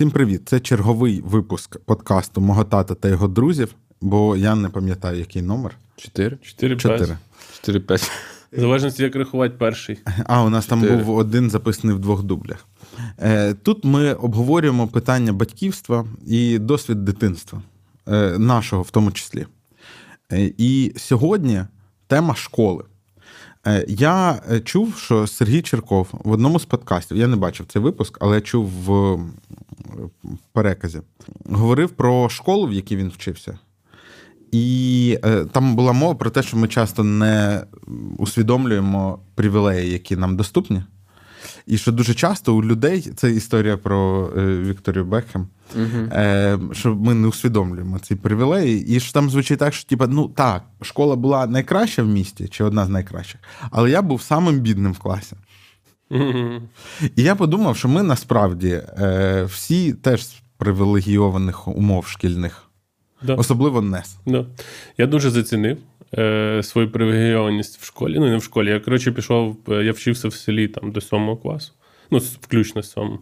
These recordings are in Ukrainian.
Всім привіт! Це черговий випуск подкасту Мого тата та його друзів, бо я не пам'ятаю, який номер. Чотири? Чотири Чотири. п'ять. Залежності, як рахувати перший. А, у нас там був один записаний в двох дублях. Е, Тут ми обговорюємо питання батьківства і досвід дитинства, е, нашого в тому числі. Е, І сьогодні тема школи. Е, Я е, чув, що Сергій Черков в одному з подкастів, я не бачив цей випуск, але чув в переказі, говорив про школу, в якій він вчився. І е, там була мова про те, що ми часто не усвідомлюємо привілеї, які нам доступні. І що дуже часто у людей це історія про е, Вікторію Бекхем, е, що ми не усвідомлюємо ці привілеї. І що там звучить так, що типа, ну так, школа була найкраща в місті, чи одна з найкращих, але я був самим бідним в класі. І я подумав, що ми насправді е, всі теж з привілегійованих умов шкільних, Да. особливо НЕС. Да. Я дуже зацінив е, свою привілейованість в школі. Ну, не в школі. Я, коротше, пішов, е, я вчився в селі там до сьомого класу. Ну, включно з сьомого.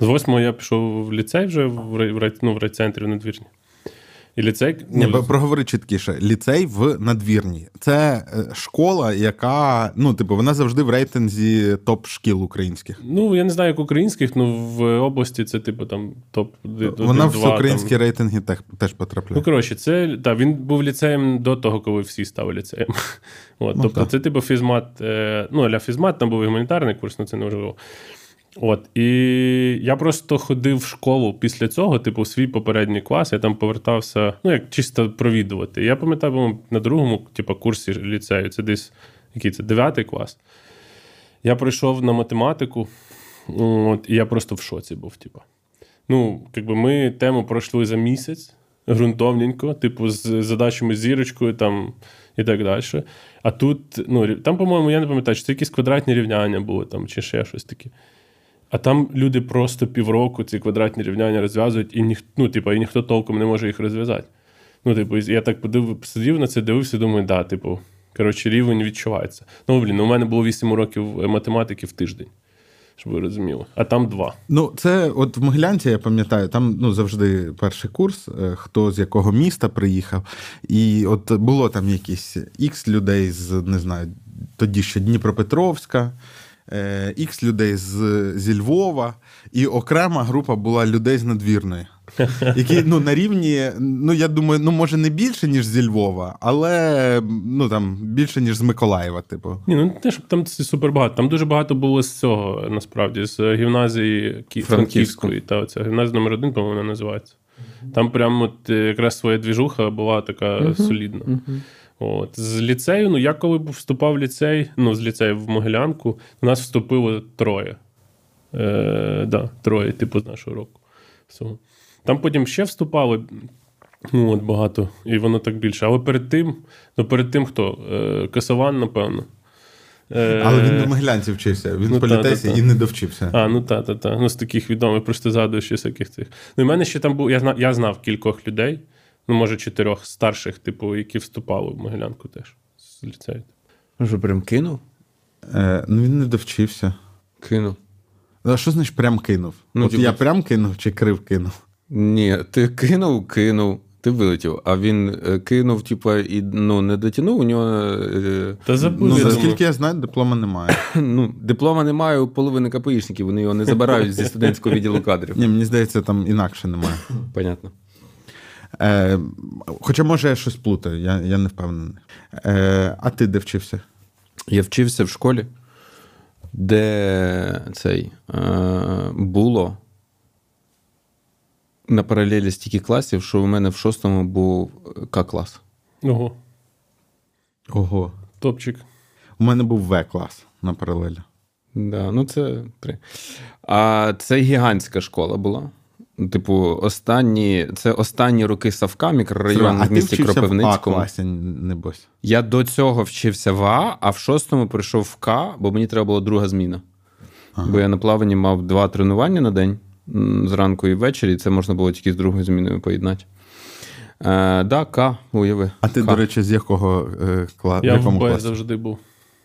З восьмого я пішов в ліцей вже в, рай- в, ну, в райцентрі в надвірні. І ліцей. Ну, бо проговори чіткіше. Ліцей в надвірні. Це е, школа, яка, ну, типу, вона завжди в рейтинзі топ шкіл українських. Ну, я не знаю, як українських, ну в області це, типу, там топ Вона в всеукраїнські рейтинги теж, теж Ну, потрапляє. коротше, це так, він був ліцеєм до того, коли всі стали ліцеєм. От, Ну, тобто, так. це типу фізмат, е, ну, аля фізмат, там був і гуманітарний курс, але це не важливо. От, і я просто ходив в школу після цього, типу, в свій попередній клас, я там повертався, ну, як чисто провідувати. Я пам'ятаю, на другому, типу, курсі ліцею, це десь який це, дев'ятий клас. Я прийшов на математику, от, і я просто в шоці був, типу. Ну, якби ми тему пройшли за місяць ґрунтовненько, типу, з задачами зірочкою там і так далі. А тут, ну, там, по-моєму, я не пам'ятаю, чи це якісь квадратні рівняння були там, чи ще щось таке. А там люди просто півроку ці квадратні рівняння розв'язують, і ніх, ну, типу, і ніхто толком не може їх розв'язати. Ну, типу, я так подив, сидів на це, дивився, думаю, да, типу, коротше, рівень відчувається. Ну, блін, ну, у мене було 8 уроків математики в тиждень, щоб ви розуміли. А там два. Ну, це от в Могилянці, я пам'ятаю, там ну, завжди перший курс, е, хто з якого міста приїхав. І от було там якісь ікс людей з, не знаю, тоді ще Дніпропетровська, е, ікс людей з, зі Львова, і окрема група була людей з надвірної. Які ну, на рівні, ну я думаю, ну може не більше, ніж зі Львова, але ну там більше, ніж з Миколаєва, типу. Ні, ну не те, щоб там це супер багато. Там дуже багато було з цього, насправді, з гімназії Кі- Франківської. Та, оця гімназія номер один, по-моєму, вона називається. Там прямо от, е, якраз своя двіжуха була така солідна. От. З ліцею, ну я коли вступав в ліцей, ну, з ліцею в Могилянку, у нас вступило троє. Е, да, троє, типу, з нашого року. Всього. Там потім ще вступали. Ну, от багато, і воно так більше. Але перед тим, ну перед тим хто? Е, Касаван, напевно. Е, Але він на Могилянці вчився, він ну, в політесі та-та-та. і не довчився. А, ну та, та, та. Ну, з таких відомих, просто згадую ще всяких цих. Ну, і в мене ще там був, я знав, я знав кількох людей, ну, може, чотирьох старших, типу, які вступали в Могилянку теж з ліцею. Ну що, прям кинув? Е, ну він не довчився. Кинув. А що значить прям кинув? Ну, От типу- я прям кинув чи крив кинув? Ні, ти кинув, кинув, ти вилетів, а він е, кинув, типа, і ну, не дотягнув, у нього е, Та забув, Ну, я думаю. наскільки я знаю, диплома немає. ну, диплома немає у половини КПІшників, вони його не забирають зі студентського відділу кадрів. Ні, мені здається, там інакше немає. Понятно. Е, хоча, може, я щось плутаю, я, я не впевнений. Е, а ти де вчився? Я вчився в школі, де цей е, було на паралелі стільки класів, що у мене в шостому був К-клас. Ого, Ого. топчик. У мене був В-клас на паралелі. Да, ну це три. А це гігантська школа була. Типу, останні, це останні роки Савка, мікрорайон а в місті вчився в Кропивницькому. А-класі, небось. Я до цього вчився в А, а в шостому прийшов в К, бо мені треба була друга зміна. Бо я на плаванні мав два тренування на день зранку і ввечері, і це можна було тільки з другою зміною поєднати. Е, да, К, уяви. А ти, К. до речі, з якого е, кла... в Я в якому Б завжди був.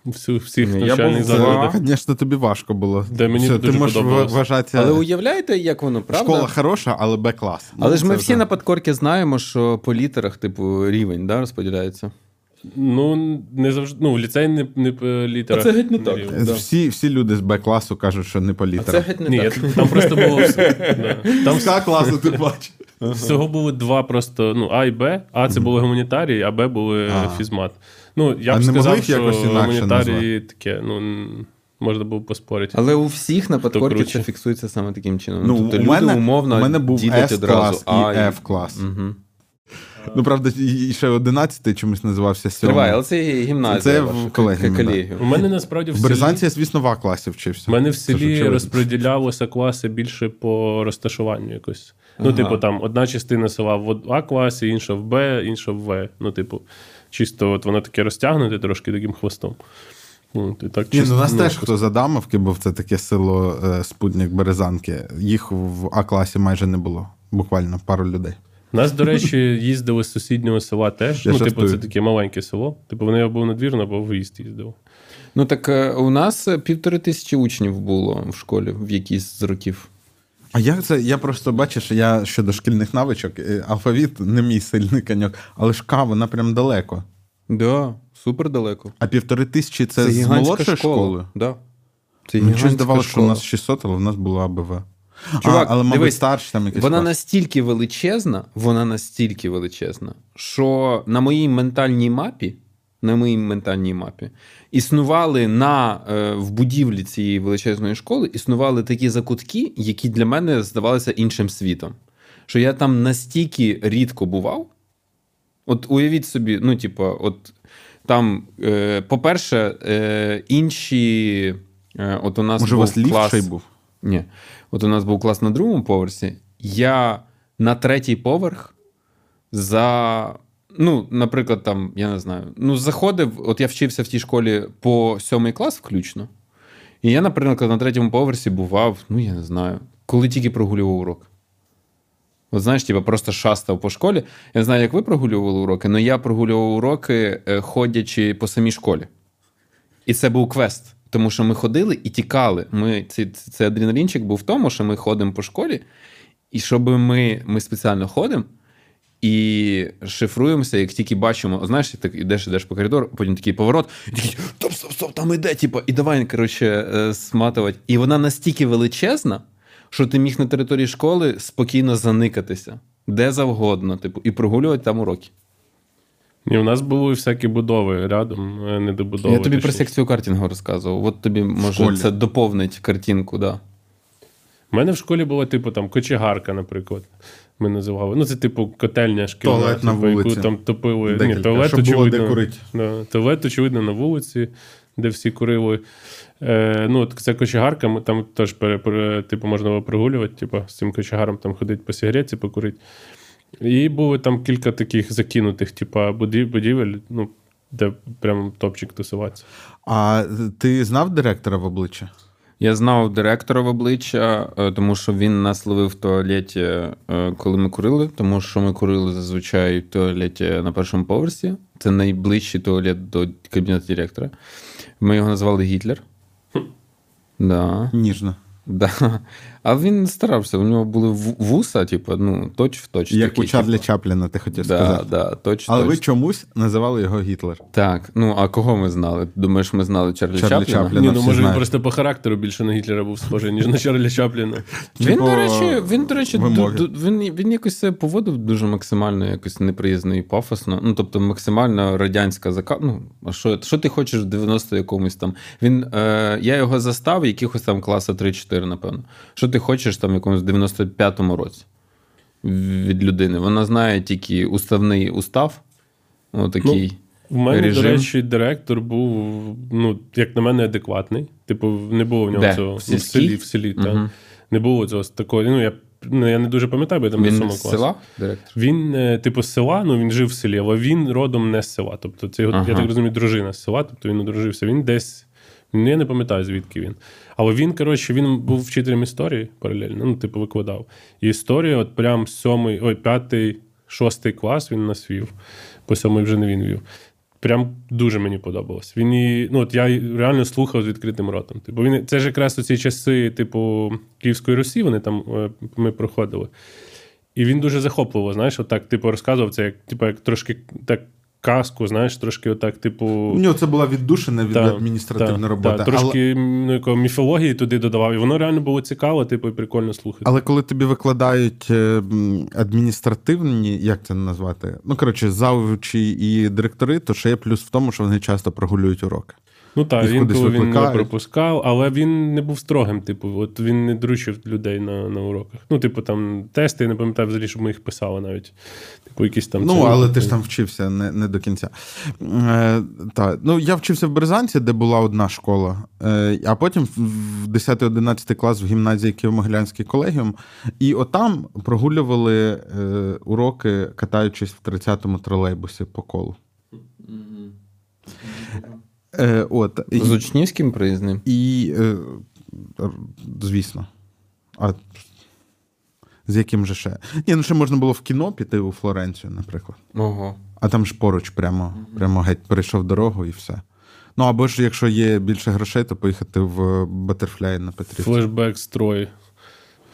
Всю, всіх Ні, навчальних був закладах. Звісно, тобі важко було. Де мені Все, дуже ти можеш подобалось. вважатися. Але уявляєте, як воно правда? Школа хороша, але Б-клас. Але Ну, ж ми всі вже- на подкорки знаємо, що по літерах, типу, рівень да, розподіляється. Ну, не завжди. Ну, ліцей не, не по літерах. А це геть не так. рівень. Да. Всі, всі люди з Б-класу кажуть, що не по А це геть не Ні, так. там просто було все. Да. Там класу ти бачиш. всього було два просто: ну, А і Б. А це були гуманітарії, а Б були А. фізмат. Ну, я б могли сказав, їх якось що гуманітарії таке, ну, можна було поспорити. Але у всіх на подкорки це фіксується саме таким чином. Ну, тобто у люди мене, умовно у мене був ділять одразу і А F-клас. Угу. Ну, правда, і ще 11-й чомусь називався Тривай, сьомий. але це гімназія. Це ваша, в колегіумі, да. У мене насправді в В селі, Березанці я, звісно, в А-класі вчився. в мене в селі розподілялося класи більше по розташуванню якось. Ну, Ага. типу, там одна частина села в А класі, інша в Б, інша в В. Ну, типу, чисто от воно таке розтягнуте трошки таким хвостом. Ну, і так Ні, чисто, ну, у нас ну, теж хто з Адамовки, був це таке село е, Спутник Березанки. Їх в А-класі майже не було. Буквально пару людей. Нас, до речі, їздили з сусіднього села теж. Я ну, типу, це таке маленьке село. Типу, вони або надвірно, або виїзд їздили. Ну так е, у нас е, півтори тисячі учнів було в школі в якійсь з років. А як це? Я просто бачиш, я щодо шкільних навичок, е, алфавіт не мій сильний коньок, але ж К, вона прям далеко. Да, супер далеко. А півтори тисячі це, з гігантська молодшої школа. школи? Да. Це Мені щось здавалося, що у нас 600, але в нас була АБВ. Чувак, а, але, мабуть, дивись, старші там якийсь Вона клас. настільки величезна, вона настільки величезна, що на моїй ментальній мапі, на моїй ментальній мапі, існували на, е, в будівлі цієї величезної школи, існували такі закутки, які для мене здавалися іншим світом. Що я там настільки рідко бував. От уявіть собі, ну, типу, от там, е, по-перше, е, інші. Е, от у нас Може, у вас клас... був? Ні. От у нас був клас на другому поверсі. Я на третій поверх за. Ну, наприклад, там, я не знаю, ну, заходив, от я вчився в тій школі по сьомий клас включно. І я, наприклад, на третьому поверсі бував, ну, я не знаю, коли тільки прогулював урок. От знаєш, типу, просто шастав по школі. Я не знаю, як ви прогулювали уроки, але я прогулював уроки, е, ходячи по самій школі. І це був квест. Тому що ми ходили і тікали. Ми, цей, цей адреналінчик був в тому, що ми ходимо по школі, і щоб ми, ми спеціально ходимо і шифруємося, як тільки бачимо, знаєш, ти так ідеш, ідеш по коридору, потім такий поворот, і такий, стоп, стоп, стоп, там іде, типу, і давай, коротше, е, сматувати. І вона настільки величезна, що ти міг на території школи спокійно заникатися, де завгодно, типу, і прогулювати там уроки. Ні, у нас були всякі будови рядом, е, недобудови. Я тобі про секцію картингу розказував. От тобі може це доповнить картинку, да. У мене в школі була, типу, там кочегарка, наприклад. Ми називали. Ну, це, типу, котельня шкільна, Туалет на типу, яку там топили. Декілька, Ні, туалет, щоб було очевидно, де курити. Да, туалет, очевидно, на вулиці, де всі курили. Е, ну, ця кочегарка, ми там теж пере, пере- типу, можна було прогулювати, типу, з цим кочегаром там ходити по сигареті, покурити. І було там кілька таких закинутих, типу, будівель, ну, де прям топчик тусуватися. А ти знав директора в обличчя? Я знав директора в обличчя, е, тому що він нас ловив в туалеті, е, коли ми курили, тому що ми курили зазвичай в туалеті на першому поверсі. Це найближчий туалет до кабінету директора. Ми його назвали Гітлер. Да, Ніжно. да. А він старався, у нього були вуса, типу, ну, точ в точ. Як такі, у Чарлі типу. Чапліна, ти хотів Да, сказати. да, точ, Але точ. ви чомусь називали його Гітлер. Так, ну а кого ми знали? Думаєш, ми знали Чарлі, Чарлі Чапліна? Чапліна. Ні, ну може він просто по характеру більше на Гітлера був схожий, ніж на Чарлі Чапліна. Він, Типу, до речі, він, до речі, він, він якось себе поводив дуже максимально, якось неприязно і пафосно. Ну, тобто, максимально радянська зака. Ну, а що, що ти хочеш в 90 якомусь там? Він, е, я його застав якихось там класа 3-4, напевно. Що ти хочеш там в якомусь 95-му році від людини? Вона знає тільки уставний устав. Отакий. В мене, Режим. до речі, директор був, ну, як на мене, адекватний. Типу, не було в нього Де? цього В ну, в селі, в селі, так. Мгм. Не було цього такого. Ну, я, ну, я не дуже пам'ятаю, бо я там він сьомого з села директор? Він, е, типу, з села, ну він жив в селі, але він родом не з села. Тобто, це його, Ага. я так розумію, дружина з села, тобто він одружився. Він десь. ну, Я не пам'ятаю, звідки він. Але він, коротше, він був вчителем історії паралельно, ну, типу, викладав. І історія, от прям сьомий, ой, п'ятий, шостий клас він нас вів. По сьомий вже не він вів. прям дуже мені подобалось. Він і, ну, от я реально слухав з відкритим ротом. Типу, він, це ж якраз у ці часи, типу, Київської Русі, вони там е, ми проходили. І він дуже захопливо, знаєш, отак, типу, розказував це, як, типу, як трошки так казку, знаєш, трошки отак, типу. У нього це була віддушена від Та, адміністративна та, робота. та, трошки ну, якого, міфології туди додавав, і воно реально було цікаво, типу, і прикольно слухати. Але, але коли тобі викладають е, адміністративні, як це назвати? Ну, коротше, завучі і директори, то ще є плюс в тому, що вони часто прогулюють уроки. Ну так, Їх він не пропускав, але він не був строгим, типу, от він не дручив людей на, на уроках. Ну, типу, там тести, я не пам'ятаю взагалі, щоб ми їх писали навіть. Типу, якісь там. Ну, але ти ж там вчився не, не до кінця. Е, та. Ну, я вчився в Березанці, де була одна школа, е, а потім в 10-11 клас в гімназії Києво-Могилянський колегіум. І отам прогулювали е, уроки, катаючись в 30-му тролейбусі по колу. Е, от, З учнівським приїзним. і е, звісно. А з яким же ще? Ні, ну ще можна було в кіно піти у Флоренцію, наприклад. Ого. А там ж поруч прямо, прямо геть перейшов дорогу і все. Ну або ж, якщо є більше грошей, то поїхати в Батерфляй на Петрівці. Флешбек з Трої.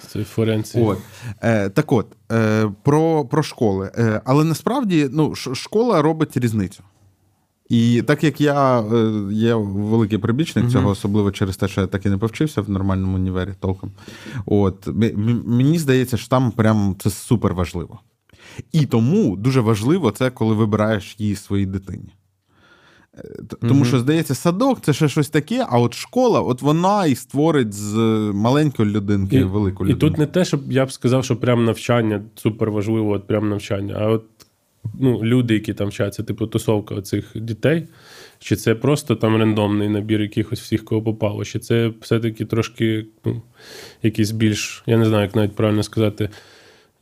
З Флоренції. От. Е, так от, е, про, про школи. Е, але насправді ну, ш- школа робить різницю. І так як я е, є великий прибічник цього, особливо через те, що я так і не повчився в нормальному універі толком. От, мені здається, що там прям це супер важливо. І тому дуже важливо це, коли вибираєш її своїй дитині. Е, Тому що, здається, садок це ще щось таке, а от школа, от вона і створить з маленької людинки І, велику і тут не те, щоб я б сказав, що прям навчання супер важливо, от прям навчання, а от ну, люди, які там вчаться, типу тусовка цих дітей, чи це просто там рандомний набір якихось всіх, кого попало, чи це все-таки трошки ну, якийсь більш, я не знаю, як навіть правильно сказати.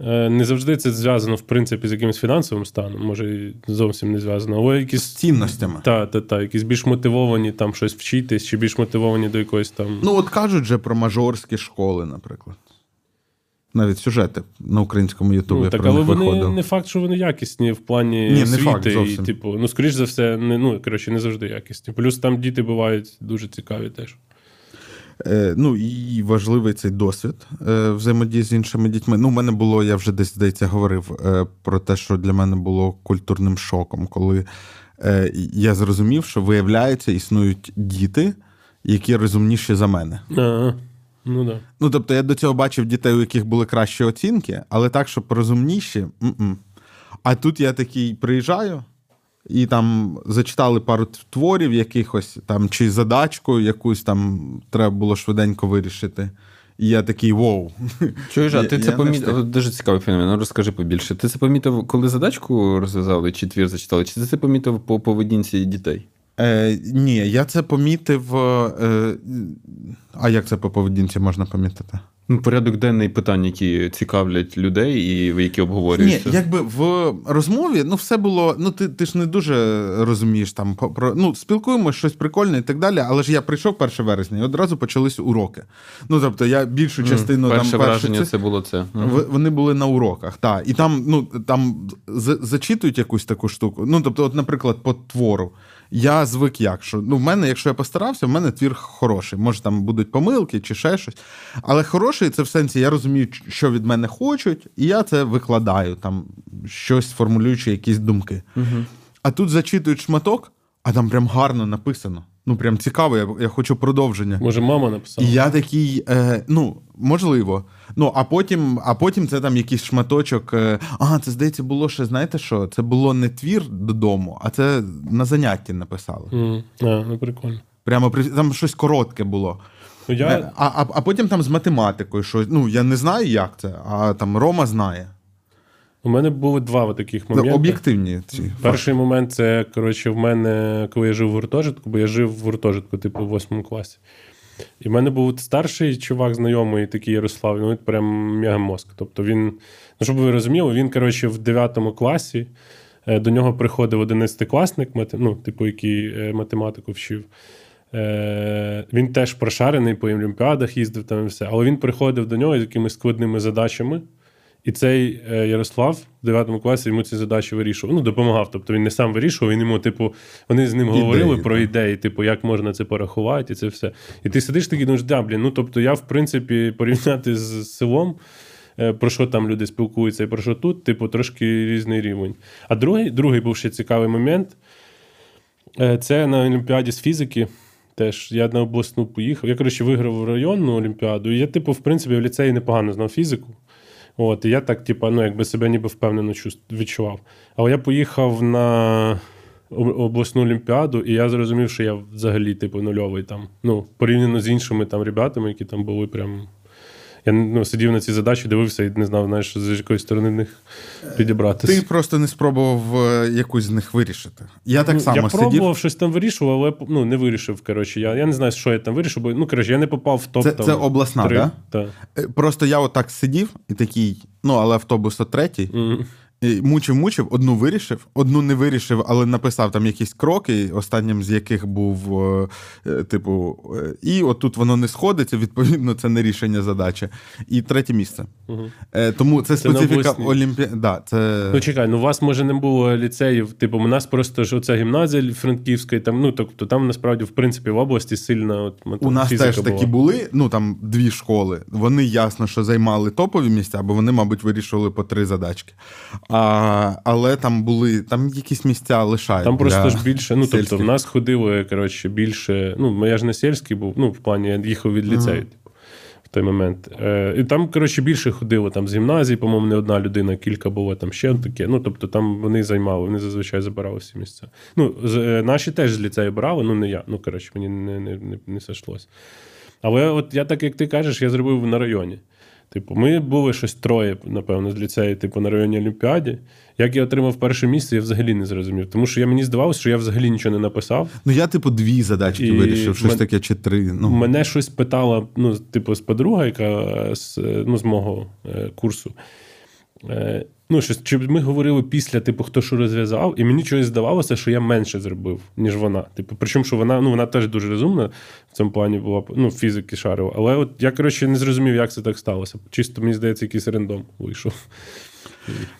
Е, Не завжди це зв'язано, в принципі, з якимось фінансовим станом, може, зовсім не зв'язано, але якісь з цінностями. та, та, та, якісь більш мотивовані там щось вчитись, чи більш мотивовані до якоїсь там. Ну, от кажуть же про мажорські школи, наприклад. Навіть сюжети на українському Ютубі Ну, так, про але них вони виходив. не факт, що вони якісні в плані Ні, не освіти. факт і, типу, ну, скоріш за все, не, ну, коротше, не завжди якісні. Плюс там діти бувають дуже цікаві теж. Е, ну і важливий цей досвід е, взаємодії з іншими дітьми. Ну, у мене було, я вже десь здається говорив е, про те, що для мене було культурним шоком, коли е, я зрозумів, що виявляється, існують діти, які розумніші за мене. А, ну да. Ну, тобто, я до цього бачив дітей, у яких були кращі оцінки, але так, щоб розумніші. м-м. А тут я такий приїжджаю. І там зачитали пару творів якихось там, чи задачку якусь там треба було швиденько вирішити. І я такий воу. Чуєш, а ти я це помітив? Дуже цікавий феномен. Ну, розкажи побільше. Ти це помітив, коли задачку розв'язали, чи твір зачитали, чи ти це помітив по поведінці дітей? Е, ні, я це помітив. Е, а як це по поведінці можна помітити? Ну, порядок денний питань, які цікавлять людей і які Ні, якби в розмові ну все було. Ну ти, ти ж не дуже розумієш там про ну спілкуємося щось прикольне і так далі. Але ж я прийшов 1 вересня, і одразу почались уроки. Ну тобто я більшу частину Перше там враження це- було це. В- Вони були на уроках, так. І там, ну, там зачитують якусь таку штуку. Ну, тобто, от, наприклад, по твору. Я звик як, що ну, в мене, якщо я постарався, в мене твір хороший. Може, там будуть помилки чи ще щось. Але хороший це в сенсі, я розумію, що від мене хочуть, і я це викладаю, там, щось формулюючи якісь думки. Угу. А тут зачитують шматок, а там прям гарно написано. Ну, прям цікаво, я, я хочу продовження. Може, мама написала. І я такий, е, ну, можливо. Ну, а потім, а потім це там якийсь шматочок. Е, а, це здається, було ще, знаєте що? Це було не твір додому, а це на занятті написали. М, А, ну прикольно. Прямо при там щось коротке було. Ну, я, Е, А, а, а потім там з математикою щось. Ну, я не знаю, як це, а там Рома знає. У мене були два таких Ну, моменти. об'єктивні ці. Перший момент це, коротше, в мене, коли я жив в гуртожитку, бо я жив в гуртожитку, типу, в восьмому класі. І в мене був старший чувак, знайомий, такий Ярослав, ну, він прям мегамозк. Тобто він, ну, щоб ви розуміли, він, коротше, в 9 класі е, до нього приходив 11-класник, ну, типу, який е, математику вчив. Е, Він теж прошарений по олімпіадах їздив там і все. Але він приходив до нього з якимись складними задачами. І цей е, Ярослав в 9 класі йому ці задачі вирішував. Ну, допомагав. Тобто він не сам вирішував, він йому, типу, вони з ним Ідеї, говорили про так. ідеї, типу, як можна це порахувати, і це все. І ти сидиш такий, думаєш, да, блін, ну тобто я, в принципі, порівняти з селом. е, Про що там люди спілкуються і про що тут, типу, трошки різний рівень. А другий, другий був ще цікавий момент. Е, Це на Олімпіаді з фізики. Теж я на обласну поїхав. Я, коротше, виграв районну олімпіаду. І я, типу, в принципі, в ліцеї непогано знав фізику. От, і я так, типу, ну, якби себе ніби впевнено відчував. Але я поїхав на обласну олімпіаду, і я зрозумів, що я взагалі, типу, нульовий там. Ну, порівняно з іншими там ребятами, які там були прям. Я ну, сидів на цій задачі, дивився і не знав, знаєш, з якої сторони них підібратися. Ти просто не спробував е, якусь з них вирішити. Я так Ну, само я сидів. пробував щось там вирішував, але ну, не вирішив. Коротше, я, я не знаю, що я там вирішив, бо ну, коротше, я не попав в топ. Це, там, це обласна, три. так? Так. Е, Просто я отак сидів і такий, ну, але автобус о третій. Мгм. І мучив, мучив, одну вирішив, одну не вирішив, але написав там якісь кроки, останнім з яких був, е, е, типу, е, і отут воно не сходиться, відповідно, це не рішення задачі. І третє місце. Е, тому це Це специфіка. Олімпіади. Да, це... Ну чекай, ну у вас може не було ліцеїв. Типу, у нас просто ж оця гімназія Франківська, там, ну тобто там насправді, в принципі, в області сильна от, мат- У нас теж була. такі були, ну там дві школи. Вони ясно, що займали топові місця, бо вони, мабуть, вирішували по три задачки. А, але там були, там якісь місця лишають. Там просто для ж більше. Ну, тобто, в нас ходили, коротше, більше. Ну, я ж не сільський був, ну, в плані я їхав від ліцею, в той момент. Е, і там, коротше, більше ходило там з гімназії, по-моєму, не одна людина, кілька було там ще таке. Ну, тобто, там вони займали, вони зазвичай забирали всі місця. Ну, з, е, наші теж з ліцею брали, ну не я. Ну, коротше, мені не, не, не, не сошлось. Але от я так, як ти кажеш, я зробив на районі. Типу, ми були щось троє, напевно, з ліцею, типу, на районній Олімпіаді. Як я отримав перше місце, я взагалі не зрозумів. Тому що я мені здавалося, що я взагалі нічого не написав. Ну, я, типу, дві задачки І вирішив, щось мен- таке чи три. Ну, Мене щось питала, ну, типу, з подруга, яка з, е, ну, з мого е, курсу. Е, ну, щось, чи ми говорили після, типу, хто що розв'язав, і мені чогось здавалося, що я менше зробив, ніж вона. Типу, причому, що вона, ну, вона теж дуже розумна в цьому плані була, ну, фізики шарила. Але от я, коротше, не зрозумів, як це так сталося. Чисто, мені здається, якийсь рандом вийшов.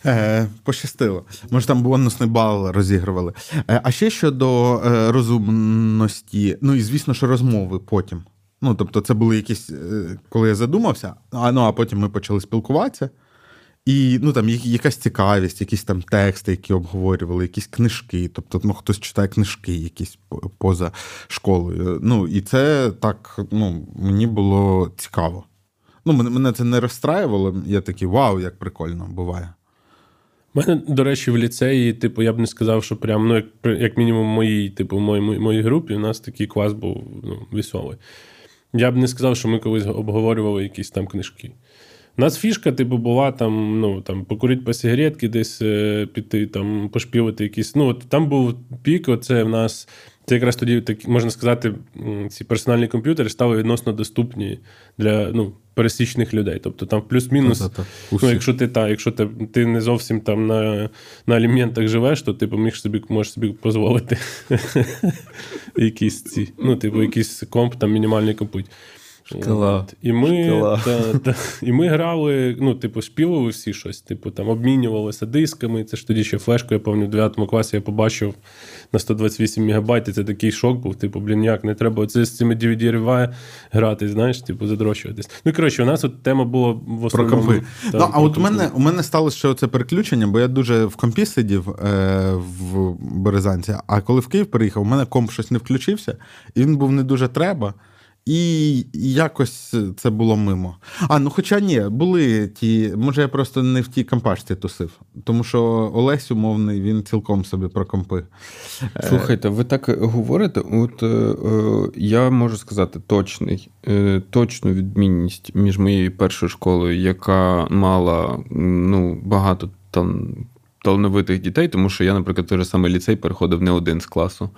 Е, пощастило. Може, там бонусний бал розігрували. Е, а ще щодо е, розумності, ну і звісно, що розмови потім. Ну, тобто, це були якісь, е, коли я задумався, а, ну, а потім ми почали спілкуватися. І ну, там якась цікавість, якісь там тексти, які обговорювали, якісь книжки. Тобто, ну, хтось читає книжки якісь поза школою. Ну, і це так, ну, мені було цікаво. Ну, мене, це не розстраювало. Я такий, вау, як прикольно буває. У мене, до речі, в ліцеї, типу, я б не сказав, що прям, ну, як, як мінімум, моїй, типу, моїй, моїй, групі, у нас такий клас був ну, веселий. Я б не сказав, що ми колись обговорювали якісь там книжки. У нас фішка, типу, була там, ну, там, покурити по сигаретки, десь е, піти, там, пошпілити якісь. Ну, от там був пік, оце в нас. Це якраз тоді, так, можна сказати, ці персональні комп'ютери стали відносно доступні для ну, пересічних людей. Тобто там плюс-мінус. Та-та-та. Ну, якщо ти та, якщо ти, ти не зовсім там на, на аліментах живеш, то типу міг собі можеш собі дозволити якісь ці, ну, типу, якийсь комп там мінімальний купить. Шкала. І ми, Шкала. та, та, і ми грали, ну, типу, співали всі щось, типу, там обмінювалися дисками. Це ж тоді ще флешку, я пам'ятаю, в 9 класі я побачив на 128 мегабайт, і це такий шок був. Типу, блін, як не треба оце з цими DVD грати, знаєш, типу, задрощуватись. Ну, коротше, у нас от тема була в Про основному. компи. та, ну, а от у мене, у мене сталося ще оце переключення, бо я дуже в компі сидів е, в Березанці. А коли в Київ переїхав, у мене комп щось не включився, і він був не дуже треба. І якось це було мимо. А, ну хоча ні, були ті. Може, я просто не в тій компашці тусив. Тому що Олесь умовний, він цілком собі про компи. Слухайте, ви так говорите. От е, е, я можу сказати точний, е, точну відмінність між моєю першою школою, яка мала ну, багато там. Талановитих дітей, тому що я, наприклад, той же самий ліцей переходив не один з класу.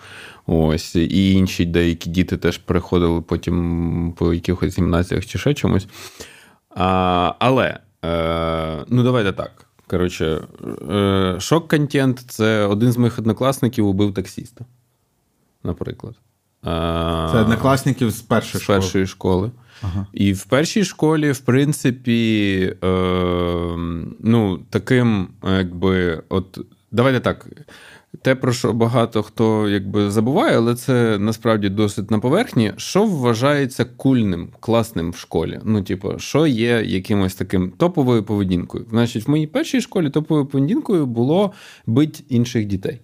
Ось, і інші деякі діти теж переходили потім по якихось гімназіях чи ще чомусь. А, але, е, ну давайте так. Коротше, е, шок-контент це один з моїх однокласників убив таксіста, наприклад. Е, Це однокласників з першої з школи. першої школи. Ага. І в першій школі, в принципі, е, ну, таким, якби, от, давайте так. Те, про що багато хто якби забуває, але це насправді досить на поверхні. Що вважається кульним, класним в школі? Ну, типу, що є якимось таким топовою поведінкою? Значить, в моїй першій школі топовою поведінкою було бить інших дітей.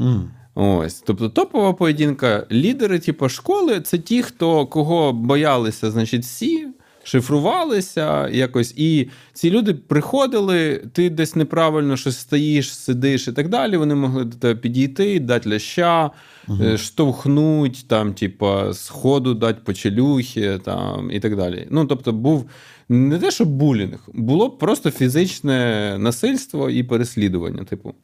М. Ось, тобто топова поведінка, лідери, типу, школи це ті, хто кого боялися, значить, всі. Шифрувалися якось, і ці люди приходили, ти десь неправильно щось стоїш, сидиш і так далі. Вони могли до тебе підійти, дати ляща, е, штовхнуть, там, типа, сходу дати почелюхи там, і так далі. Ну, тобто, був не те, що булінг, було просто фізичне насильство і переслідування. Типу.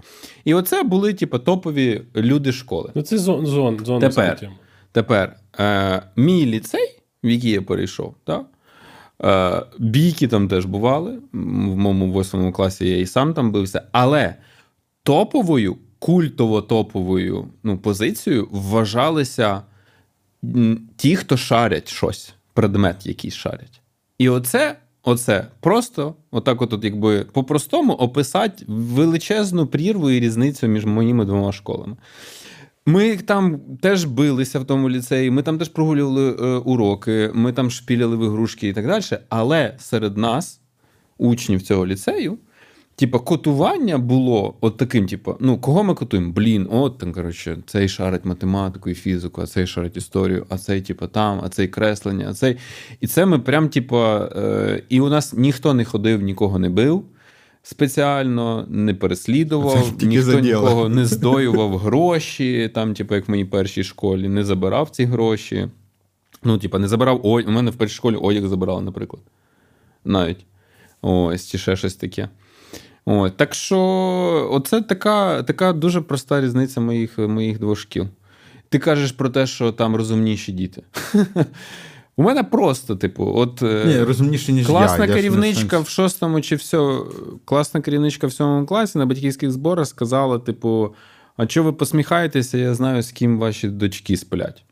І оце були, типу, топові люди школи. Ну, це зон, зон, зона Тепер. Тепер е, мій ліцей, в який я перейшов, так? Е, бійки там теж бували. В моєму восьмому класі я і сам там бився. Але топовою, культово-топовою ну, позицією вважалися ті, хто шарять щось, предмет якийсь шарять. І оце, оце просто, отак, от, от якби по-простому описати величезну прірву і різницю між моїми двома школами. Ми там теж билися в тому ліцеї, ми там теж прогулювали е, уроки, ми там шпіляли в ігрушки і так далі. Але серед нас, учнів цього ліцею, типа, котування було от таким: типу, ну, кого ми котуємо? Блін, от там, коротше, цей шарить математику і фізику, а цей шарить історію, а цей, типу, там, а цей креслення, а цей. І це ми прям, типа, е, і у нас ніхто не ходив, нікого не бив. Спеціально не переслідував, ніхто нікого не здоював гроші, там, типу, як в моїй першій школі, не забирав ці гроші. Ну, типу, не забирав одяг. У мене в першій школі одяг забирали, наприклад. Навіть. Ось, чи ще щось таке. Ось. Так що, оце така, така дуже проста різниця моїх, моїх двох шкіл. Ти кажеш про те, що там розумніші діти. У мене просто, типу, от. е, Ні, розумніше, ніж Класна я. я. керівничка сенс- в шостому чи все. Класна керівничка в сьомому класі на батьківських зборах сказала: типу, а чого ви посміхаєтеся, я знаю, з ким ваші дочки сплять.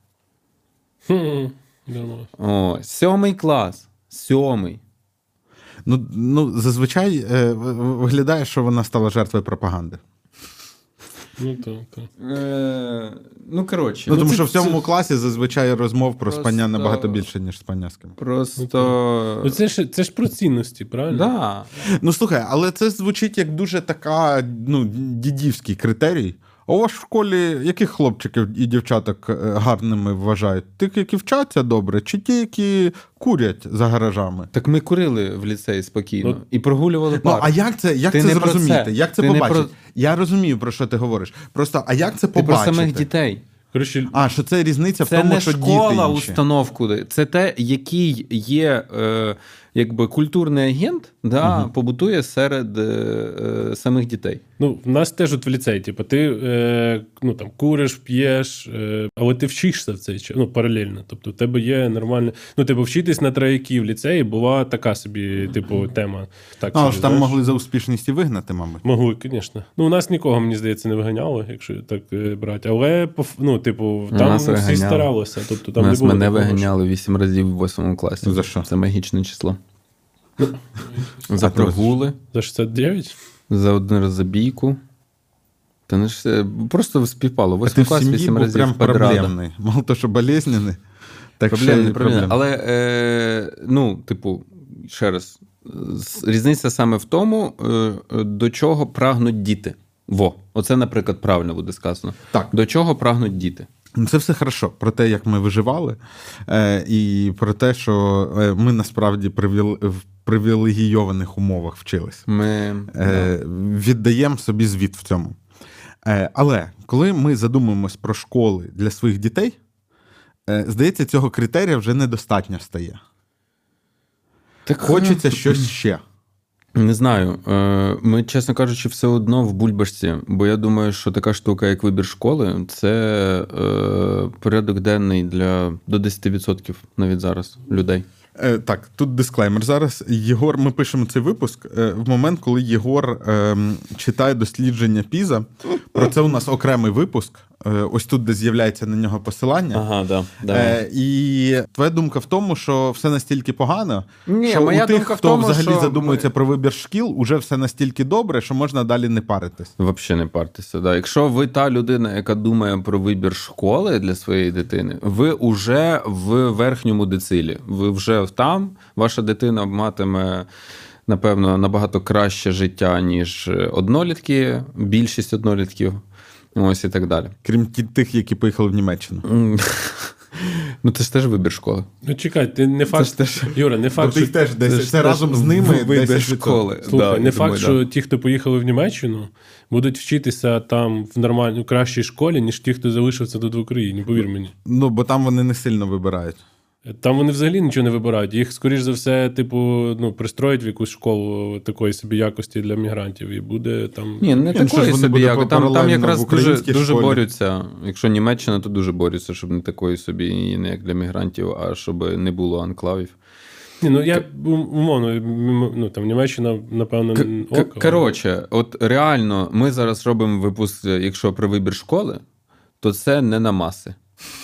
Хм. О, сьомий клас. Сьомий. Ну, ну, зазвичай е, виглядає, що вона стала жертвою пропаганди. Ну, так, так. Е, ну, коротше. Ну, тому це- що в цьому це класі зазвичай розмов про спання набагато більше, ніж спання з ким. Просто. Ну, це ж, це ж про цінності, правильно? Да. Ну слухай, але це звучить як дуже така ну, дідівський критерій. А у вас в школі яких хлопчиків і дівчаток е, гарними вважають? Тих, які вчаться добре, чи ті, які курять за гаражами? Так ми курили в ліцеї спокійно Ну, і прогулювали Ну, а як це, як Ти це не про зрозуміти? це. Як це Ти не побачити? про- Я розумію, про що ти говориш. Просто, а як це Ти про самих дітей. Коротше, А, що це різниця Це в тому, не що школа діти інші. установ куди. Це те, який є е, якби культурний агент, да, побутує серед е, е, самих дітей. ну, в нас теж от в ліцеї, типу, ти е, ну, там, куриш, п'єш, е, але ти вчишся в цей час, ну, паралельно. Тобто, в тебе є нормальне. Ну, типу, вчитись на трояки в ліцеї була така собі, типу, тема. Так, Ну, собі, ж там знаєш. могли за успішність і вигнати, мабуть. Могли, звісно. Ну, у нас нікого, мені здається, не виганяло, якщо так е, брати. Але, ну, типу, там Нас всі виганяли. старалися. Тобто, там У нас не було мене виганяли вісім разів в восьмому класі. За що? Це магічне число. За А прогули, За 69? за один раз за бійку. Та не ж е, просто співпало. А ти Восьмий в клас сім'ї вісім був разів прям проблемний. Мало того, що болезненний, так ще Проблемне, й проблемне. Але е, ну, типу, ще раз, різниця саме в тому, е, до чого прагнуть діти. Во, оце, наприклад, правильно буде сказано. Так. До чого прагнуть діти? Ну, Це все хорошо. Про те, як ми виживали, е, і про те, що е, ми насправді привілегійованих умовах вчились. Ми Е, віддаємо собі звіт в цьому. Е, але коли ми задумуємось про школи для своїх дітей, е, здається, цього критерія вже недостатньо стає. так Хочеться щось ще. Не знаю. Е, Ми, чесно кажучи, все одно в бульбашці, бо я думаю, що така штука, як вибір школи, це е, порядок денний для до 10% навіть зараз людей. Е, так, тут дисклеймер. Зараз Єгор, ми пишемо цей випуск е, в момент, коли Єгор е, читає дослідження Піза. Про це у нас окремий випуск. Е, Ось тут, де з'являється на нього посилання. Ага, да, да. Е, і твоя думка в тому, що все настільки погано, Ні, що моя у тих, думка в хто тому, взагалі що задумується про вибір шкіл, уже все настільки добре, що можна далі не паритись. Взагалі не партеся. Да. Якщо ви та людина, яка думає про вибір школи для своєї дитини, ви вже в верхньому децилі. Ви вже там, ваша дитина матиме. Напевно, набагато краще життя, ніж однолітки, більшість однолітків. Ось і так далі. Крім тих, які поїхали в Німеччину. Ну, це ж теж вибір школи. Ну чекай, ти не факт. ж теж- Юра, не факт, Тобто що... теж десь це, теж разом з ними вибір школи. Слухай, Да, не факт, думаю, що да. ті, хто поїхали в Німеччину, будуть вчитися там в нормальній кращій школі, ніж ті, хто залишився тут в Україні. Повір мені. Ну, бо там вони не сильно вибирають. Там вони взагалі нічого не вибирають. Їх, скоріш за все, типу, ну, пристроять в якусь школу такої собі якості для мігрантів, і буде там. Ні, не такої собі, будуть як там, там якраз дуже, дуже борються. Якщо Німеччина, то дуже борються, щоб не такої собі, і не як для мігрантів, а щоб не було анклавів. Ні, ну я умовно, ну там Німеччина, напевно, К- Коротше, от реально, ми зараз робимо випуск, якщо про вибір школи, то це не на маси.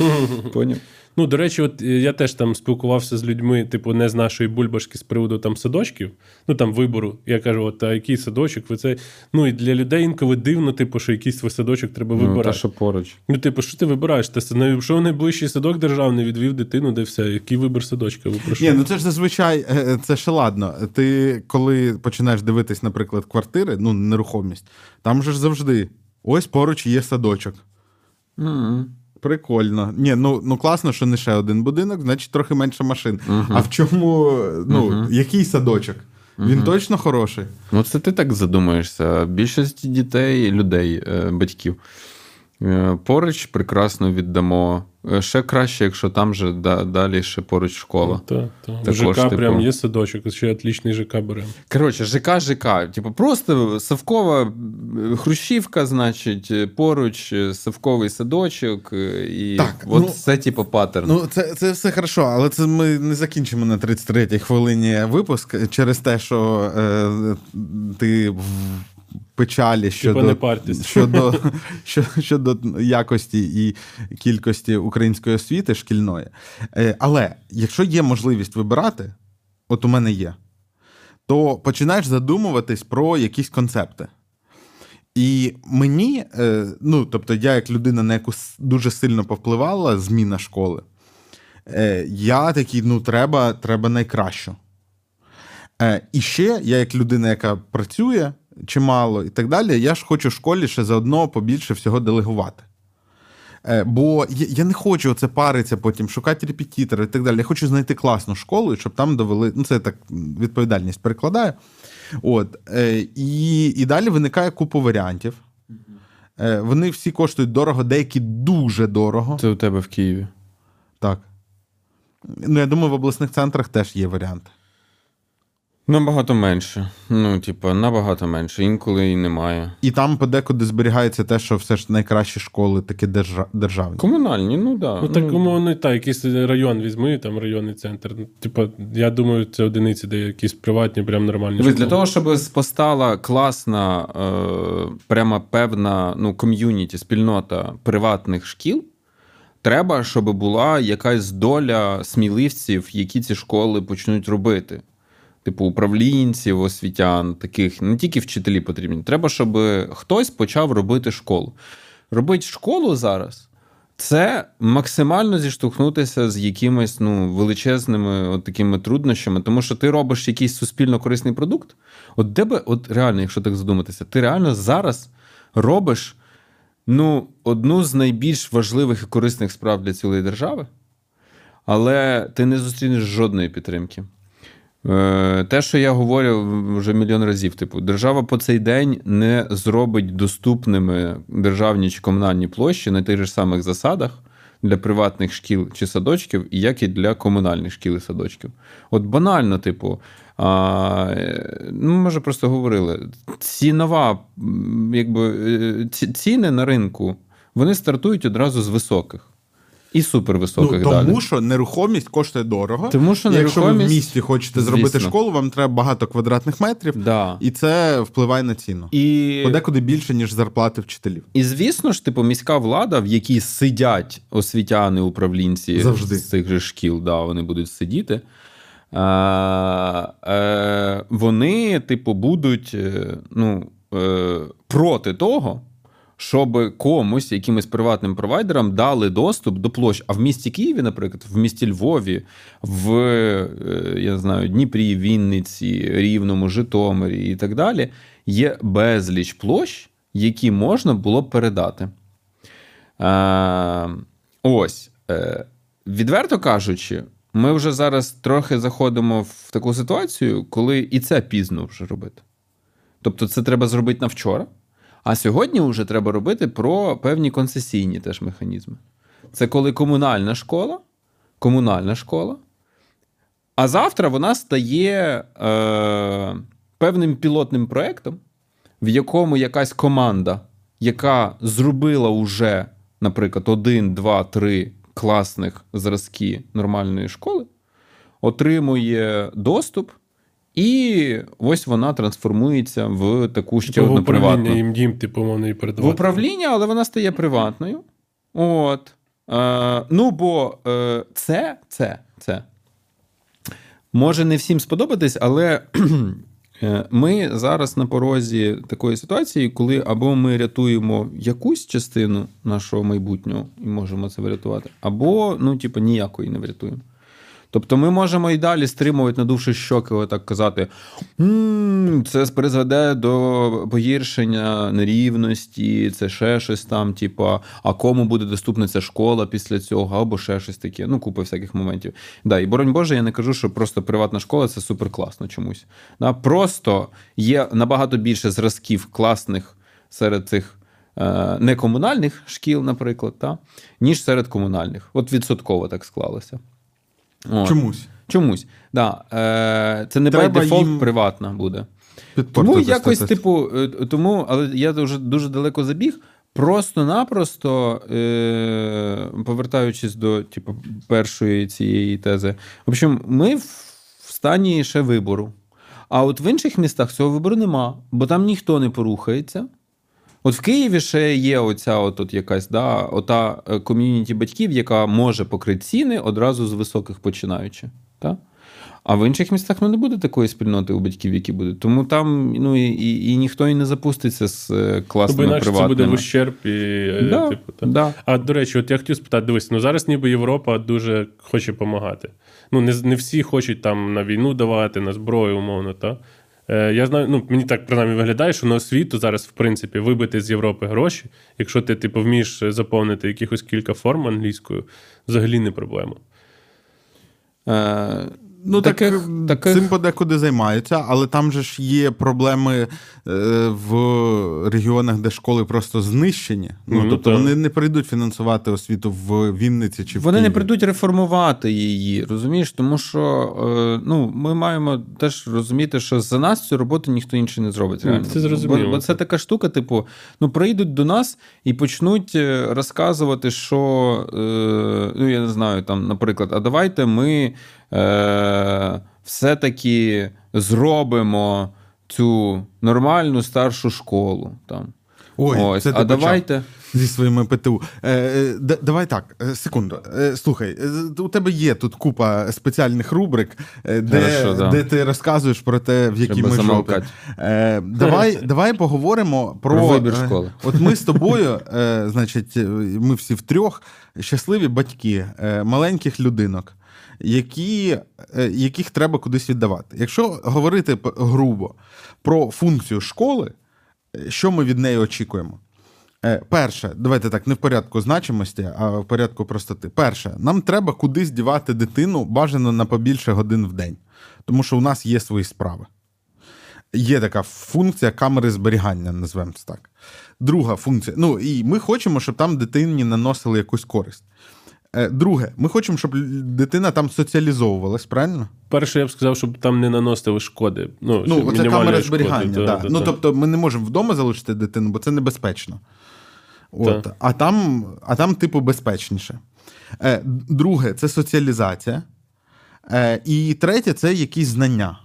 Поняв? Ну, до речі, от е, я теж там спілкувався з людьми, типу, не з нашої бульбашки з приводу там садочків, ну там вибору. Я кажу, от а який садочок? Ви це. Ну і для людей інколи дивно, типу, що якийсь ви садочок треба Ну, та що поруч. Ну, типу, що ти вибираєш? Ти на- що найближчий садок державний відвів дитину, де все. Який вибір садочка? Ви? Ні, ну це ж зазвичай е, це ще ладно. Ти коли починаєш дивитись, наприклад, квартири, ну нерухомість, там же ж завжди ось поруч є садочок. М-м. Прикольно. Ні, ну, ну класно, що не ще один будинок, значить трохи менше машин. А в чому, ну, який садочок? Він точно хороший. Ну, це ти так задумаєшся. Більшість дітей, людей, е, батьків. е, Поруч прекрасно віддамо. Е, Ще краще, якщо там же да- далі ще поруч школа. Так, так. У Також, ЖК типу- прям є садочок, ще отлічний ЖК беремо. Коротше, ЖК, ЖК. Типу, просто Савкова е, Хрущівка, значить, е, поруч Савковий садочок. І Так, от ну, це, типу, паттерн. Ну, це, це все хорошо, але це ми не закінчимо на 33-й хвилині випуск через те, що е, ти печалі щодо, щодо, щодо якості і кількості української освіти шкільної. Е, але якщо є можливість вибирати, от у мене є, то починаєш задумуватись про якісь концепти. І мені, е, ну тобто, я як людина, на яку дуже сильно повпливала зміна школи, е, я такий, ну, треба, треба найкращу. І ще я, як людина, яка працює чимало і так далі, я ж хочу школі ще заодно побільше всього делегувати. Е, Бо я, не хочу оце паритися потім, шукати репетитора і так далі. Я хочу знайти класну школу, щоб там довели. Ну, це я так відповідальність перекладаю. От, е, і, і далі виникає купа варіантів. Е, вони всі коштують дорого, деякі дуже дорого. Це у тебе в Києві. Так. Ну, я думаю, в обласних центрах теж є варіанти. Набагато менше. Ну, типу, набагато менше. Інколи і немає. І там подекуди зберігається те, що все ж найкращі школи такі держа- державні. Комунальні, ну так. Да. Ну, так, умовно, так, якийсь район візьми, там районний центр. Ну, Типа, я думаю, це одиниці, де якісь приватні, прям нормальні. Школи. для того, щоб постала класна, е, прямо певна ну, ком'юніті, спільнота приватних шкіл, треба, щоб була якась доля сміливців, які ці школи почнуть робити. Типу управлінців, освітян, таких не тільки вчителі потрібні. Треба, щоб хтось почав робити школу. Робити школу зараз це максимально зіштовхнутися з якимись ну, величезними от такими труднощами, тому що ти робиш якийсь суспільно корисний продукт. От де би, от реально, якщо так задуматися, ти реально зараз робиш ну, одну з найбільш важливих і корисних справ для цілої держави, але ти не зустрінеш жодної підтримки. Е, Те, що я говорю вже мільйон разів, типу, держава по цей день не зробить доступними державні чи комунальні площі на тих же самих засадах для приватних шкіл чи садочків, як і для комунальних шкіл і садочків. От банально, типу, а, ну, ми вже просто говорили, цінова, якби, е, ціни на ринку вони стартують одразу з високих. І супервисоких Ну, тому далі. що нерухомість коштує дорого. Тому що І Якщо ви в місті хочете зробити звісно. школу, вам треба багато квадратних метрів, Да. і це впливає на ціну. І... Подекуди більше, ніж зарплати вчителів. І звісно ж, типу, міська влада, в якій сидять освітяни, управлінці Завжди. з цих же шкіл, да, вони будуть сидіти. Е, е, вони, типу, будуть е, ну, е, проти того, щоб комусь, якимось приватним провайдерам дали доступ до площ. А в місті Києві, наприклад, в місті Львові, в е, я не знаю, Дніпрі, Вінниці, Рівному, Житомирі і так далі, є безліч площ, які можна було б передати. Е, ось. Е, відверто кажучи, ми вже зараз трохи заходимо в таку ситуацію, коли і це пізно вже робити. Тобто, це треба зробити на вчора. А сьогодні вже треба робити про певні концесійні теж механізми. Це коли комунальна школа, комунальна школа, а завтра вона стає е, певним пілотним проєктом, в якому якась команда, яка зробила уже, наприклад, один, два, три класних зразки нормальної школи, отримує доступ, і ось вона трансформується в таку ще Типу, одну приватну. їм дім, типу, і В управління, але вона стає приватною. От. Е, ну, бо е, це, це, це. Може не всім сподобатись, але е, ми зараз на порозі такої ситуації, коли або ми рятуємо якусь частину нашого майбутнього і можемо це врятувати, або, ну, типу, ніякої не врятуємо. Тобто ми можемо і далі стримувати, надувши щоки, отак казати: «М, це призведе до погіршення нерівності, це ще щось там, типа, а кому буде доступна ця школа після цього, або ще щось таке. Ну, купа всяких моментів. Да, і боронь Боже, я не кажу, що просто приватна школа це супер класно чомусь. Да, просто є набагато більше зразків класних серед цих. е, Некомунальних шкіл, наприклад, та, ніж серед комунальних. От відсотково так склалося. От. Чомусь. Чомусь. Да. Е, це не Треба by default їм приватна буде. Тому якось, типу, е, тому, але я дуже, дуже далеко забіг. Просто-напросто, е, повертаючись до типу, першої цієї тези, в общем, ми в стані ще вибору. А от в інших містах цього вибору нема, бо там ніхто не порухається. От в Києві ще є оця от, от якась да, ота е, ком'юніті батьків, яка може покрити ціни одразу з високих починаючи. Та? А в інших містах ну, не буде такої спільноти у батьків, які будуть. Тому там ну, і, і, і ніхто і не запуститься з е, класними інакше це буде в ущерб і е, Да, типу, та. да. А до речі, от я хотів спитати: дивись, ну зараз ніби Європа дуже хоче допомагати. Ну, не, не всі хочуть там на війну давати, на зброю, умовно, та. Е, я знаю, ну мені так принаймні виглядає, що на освіту зараз, в принципі, вибити з Європи гроші, якщо ти типу вмієш заповнити якихось кілька форм англійською, взагалі не проблема. Ну, таких, так, таких... цим подекуди займаються, але там же ж є проблеми е, в регіонах, де школи просто знищені. Ну, Ну, тобто так. вони не прийдуть фінансувати освіту в Вінниці чи в Вони не прийдуть реформувати її, розумієш? Тому що е, ну, ми маємо теж розуміти, що за нас цю роботу ніхто інший не зробить. Реально. це зрозуміло. Бо, бо це така штука, типу, ну прийдуть до нас і почнуть е, розказувати, що е, ну я не знаю, там, наприклад, а давайте ми е, все-таки зробимо цю нормальну старшу школу. Там. Ой, Ось, це ти а почав. давайте. Зі своїми ПТУ. Е, е, д- давай так, е, секунду. Е, слухай, е, у тебе є тут купа спеціальних рубрик, де, Хорошо, да. де ти розказуєш про те, в якій Треба ми замовкати. Е, давай, давай поговоримо про, Про вибір е, школи. От ми з тобою, е, значить, ми всі втрьох щасливі батьки е, маленьких людинок, які, е, яких треба кудись віддавати. Якщо говорити грубо про функцію школи, е, що ми від неї очікуємо? Е, Перше, давайте так, не в порядку значимості, а в порядку простоти. Перше, нам треба кудись дівати дитину бажано на побільше годин в день, тому що у нас є свої справи. Є така функція камери зберігання, назвемо це так. Друга функція. Ну, і ми хочемо, щоб там дитині наносили якусь користь. Е, Друге, ми хочемо, щоб дитина там соціалізовувалась, правильно? Перше, я б сказав, щоб там не наносили шкоди. Ну, Ну, мінімальної камера шкоди, зберігання. та, та, ну, та. тобто, ми не можемо вдома залишити дитину, бо це небезпечно. От. А, там, а там, типу, безпечніше. Е, Друге це соціалізація. Е, І третє це якісь знання.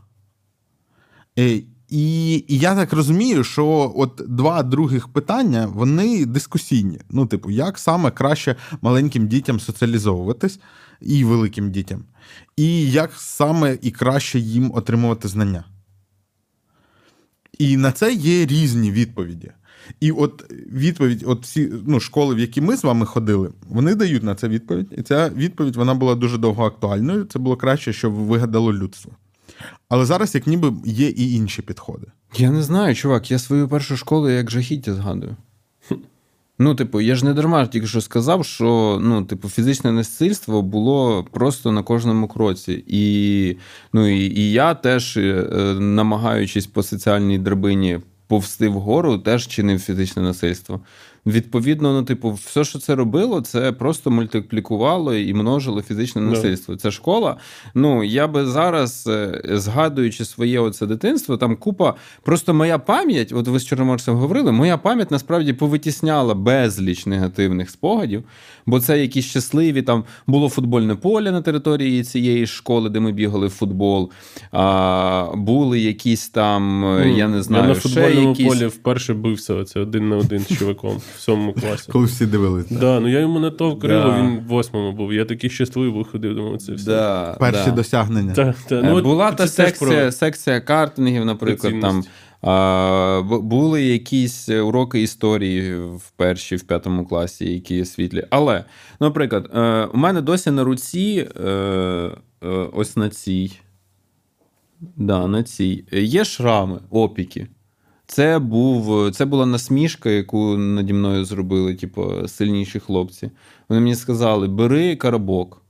І, і я так розумію, що от два других питання вони дискусійні. Ну, типу, як саме краще маленьким дітям соціалізовуватись і великим дітям, і як саме і краще їм отримувати знання. І на це є різні відповіді. І от відповідь, от всі ну, школи, в які ми з вами ходили, вони дають на це відповідь. І ця відповідь вона була дуже довго актуальною. Це було краще, що вигадало людство. Але зараз, як ніби, є і інші підходи. Я не знаю, чувак, я свою першу школу як жахіття згадую. Ну, типу, я ж не дарма тільки що сказав, що ну, типу, фізичне насильство було просто на кожному кроці. І, ну, і, і я теж, е, намагаючись по соціальній драбині повсти вгору, теж чинив фізичне насильство. Відповідно, ну, типу, все, що це робило, це просто мультиплікувало і множило фізичне Да. насильство. Це школа. Ну, я би зараз, е, згадуючи своє оце дитинство, там купа. Просто моя пам'ять, от ви з Чорноморцем говорили, моя пам'ять насправді повитісняла безліч негативних спогадів, бо це якісь щасливі, там було футбольне поле на території цієї школи, де ми бігали в футбол. А, були якісь там, е, я не знаю, я на ще якісь... полі вперше бився оце один на один з чуваком в сьомому класі. Коли всі дивилися. Да, ну я йому на то крило, Да. він в восьмому був. Я такий щасливий ходив, думав, це все. Да, Перші да. досягнення. Та, та, Е, ну, Була це та секція, про- секція картингів, наприклад, там. А, були якісь уроки історії в першій, в п'ятому класі, які світлі. Але, наприклад, е, у мене досі на руці, е, е, ось на цій, да, на цій, е, є шрами, опіки. Це, був, це була насмішка, яку наді мною зробили, типу, сильніші хлопці. Вони мені сказали: бери карабок,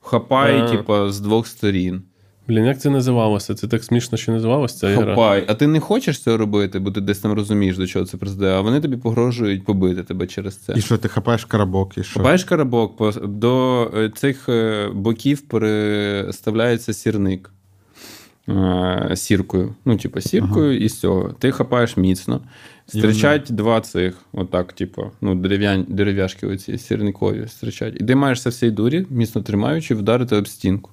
хапай, А. типу, з двох сторін. Блін, як це називалося? Це так смішно, що називалося ця гра. Хапай. А ти не хочеш цього робити, бо ти десь там розумієш, до чого це призведе, а вони тобі погрожують побити тебе через це. І що ти хапаєш карабок, і що? Хапаєш карабок, по- до е, цих е, боків переставляється сірник е, сіркою. Ну, типу, сіркою і з цього. Ти хапаєш міцно. Стрічать два цих, отак, типу, ну, дерев'ян, дерев'яшки оці сірникові стрічать. І ти маєш це всій дурі, міцно тримаючи, вдарити об стінку.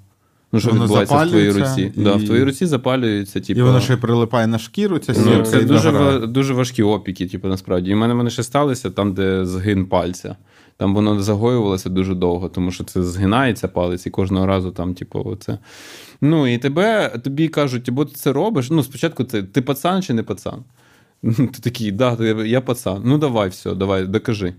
Ну, що Воно відбувається в твоїй руці? Да, в твоїй руці запалюється, типу. І воно ще й прилипає на шкіру, ця Ну, сірка, це і дуже, ва- дуже важкі опіки, типу, насправді. І в мене вони ще сталися там, де згин пальця. Там воно загоювалося дуже довго, тому що це згинається палець, і кожного разу там, типу, оце. Ну, і тебе тобі кажуть, або ти це робиш. Ну, спочатку це ти пацан чи не пацан? Ти такий, да, я пацан. Ну, давай, все, давай, докажи.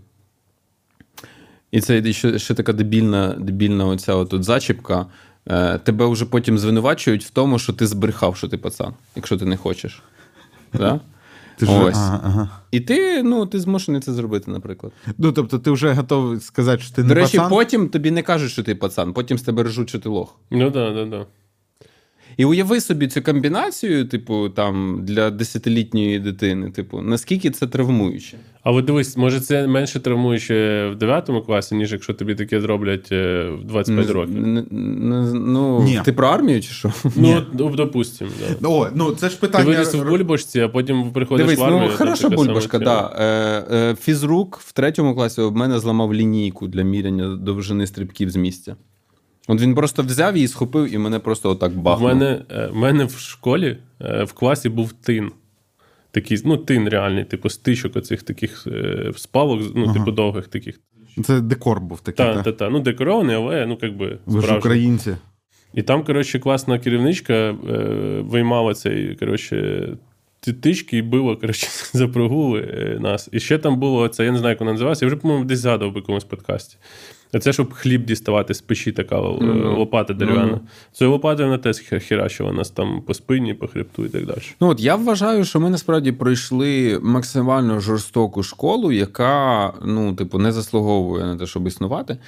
І це ще, ще така дебільна, дебільна оця от зачіпка. Е, тебе вже потім звинувачують в тому, що ти збрехав, що ти пацан, якщо ти не хочеш. Да? Ти ж- Ось. ага, ага. І ти, ну, ти змушений це зробити, наприклад. Ну, тобто ти вже готовий сказати, що ти не До речі, пацан? потім тобі не кажуть, що ти пацан, потім з тебе ржуть, що ти лох. Ну так, так, так. І уяви собі цю комбінацію, типу, там, для десятилітньої дитини, типу, наскільки це травмуюче. А от дивись, може це менше травмуюче в 9 класі, ніж якщо тобі таке зроблять е, в 25 Не- років. не- не- ну, Ні. ти про армію чи що? Ну, ну, допустим, да. О, ну це ж Ти питання. виріс в бульбашці, а потім приходиш Дивись, в армію. ну хороша бульбашка, сама да. Е, е, фізрук в третьому класі в мене зламав лінійку для міряння довжини стрибків з місця. От він просто взяв її, схопив і мене просто отак бахнув. мене, е, в мене в школі е, в класі був тин. Такий, ну, тин реальний, типу, стичок оцих таких е, спалок, ну, Ага. типу, довгих таких. Це декор був такий. Та, та. та, та. Ну, декорований, але ну, як би, Ви ж українці. І там, коротше, класна керівничка е, виймала цей, коротше, тички і била, коротше, за прогули е, нас. І ще там було це, я не знаю, як вона називалася, я вже, по-моєму, десь згадував в якомусь подкасті. Це щоб хліб діставати з печі, така е, Мгм. лопата дерев'яна. Мгм. Цією лопатою вона теж хе- херачила нас там по спині, по хребту і так далі. Ну от я вважаю, що ми насправді пройшли максимально жорстоку школу, яка ну, типу, не заслуговує на те, щоб існувати.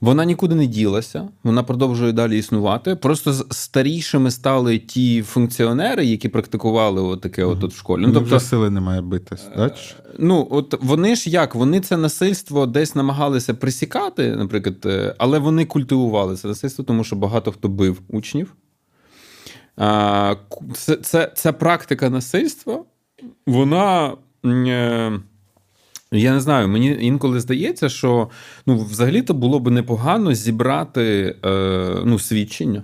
Вона нікуди не ділася, вона продовжує далі існувати. Просто старішими стали ті функціонери, які практикували от таке от тут в школі. Ну, тобто, вже сили немає чи ж? Ну, от вони ж як? Вони це насильство десь намагалися присікати, наприклад, е, але вони культивували це насильство, тому що багато хто бив учнів. Це, це, ця практика насильства, вона е, Я не знаю, мені інколи здається, що ну, взагалі-то було б непогано зібрати е, ну, свідчення.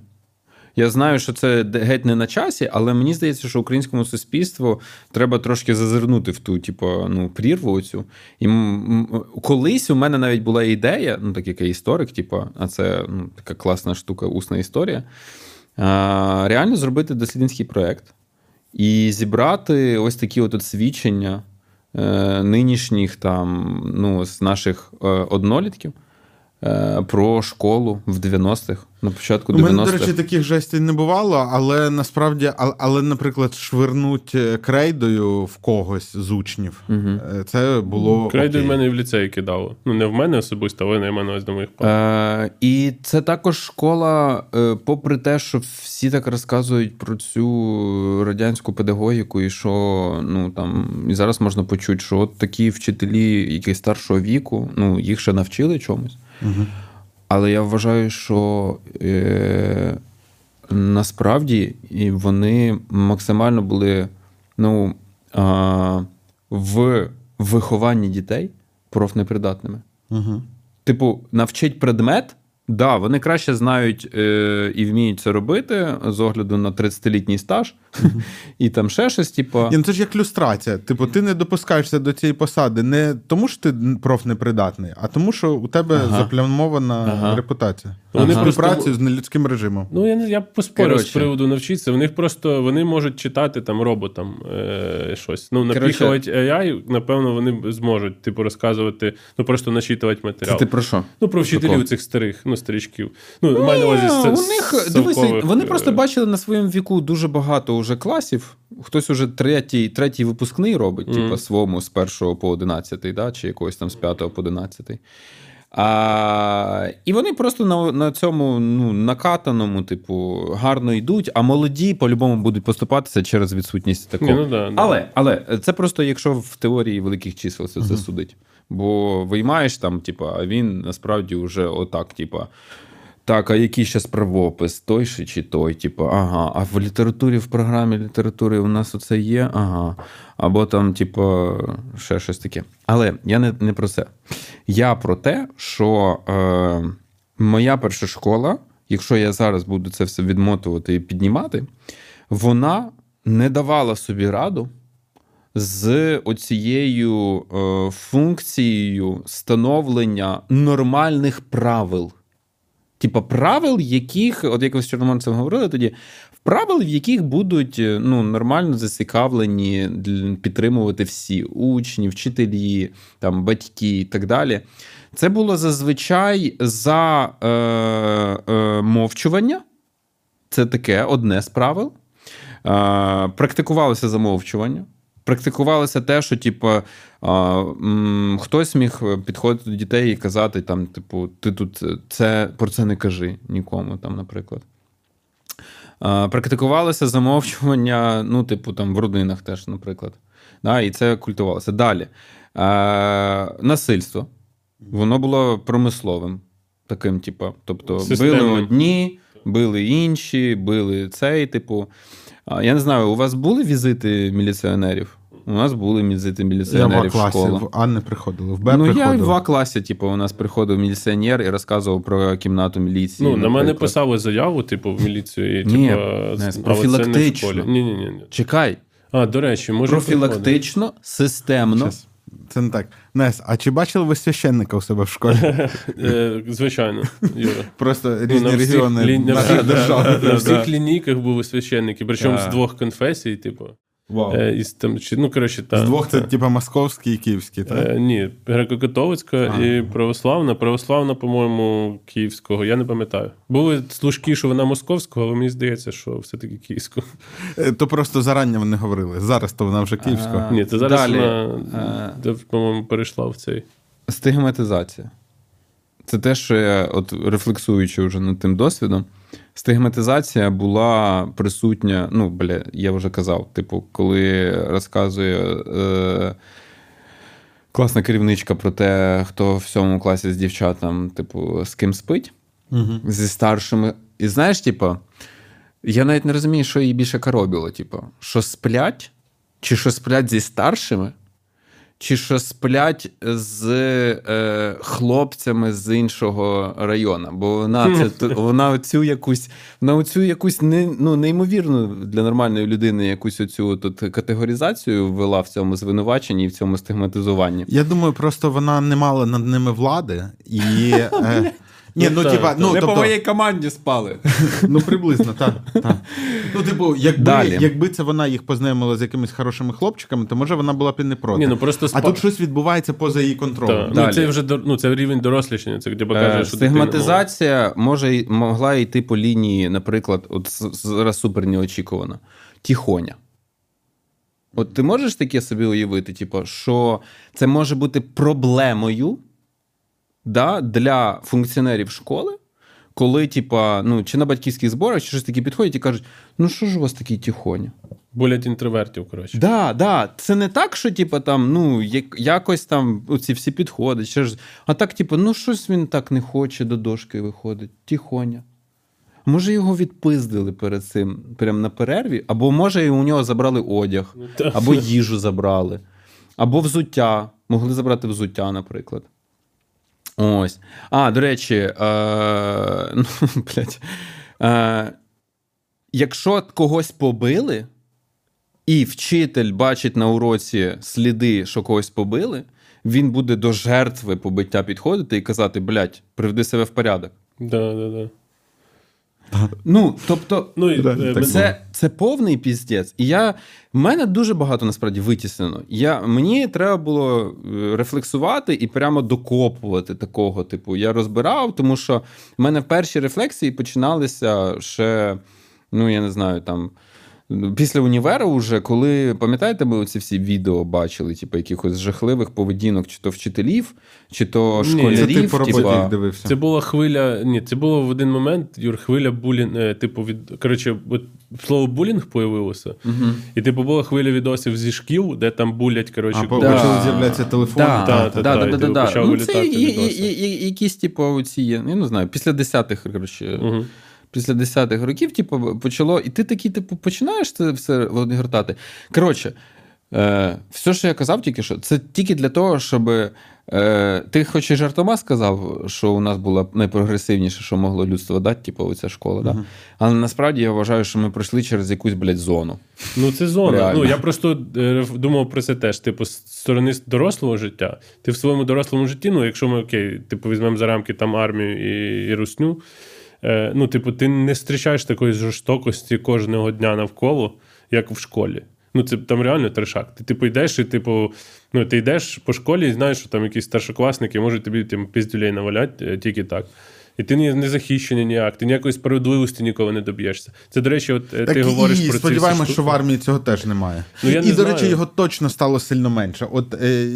Я знаю, що це геть не на часі, але мені здається, що українському суспільству треба трошки зазирнути в ту, типу, ну, прірву оцю. І колись у мене навіть була ідея, ну, так як я історик, типу, а це ну, така класна штука, усна історія. А, Реально зробити дослідницький проєкт і зібрати ось такі от свідчення е, нинішніх там, ну, з наших е, однолітків. Е, про школу в 90-х, на початку 90-х. У мене, до речі, таких жестей не бувало, але насправді, але, наприклад, швирнуть е, крейдою в когось з учнів. Угу. Це було. Крейдою в мене і в ліцеї кидало. Ну, не в мене особисто, але не мене ось до моїх. Е, І це також школа, попри те, що всі так розказують про цю радянську педагогіку, і що ну там і зараз можна почути, що от такі вчителі, які старшого віку, ну їх ще навчили чомусь. Угу. Але я вважаю, що е, насправді вони максимально були ну, е, в вихованні дітей профнепридатними. Угу. Типу, навчить предмет. Да, вони краще знають е, і вміють це робити з огляду на 30-літній стаж, і там ще щось, типу. Ну, це ж як люстрація. Типу, ти не допускаєшся до цієї посади не тому, що ти профнепридатний, а тому, що у тебе ага. заплямована ага. репутація. Вони ага. співпрацю з нелюдським режимом. Ну я я поспорю з приводу навчитися. В них просто вони можуть читати там роботам е, щось. Ну, напіхувати AI, напевно, вони зможуть, типу, розказувати, ну просто начитувати матеріал. Це ти про що? Ну, про вчителів цих старих, ну, старичків. Ну, маю на увазі у них дивися, вони е, просто бачили на своєму віку дуже багато уже класів. Хтось уже третій третій випускний робить, mm. типу, своєму з першого по одинадцятий, да, чи якогось там з п'ятого по одинадцятий. А, І вони просто на на цьому ну, накатаному, типу, гарно йдуть, а молоді по-любому будуть поступатися через відсутність такого. Ну, да, Але але це просто якщо в теорії великих чисел це uh-huh. судить. Бо виймаєш там, типу, а він насправді вже отак, типу. Так, а який ще правопис? Той чи той? Типу, ага. А в літературі, в програмі літератури у нас оце є, ага. Або там, типу, ще щось таке. Але я не не про це. Я про те, що е, моя перша школа, якщо я зараз буду це все відмотувати і піднімати, вона не давала собі раду з оцією е, функцією становлення нормальних правил. Типа правил, яких, от як ви з Чорноморцем говорили тоді, правил, в яких будуть е, ну, нормально зацікавлені підтримувати всі учні, вчителі, там, батьки і так далі. Це було зазвичай за е, е, мовчування. Це таке одне з правил. Е, Практикувалося замовчування практикувалося те, що, типу, а, м, хтось міг підходити до дітей і казати, там, типу, ти тут це про це не кажи нікому, там, наприклад. А, Практикувалося замовчування, ну, типу, там, в родинах теж, наприклад. Да, І це культувалося. Далі. А, Насильство. Воно було промисловим. Таким, типу, тобто, Системний. били одні, били інші, били цей, типу. Я не знаю, у вас були візити міліціонерів? У нас були візити міліціонерів я в класі, школу. в А не приходили. В Б ну, приходили. я в А класі, типу, у нас приходив міліціонер і розказував про кімнату міліції. Ну, на мене писали заяву, типу, в міліцію. І, типу, ні, не, профілактично. Не ні, ні, ні. Чекай. А, до речі, може. Профілактично, системно. Щас. Це не так. Нес, а чи бачили ви священника у себе в школі? Е, звичайно, Юра. Просто ну, різні регіони. На всіх лінійках були священники, причому з двох конфесій, типу. Вау. Е, із, там, чи, ну, коротше, та, З двох це, типу, московський і київський, так? Е, ні, греко-католицька і православна. Православна, по-моєму, київського, я не пам'ятаю. Були служки, що вона московського, але мені здається, що все-таки київського. Е, то просто зарані вони говорили. Зараз то вона вже київська. Ні, то зараз Далі. вона, по-моєму, перейшла в цей. Стигматизація. Це те, що я, от рефлексуючи вже над тим досвідом. Стигматизація була присутня. Ну, бля, я вже казав, типу, коли розказує е, класна керівничка про те, хто в сьомому класі з дівчатам, типу, з ким спить, угу. зі старшими. І знаєш, типу, я навіть не розумію, що її більше коробіло. Типу, що сплять, чи що сплять зі старшими, чи що сплять з е, хлопцями з іншого району. Бо вона це вона оцю якусь вона оцю якусь не, ну, неймовірну для нормальної людини якусь оцю тут категоризацію ввела в цьому звинуваченні і в цьому стигматизуванні. Я думаю, просто вона не мала над ними влади і. Е, ні, ну, Ну, типа, ну, Не тобто, по моїй команді спали. ну приблизно, так. Ну, типу, якби, Далі. якби це вона їх познайомила з якимись хорошими хлопчиками, то може вона була б і не проти. Ні, ну просто А тут щось відбувається поза її Та, контролем. ну, Далі. це вже дор- ну, це рівень дорослішання. Це де Е, покаже, що дитина, Стигматизація може й- могла йти по лінії, наприклад, от з- зараз супер неочікувано. Тихоня. От ти можеш таке собі уявити, типу, що це може бути проблемою да, для функціонерів школи, коли, типа, ну, чи на батьківських зборах, чи щось таке підходять і кажуть: ну що ж у вас такий тихоня? болять інтровертів, коротше. Да, да. Це не так, що типу, там, ну, якось там ці всі підходи, чи ж, а так, типу, ну щось він так не хоче до дошки виходить. Тихоня. Може, його відпиздили перед цим, прямо на перерві, або може у нього забрали одяг, або їжу забрали, або взуття. Могли забрати взуття, наприклад. Ось. А, до речі, е, ну, блядь, е, якщо когось побили, і вчитель бачить на уроці сліди, що когось побили, він буде до жертви побиття підходити і казати: блядь, приведи себе в порядок. Да, да, да. Ну, тобто, Ну, і, е, це, це повний піздець. І я, в мене дуже багато насправді витіснено. Я, мені треба було е, рефлексувати і прямо докопувати такого типу. Я розбирав, тому що в мене перші рефлексії починалися ще, ну я не знаю, там. Після універу, вже, коли пам'ятаєте, ми ці всі відео бачили, типу, якихось жахливих поведінок, чи то вчителів, чи то Ні, Це ти по роботі типа, дивився. Це була хвиля. Ні, це було в один момент, Юр, хвиля булінг, е, типу, від. Коротше, от слово булінг появилося. Мгм. І типу була хвиля відосів зі шкіл, де там булять, коротше, А Да. почали з'являтися телефони. Да, Та, та, та, ти да. почав Ну, це і, відоси. і, і, якісь, типу, ці, я не знаю, після 10-х, коротше, Угу. Після 10-х років, типу, почало, і ти такий, типу, починаєш це все гортати. Коротше, е, все, що я казав тільки що, це тільки для того, щоб. Е, ти хоч і жартома сказав, що у нас було найпрогресивніше, що могло людство дати, типу, оця школа, да? але насправді я вважаю, що ми пройшли через якусь, блядь, зону. Ну, це зона. Реально. Ну, я просто е, думав про це теж. Типу, з сторони дорослого життя. Ти в своєму дорослому житті, ну, якщо ми окей, типу, візьмемо за рамки там армію і, і русню. Е, ну, типу, ти не зустрічаєш такої жорстокості кожного дня навколо, як в школі. Ну, це там реально трешак. Ти типу йдеш і, типу, ну, ти йдеш по школі і знаєш, що там якісь старшокласники можуть тобі тим піздюлей наваляти е, тільки так. І ти не, захищений ніяк, ти ніякої справедливості ніколи не доб'єшся. Це, до речі, от е, Так ти говориш і про ці сподіваємось, що в армії цього теж немає. Ну, я і, не до знаю. речі, його точно стало сильно менше. От е,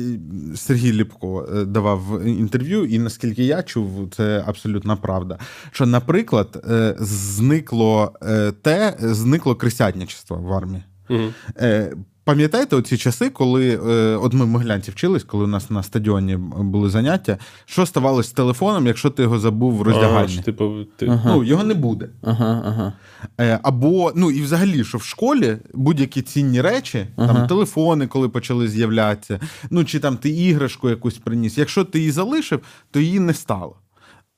Сергій Ліпко е, давав інтерв'ю, і наскільки я чув, це абсолютна правда. Що, наприклад, е, зникло е, те, зникло крисятничество в армії. Мгм. Пам'ятаєте оці часи, коли е, от ми в Могилянці вчились, коли у нас на стадіоні були заняття, що ставалось з телефоном, якщо ти його забув в роздягальні? що, типу, ти... Ага. Ну, його не буде. Ага, ага. Е, Або, ну і взагалі, що в школі будь-які цінні речі, Ага. там телефони, коли почали з'являтися, ну чи там ти іграшку якусь приніс. Якщо ти її залишив, то її не стало.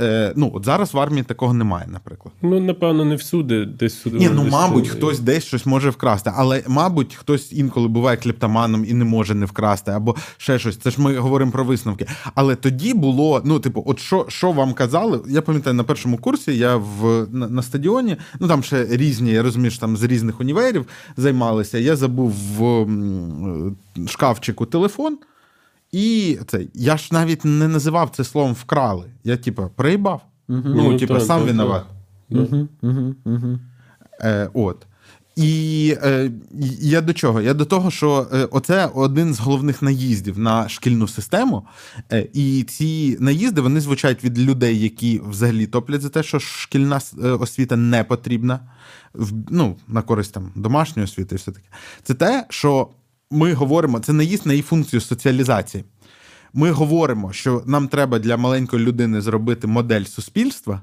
Е, ну, от зараз в армії такого немає, наприклад. Ну, напевно, не всюди, десь всюди. Ні, ну десь мабуть, тут. хтось десь щось може вкрасти, але мабуть, хтось інколи буває клептоманом і не може не вкрасти, або ще щось. Це ж ми говоримо про висновки. Але тоді було, ну, типу, от що, що вам казали? Я пам'ятаю, на першому курсі я в на, на стадіоні, ну там ще різні, я розумію, що там з різних універів займалися. Я забув в м, шкафчику телефон. І це я ж навіть не називав це словом вкрали. Я, типу, проїбав. Ну, Ну, типу, сам так, виноват. Угу, угу, угу. Е, от. І е, я до чого? Я до того, що е, оце один з головних наїздів на шкільну систему. Е, і ці наїзди вони звучать від людей, які взагалі топлять за те, що шкільна е, освіта не потрібна в, ну, на користь там домашньої освіти і все таке. Це те, що ми говоримо, це наїзд на її функцію соціалізації. Ми говоримо, що нам треба для маленької людини зробити модель суспільства,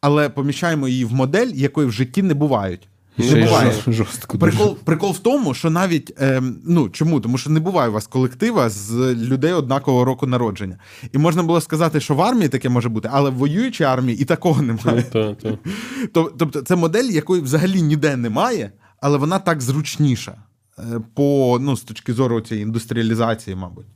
але поміщаємо її в модель, якої в житті не бувають. Не буває. жорстко. Прикол, прикол в тому, що навіть ем, ну чому? Тому що не буває у вас колектива з людей однакового року народження. І можна було сказати, що в армії таке може бути, але в воюючій армії і такого немає. Та, та. Тобто, це модель, якої взагалі ніде немає, але вона так зручніша. По ну, з точки зору цієї індустріалізації, мабуть.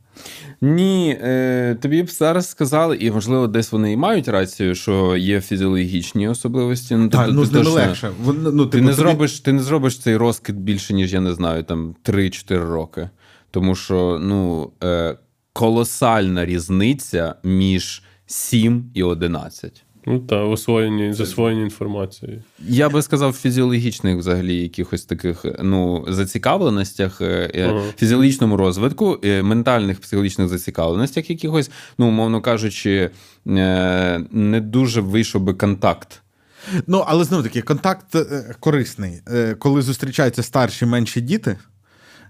Ні, е, тобі б зараз сказали, і можливо, десь вони і мають рацію, що є фізіологічні особливості. Ну, Так, тобто ну ти ними легше. Вон, ну, Ти типу, не, тобі- зробиш, ти не зробиш цей розкид більше, ніж я не знаю, там 3-4 роки. Тому що ну, е, колосальна різниця між 7 і 11. Ну та в освоєнні, засвоєнні інформації. Я би сказав, в фізіологічних взагалі якихось таких ну, зацікавленостях, е, е, Ага. фізіологічному розвитку, е, ментальних психологічних зацікавленостях якихось, ну, умовно кажучи, не дуже вийшов би контакт. Ну, але знову таки, контакт корисний. Коли зустрічаються старші менші діти.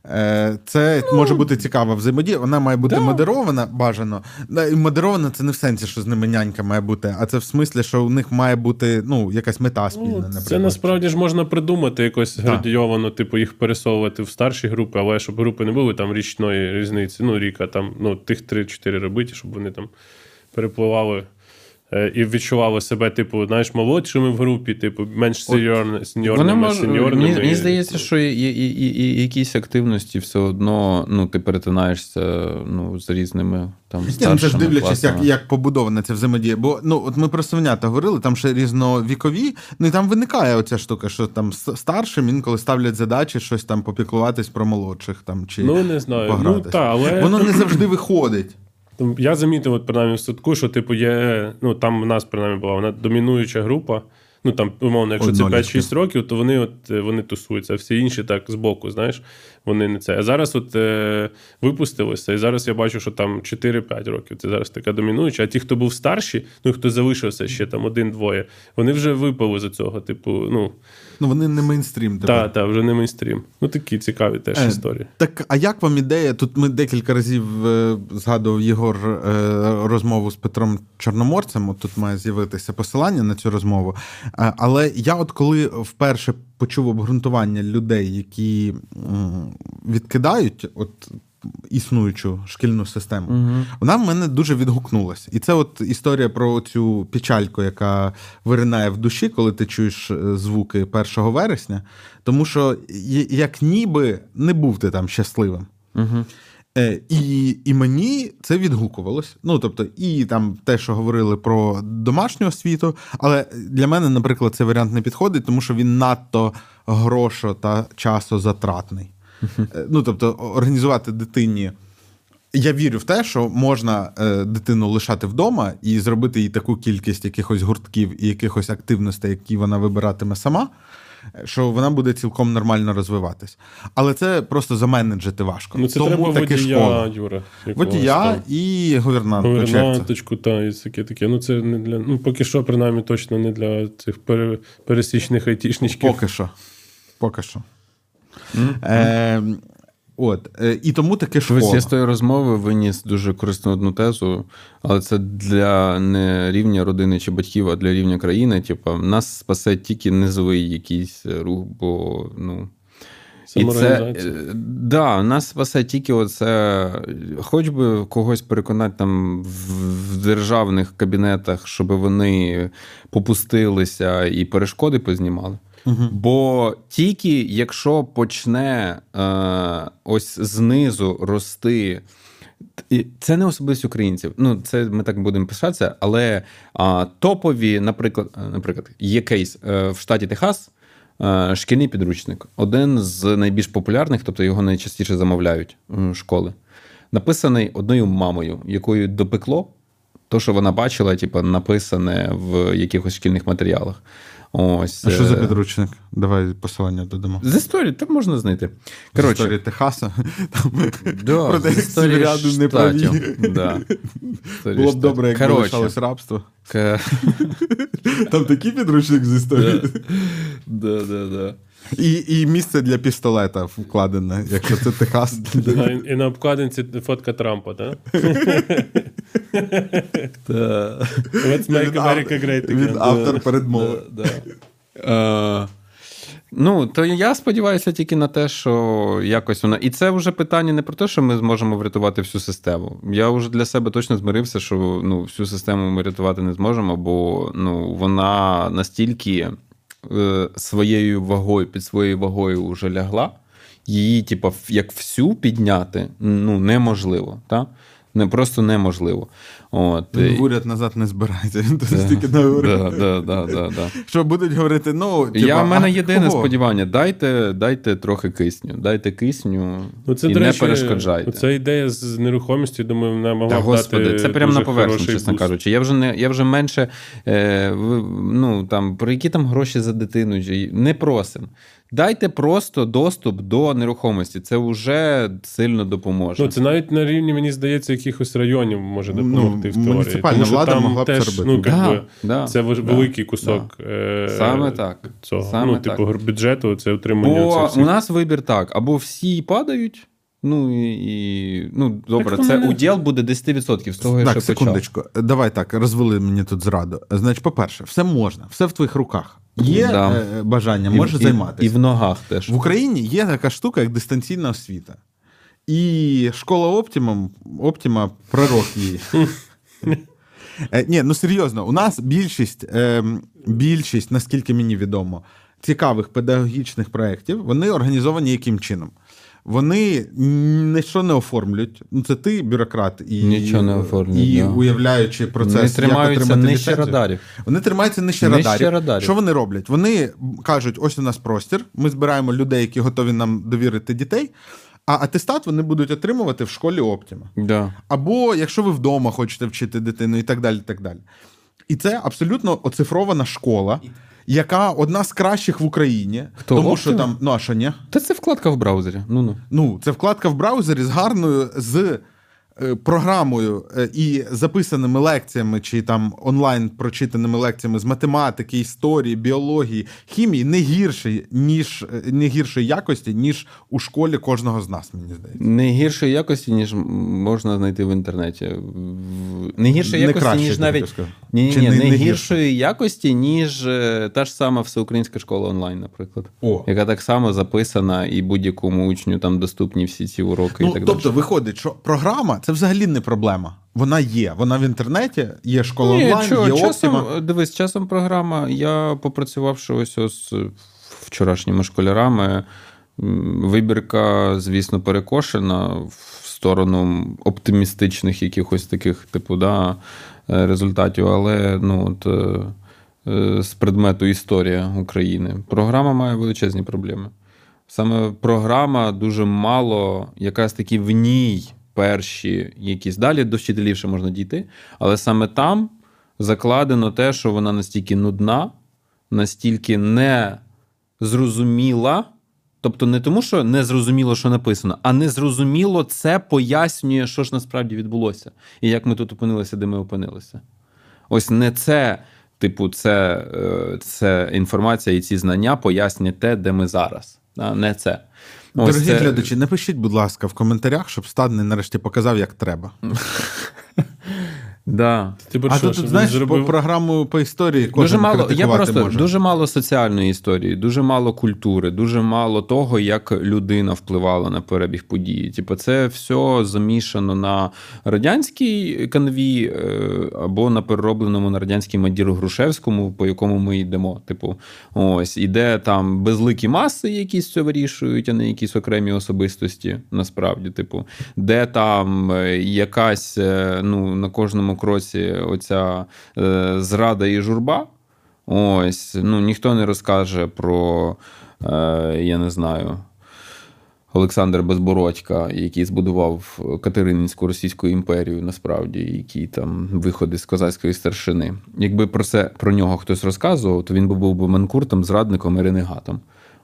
Е, Це може бути цікава взаємодія. Вона має бути Да. модерована бажано. І Модерована це не в сенсі, що з ними нянька має бути, а це в смислі, що у них має бути ну, якась мета спільна. Ну, наприклад. це насправді ж можна придумати якось градійовано, типу, їх пересовувати в старші групи, але щоб групи не були там річної різниці, ну, ріка, там, ну, тих 3-4 робити, щоб вони там перепливали. Е, І відчували себе, типу, знаєш, молодшими в групі, типу, менш сеньорними, сеньорними, сеньорними. мені, мені здається, що і, і, і, і якісь активності все одно ну, ти перетинаєшся ну, з різними там Ні, ну, старшими це ж дивлячись, як, як побудована ця взаємодія. Бо ну, от ми про свинята говорили, там ще різновікові, ну і там виникає оця штука, що там старшим інколи ставлять задачі щось там попіклуватись про молодших там чи Ну, не знаю. Ну, та, але... Воно не завжди виходить. Я замітив, от, принаймні, в садку, що типу є. Ну там в нас принаймні була вона домінуюча група. Ну там, умовно, якщо це Однолітки. 5-6 років, то вони от е, вони тусуються, а всі інші так збоку, знаєш, вони не це. А зараз от е, випустилося, і зараз я бачу, що там 4-5 років. Це зараз така домінуюча. А ті, хто був старші, ну хто залишився ще там один-двоє, вони вже випали за цього. Типу, ну Ну вони не мейнстрім. тепер. та, та, вже не мейнстрім. Ну такі цікаві теж Е, історії. Так, а як вам ідея? Тут ми декілька разів е, згадував Єгор е, розмову з Петром Чорноморцем. От тут має з'явитися посилання на цю розмову. Е, але я, от коли вперше почув обґрунтування людей, які відкидають от існуючу шкільну систему, вона в мене дуже відгукнулася. І це от історія про цю печальку, яка виринає в душі, коли ти чуєш е, звуки 1 вересня. Тому що як ніби не був ти там щасливим. Угу. Е, і, і мені це відгукувалось. Ну, тобто, і там те, що говорили про домашню освіту, але для мене, наприклад, цей варіант не підходить, тому що він надто грошо та часозатратний. Е, Ну, тобто, організувати дитині. Я вірю в те, що можна е, дитину лишати вдома і зробити їй таку кількість якихось гуртків і якихось активностей, які вона вибиратиме сама, що вона буде цілком нормально розвиватись. Але це просто заменеджити важко. Ну це Тому треба таки водія. Юра. Водія там. і гувернантку. Гувернанточку, та, і таке таке. Ну, це не для. Ну, поки що, принаймні, точно не для цих пере, пересічних айтішничків. Поки що. Поки що. Е, от. Е, і тому таке Ось я з тої розмови виніс дуже корисну одну тезу, але це для не рівня родини чи батьків, а для рівня країни. Типу, нас спасе тільки низовий якийсь рух, бо ну. І це, е, да, нас спасе тільки оце, хоч би когось переконати там в, в державних кабінетах, щоб вони попустилися і перешкоди познімали. Бо тільки якщо почне е, ось знизу рости. І Це не особливість українців. Ну, це ми так будемо пишатися, але а, топові, наприклад, е, наприклад, є кейс е, в штаті Техас. е, Шкільний підручник один з найбільш популярних, тобто його найчастіше замовляють школи. Написаний одною мамою, якою допекло то, що вона бачила, типу, написане в якихось шкільних матеріалах. Ось А що за е, підручник? Давай посилання додамо. з історії там можна знайти. З історії Техаса. Там, да, про з історії северяни не праві. Да. Було б добре, якби Коротше, лишалось рабство. к- Там такий підручник з історії. Да, да, да. І, і місце для пістолета вкладене, якщо це Техас. І на обкладинці фотка Трампа, так? Let's make America great again. автор передмови. Ну, то я сподіваюся тільки на те, що якось вона. І це вже питання не про те, що ми зможемо врятувати всю систему. Я вже для себе точно змирився, що ну, всю систему ми рятувати не зможемо, бо ну, вона настільки е, своєю вагою, під своєю вагою вже лягла. Її, типу, як всю підняти ну, неможливо. Та? Не просто неможливо. От. Він уряд назад не збирається. Він тут стільки наговорив. Да, да, да, да, да. Що будуть говорити, ну, типа, Я в мене єдине кого? сподівання: дайте, дайте трохи кисню, дайте кисню Ну, це, і до не речі, перешкоджайте. Ця ідея з нерухомістю, думаю, вона могла Та б господи, дати це прямо на поверхню, чесно буст. кажучи. Я вже не я вже менше е, ну там про які там гроші за дитину не просимо. Дайте просто доступ до нерухомості. Це вже сильно допоможе. Ну, це навіть на рівні, мені здається, якихось районів може Ну, допомогти в теорії. муніципальна Тому що влада там могла б це робити. Ну, Да, якби, да, це важ- да, великий кусок е, Саме так. цього. Саме ну, типу, так. бюджету, це утримання Бо цих всіх. у нас вибір так: або всі падають. Ну і, ну добре, Так, це ну, мене- уділ буде 10% з того, Так, що почав. секундочку. Давай так, розвели мені тут зраду. Значить, по-перше, все можна, все в твоїх руках. Є Да. е, бажання, може і, займатися. І в ногах теж. В Україні є така штука, як дистанційна освіта. І школа Оптимум, Оптима пророк її. Е, Ні, ну серйозно, у нас більшість, ем, більшість, наскільки мені відомо, цікавих педагогічних проєктів, вони організовані яким чином? Вони нічого не оформлюють. Ну, це ти, бюрократ, і, Нічого не оформлюють, і да. уявляючи процес, Вони тримаються нижче радарів. Вони тримаються нижче, Нижче радарів. радарів. Що вони роблять? Вони кажуть: ось у нас простір, ми збираємо людей, які готові нам довірити дітей. А атестат вони будуть отримувати в школі Оптіма. Да. Або якщо ви вдома хочете вчити дитину, і так далі. І так далі. І це абсолютно оцифрована школа, яка одна з кращих в Україні. Хто, тому що там, ну а що ні? Та це вкладка в браузері. Ну ну. Ну, це вкладка в браузері з гарною з програмою е, і записаними лекціями, чи там онлайн прочитаними лекціями з математики, історії, біології, хімії не гірші, ніж е, не гіршої якості, ніж у школі кожного з нас, мені здається. Не гіршої якості, ніж можна знайти в інтернеті. Не гіршої Не якості, краще, ніж навіть. Ні, ні, не- не, не гіршої якості, ніж е, та ж сама всеукраїнська школа онлайн, наприклад. О. Яка так само записана, і будь-якому учню там доступні всі ці уроки і Ну, так тобто, далі. виходить, що програма це взагалі не проблема. Вона є. Вона в інтернеті, є школа Ні, онлайн, чого, є часом, Оптима. дивись, часом програма. Я попрацювавши ось ось вчорашніми школярами. Вибірка, звісно, перекошена в сторону оптимістичних якихось таких, типу, да, е, результатів, але ну, от, е, е, з предмету історія України. Програма має величезні проблеми. Саме програма дуже мало, якраз таки в ній перші якісь далі до вчителів можна дійти, але саме там закладено те, що вона настільки нудна, настільки не зрозуміла. Тобто не тому, що не зрозуміло, що написано, а не зрозуміло це пояснює, що ж насправді відбулося, і як ми тут опинилися, де ми опинилися. Ось не це, типу, це, е, це інформація і ці знання пояснюють те, де ми зараз. Не це. Ось Дорогі це- глядачі, напишіть, будь ласка, в коментарях, щоб Стадний нарешті показав, як треба. Да. Ти А що, тут, тут знаєш, зробив- по програму по історії кожен Дуже мало, я просто може. дуже мало соціальної історії, дуже мало культури, дуже мало того, як людина впливала на перебіг події. Типу, це все замішано на радянській канві е, або на переробленому на радянській Мадіру Грушевському, по якому ми йдемо. Типу, ось іде там безликі маси, якісь це вирішують, а не якісь окремі особистості. Насправді, типу, де там е, якась е, ну на кожному кроці оця е, зрада і журба. Ось, ну ніхто не розкаже про, е, я не знаю, Олександр Безбородька, який збудував Катерининську Російську імперію, насправді, які там виходи з козацької старшини. Якби про це про нього хтось розказував, то він би був би манкуртом, зрадником і ренегатом.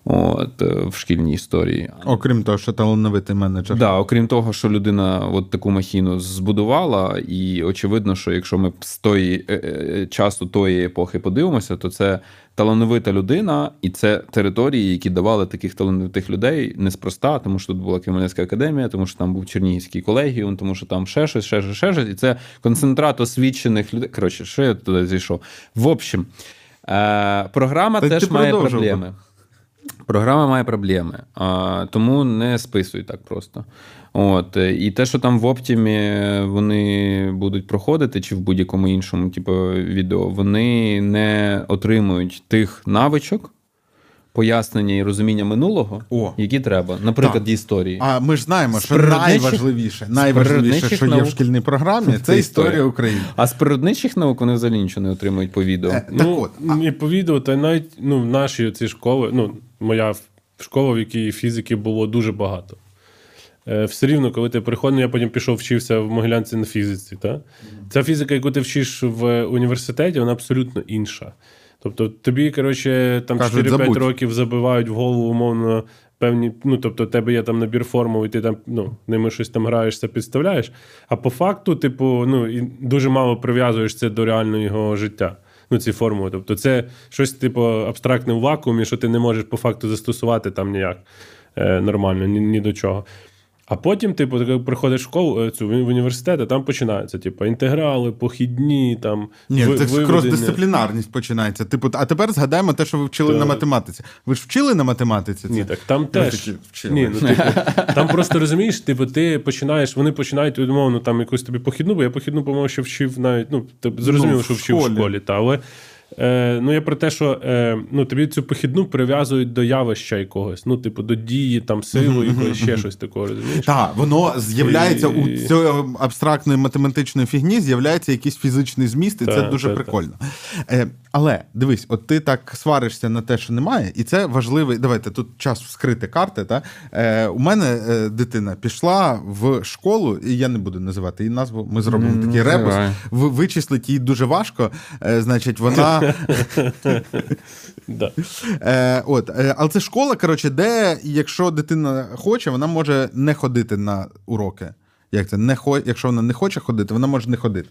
От, е, в шкільній історії. Окрім того, що талановитий менеджер. Да, окрім того, що людина от таку махіну збудувала, і очевидно, що якщо ми з тої е, е, часу тої епохи подивимося, то це талановита людина, і це території, які давали таких талановитих людей неспроста, тому що тут була Кремлівська академія, тому що там був Чернігівський колегіум, тому що там ще щось, ще щось, ще щось. І це концентрат освічених людей. Коротше, що я туди зайшов? В общем, програма Та теж має проблеми. Програма має проблеми, а, тому не списуй так просто. От, е, І те, що там в Оптімі вони будуть проходити, чи в будь-якому іншому типу, відео, вони не отримують тих навичок, пояснення і розуміння минулого, О. які треба, наприклад, Так. історії. А ми ж знаємо, що найважливіше, найважливіше, що є в шкільній програмі, це Це історія. України. А з природничих наук вони взагалі нічого не отримують по відео. Е, Так ну, от, а- і по відео, та навіть ну, в нашій ці школи, ну, моя школа, в якій фізики було дуже багато. Е, все рівно, коли ти приходив, ну, я потім пішов вчився в Могилянці на фізиці. Та? Ця фізика, яку ти вчиш в університеті, вона абсолютно інша. Тобто тобі, коротше, там Кажуть, 4-5 забудь. років забивають в голову, умовно, певні. Ну, тобто, у тебе є там набір формул, і ти там ну, ними щось там граєшся, підставляєш. А по факту, типу, ну, і дуже мало прив'язуєш це до реального життя. Ну, ці формули. Тобто, це щось, типу, абстрактне в вакуумі, що ти не можеш по факту застосувати там ніяк е, нормально, ні, ні до чого. А потім, типу, ти приходиш в школу е, цю в університет, а там починається, типу, інтеграли, похідні, там Ні, ви- це виведення. крос-дисциплінарність починається. Типу, а тепер згадаємо те, що ви вчили Так. на математиці. Ви ж вчили на математиці? Це? Ні, так там Ви теж. вчили. Ні, ну, типу, там просто розумієш, типу, ти починаєш, вони починають умовно там якусь тобі похідну, бо я похідну, по-моєму, ще вчив навіть. Ну, ти зрозуміло, Ну, що вчив в школі, та, але. Е, ну, я про те, що е, ну, тобі цю похідну прив'язують до явища якогось, ну, типу, до дії, там, сили, якоїсь, ще щось такого, розумієш? Так, воно з'являється І- у цієї абстрактної математичної фігні, з'являється якийсь фізичний зміст, і це дуже так, прикольно. Е, але дивись, от ти так сваришся на те, що немає, і це важливий. Давайте тут час вскрити карти. Та? Е, у мене е, дитина пішла в школу, і я не буду називати її назву. Ми зробимо Не такий ребус. Вичислити її дуже важко. Е, значить, вона. Да. Е, от, е, але це школа, коротше, де, якщо дитина хоче, вона може не ходити на уроки. Як це? Не хо... Якщо вона не хоче ходити, вона може не ходити.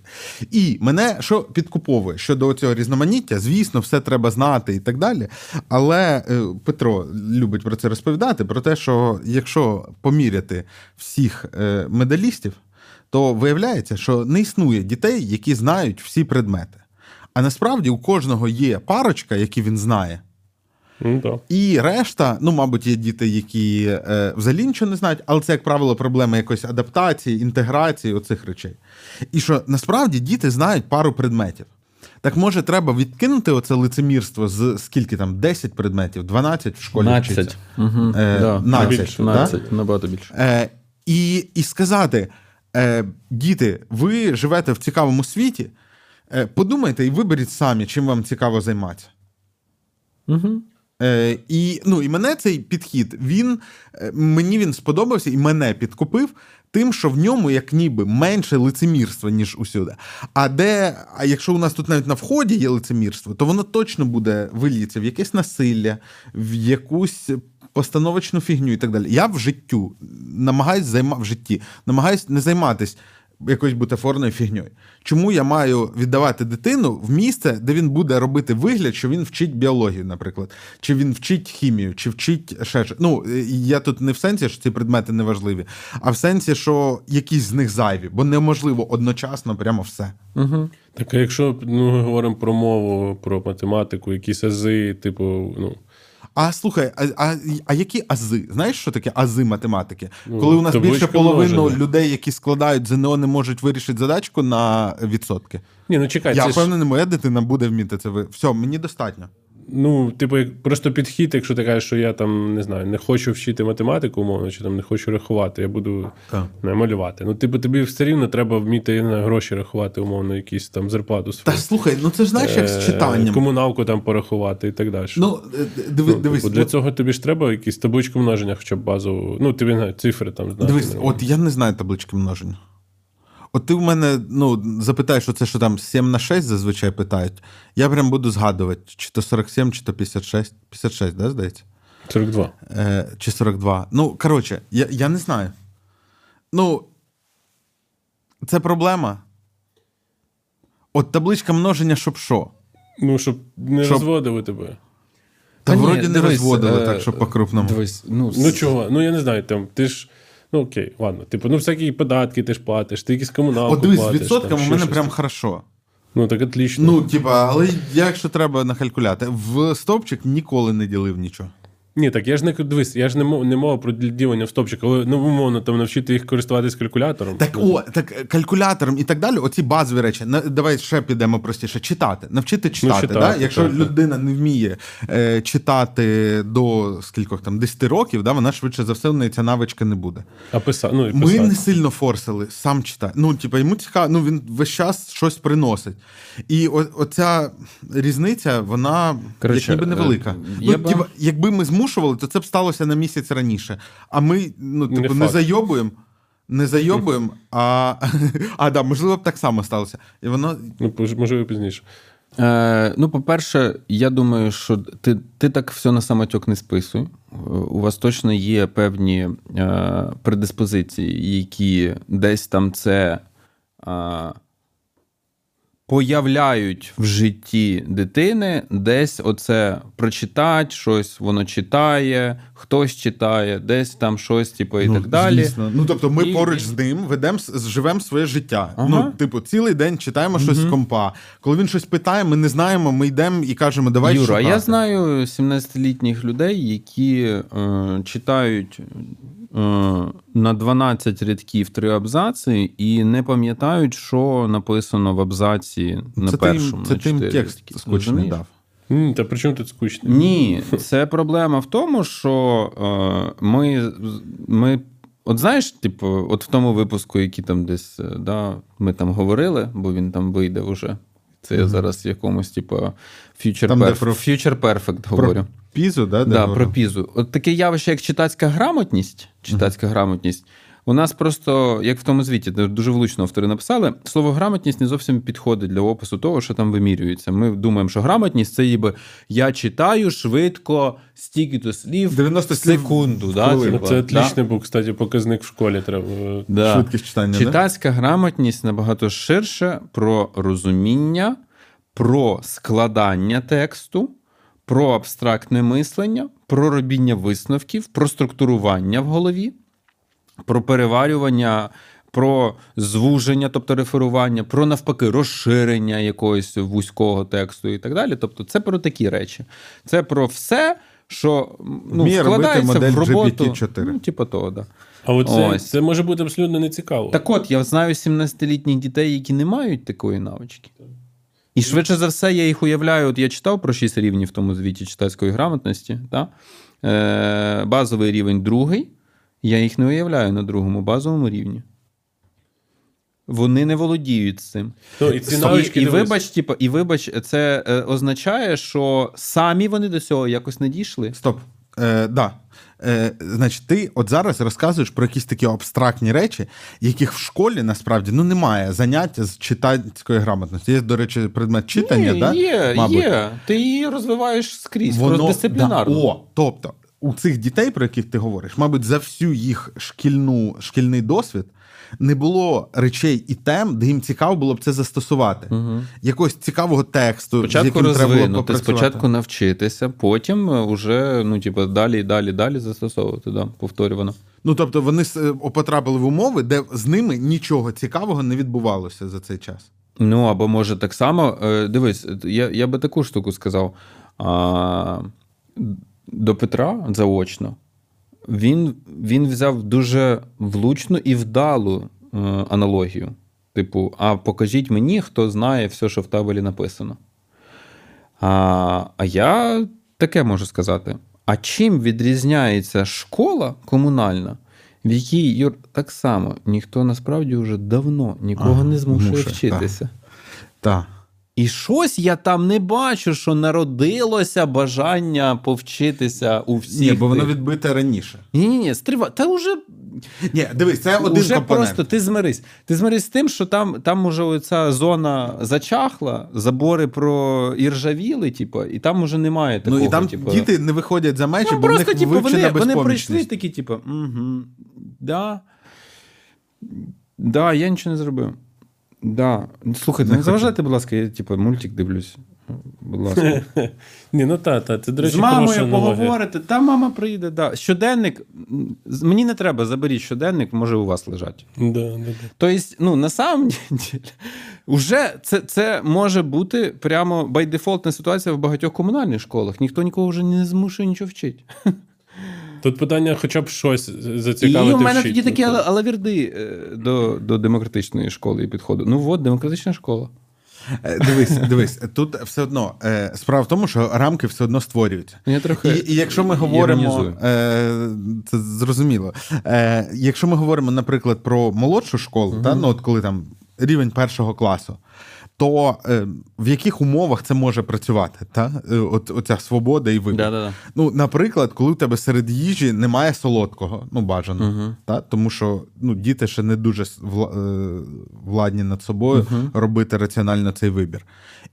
І мене що підкуповує щодо цього різноманіття, звісно, все треба знати і так далі. Але е, Петро любить про це розповідати: про те, що якщо поміряти всіх е, медалістів, то виявляється, що не існує дітей, які знають всі предмети. А насправді у кожного є парочка, які він знає. Ну. І решта, ну, мабуть, є діти, які е, взагалі нічого не знають, але це, як правило, проблема якоїсь адаптації, інтеграції оцих речей. І що насправді діти знають пару предметів. Так може, треба відкинути оце лицемірство з скільки там 10 предметів, 12 в школі 12. вчиться. Угу. Е, да, 12, більше, да? набагато більше. Е, і, і сказати: е, діти, ви живете в цікавому світі, подумайте і виберіть самі, чим вам цікаво займатися. Угу. Е, і, ну, і мене цей підхід, він е, мені він сподобався і мене підкупив тим, що в ньому як ніби менше лицемірства, ніж усюди. А де, а якщо у нас тут навіть на вході є лицемірство, то воно точно буде виліться в якесь насилля, в якусь постановочну фігню і так далі. Я в життю намагаюсь займа в житті, намагаюсь не займатися якоюсь бутафорною фігньою. Чому я маю віддавати дитину в місце, де він буде робити вигляд, що він вчить біологію, наприклад, чи він вчить хімію, чи вчить ще щось. Ну, е, я тут не в сенсі, що ці предмети не важливі, а в сенсі, що якісь з них зайві, бо неможливо одночасно прямо все. Угу. Так, а якщо ну, ми говоримо про мову, про математику, якісь ази, типу, ну. А слухай, а, а, а які ази? Знаєш, що таке ази математики? Ну, Коли у нас більше половини людей, які складають ЗНО, не можуть вирішити задачку на відсотки. Ні, ну чекай, Я це ж, моя дитина буде вміти це. ви- Все, мені достатньо. Ну, типу, як просто підхід, якщо ти кажеш, що я там не знаю, не хочу вчити математику, умовно, чи там не хочу рахувати, я буду Так. не малювати. Ну, типу, тобі все рівно треба вміти не гроші рахувати, умовно, якісь там зарплату Та слухай, ну це ж знаєш, як з Е, читанням. Комуналку там порахувати і так далі. Ну, е, диви, Ну, дивись, типу, для цього тобі ж треба якісь табличку множення, хоча б базову. Ну, тобі цифри там знати. дивись, от я не знаю таблички множення. От ти в мене ну, запитаєш, що це що там 7 на 6 зазвичай питають. Я прям буду згадувати, чи то 47, чи то 56. 56, да, здається? 42. Е, чи 42. Ну, коротше, я, я не знаю. Ну, це проблема. От табличка множення, щоб що? Ну, щоб не Щоб- розводили тебе. Та, Та вроді не дивись, розводили е, так, щоб по-крупному. Дивись, ну, Ну чого? Ну я не знаю, там ти ж. Ну окей, ладно. Типу, ну всякі податки ти ж платиш, ти якісь комуналку От дивись, з відсотками у мене щось. прям хорошо. Ну так отлично. Ну, типа, але якщо треба на калькуляти, в стовпчик ніколи не ділив нічого. Ні, так я ж не дивись, я ж не мов, не мова про ділення в стопчик, але ну, умовно там навчити їх користуватись калькулятором. Так, о, так е, калькулятором і так далі. Оці базові речі. На- Давай ще підемо простіше. Читати, навчити читати. читати, да? Якщо так, так. людина не вміє е, читати до скількох там 10 років, да, вона швидше за все в неї ця навичка не буде. А писа... ну, і Ми не сильно форсили, сам читає. Ну, типу, йому цікаво, ну він весь час щось приносить. І о, оця різниця, вона Коротше, як ніби невелика. е, Ну, типу, якби ми змушували, то це б сталося на місяць раніше. А ми ну, Не типу, не, зайобуємо. Не зайобуємо, а, а да, можливо б так само сталося. І воно Ну, можливо, пізніше. Е, ну, по-перше, я думаю, що ти, ти так все на самотьок не списуй. У вас точно є певні е, предиспозиції, які десь там це е, появляють в житті дитини, десь оце прочитать щось, воно читає, хтось читає, десь там щось, типу, і ну, так далі. Звісно. Ну тобто, ми І- поруч з ним ведемо живемо своє життя. Ага. Ну, типу, цілий день читаємо щось з компа. Коли він щось питає, ми не знаємо, ми йдемо і кажемо, давай Юра, шукати. я знаю 17-літніх людей, які е, читають на 12 рядків три абзаци і не пам'ятають, що написано в абзаці на це першому. це на ти їм чотири текст скучний дав. М, Та при чому тут скучно? Ні, це проблема в тому, що е, ми, ми. От знаєш, типу, от в тому випуску, який там десь е, да, ми там говорили, бо він там вийде вже. Це я зараз в якомусь, типу, Future, Там, про- Future Perfect говорю. Про пізу, да? де Да, говорив? про пізу. От таке явище, як читацька грамотність. Читацька грамотність. У нас просто, як в тому звіті, де дуже влучно автори написали, слово грамотність не зовсім підходить для опису того, що там вимірюється. Ми думаємо, що грамотність це ніби я читаю швидко стільки то слів 90 в слів секунду. Да, типа, це да? був, кстати, показник в школі треба. е, Да. Швидкість читання, да? Грамотність набагато ширше про розуміння, про складання тексту, про абстрактне мислення, про робіння висновків, про структурування в голові, про переварювання, про звуження, тобто реферування, про навпаки розширення якогось вузького тексту і так далі. Тобто, це про такі речі. Це про все, що ну, робити вкладається в роботу. GPT-4. Ну, типу того, да. А оце, Ось. це може бути абсолютно нецікаво. Так от, я знаю 17-літніх дітей, які не мають такої навички. І швидше за все, я їх уявляю, от я читав про 6 рівнів в тому звіті читацької грамотності. Та? Е, базовий рівень другий. Я їх не уявляю на другому базовому рівні. Вони не володіють цим. Ну, і ці І, навички, і, вибач, типу, і вибач, це е, означає, що самі вони до цього якось не дійшли. Стоп. Е, да. Е, значить, ти от зараз розказуєш про якісь такі абстрактні речі, яких в школі насправді ну немає заняття з читацької грамотності. Є, до речі, предмет читання, Ні, да? є, мабуть. є. Ти її розвиваєш скрізь, дисциплінарно. Да, о, тобто, у цих дітей, про яких ти говориш, мабуть, за всю їх шкільну, шкільний досвід не було речей і тем, де їм цікаво було б це застосувати. Угу. Якогось цікавого тексту, Спочатку яким треба було попрацювати. спочатку навчитися, потім вже ну, типу, далі, і далі, далі застосовувати, да, повторювано. Ну тобто вони е, потрапили в умови, де з ними нічого цікавого не відбувалося за цей час. Ну, або може так само. е, Дивись, я, я би таку штуку сказав. А, до Петра заочно. Він, він взяв дуже влучну і вдалу е, аналогію. Типу, а покажіть мені, хто знає все, що в табелі написано. А, а я таке можу сказати: а чим відрізняється школа комунальна, в якій Юр, так само ніхто насправді вже давно нікого Ага, не змушує вчитися. Так. І щось я там не бачу, що народилося бажання повчитися у всіх. Ні, бо воно відбите раніше. Ні, ні, ні, стрива. Та вже, Ні, дивись, це один вже компонент. просто ти змирись. Ти змирись з тим, що там, там уже оця зона зачахла, забори про іржавіли, типу, і там уже немає такого. ну і там типу, діти не виходять за межі, ну, бо в них типу, вони, вони прийшли такі, типу, угу, да, да, я нічого не зробив. Да. Слухайте, Не не заважайте, будь ласка, я типу, мультик дивлюсь. Будь ласка. Ні, ну та, та, це, до речі, З мамою поговорите, та мама прийде. Да. Щоденник. Мені не треба, заберіть щоденник, може у вас лежать. Да, да, да. Тобто, ну, на самом деле, Уже це, це може бути прямо байдефолтна ситуація в багатьох комунальних школах. Ніхто нікого вже не змушує нічого вчити. Тут питання хоча б щось І у мене тоді такі Ну, ала- алаверди е, до, до демократичної школи і підходу. Ну от, демократична школа. Е, Дивись, дивись, тут все одно е, справа в тому, що рамки все одно створюються. Я трохи І, і якщо ми говоримо, іронізую. це зрозуміло. Якщо ми говоримо, наприклад, про молодшу школу, та, ну, от коли там рівень першого класу, то е, в яких умовах це може працювати? Та? Е, От, оця свобода і вибір. Да-да-да. Ну, наприклад, коли у тебе серед їжі немає солодкого, ну бажано, Мгм. та? тому що ну, діти ще не дуже вла- е, владні над собою робити раціонально цей вибір.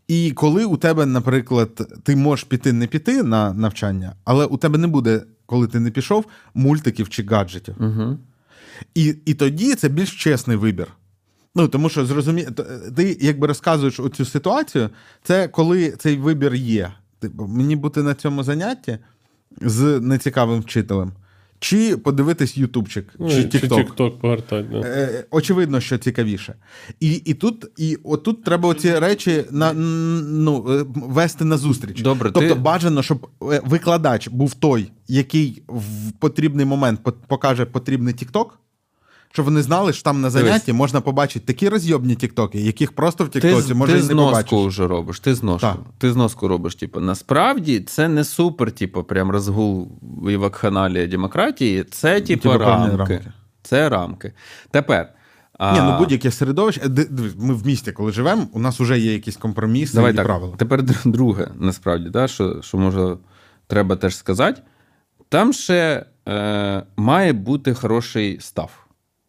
І коли у тебе, наприклад, ти можеш піти не піти на навчання, але у тебе не буде, коли ти не пішов, мультиків чи гаджетів. Угу. І, і тоді це більш чесний вибір. Ну, тому що зрозумі... ти якби розказуєш оцю ситуацію, це коли цей вибір є. Типу, мені бути на цьому занятті з нецікавим вчителем, чи подивитись ютубчик, Ну, чи тікток. погортати. Да. Е, Очевидно, що цікавіше. І, і тут, і отут треба оці речі на, ну, е, вести на зустріч. Добре, тобто ти- бажано, щоб е, викладач був той, який в потрібний момент покаже потрібний тікток. Щоб вони знали, що там на занятті можна побачити такі розйобні тіктоки, яких просто в тіктоці може ти не зноску побачиш. вже робиш. Ти зноску. Так. Ти зноску робиш. Типу, насправді це не супер, типу, прям розгул і вакханалія демократії. Це, типу, Типу, рамки. рамки. Це рамки. Тепер. а, Ні, ну будь-яке середовище. Е, Ми в місті, коли живемо, у нас вже є якісь компроміси Давай і так. правила. Тепер друге, насправді, да, що, що може треба теж сказати. Там ще е, має бути хороший став,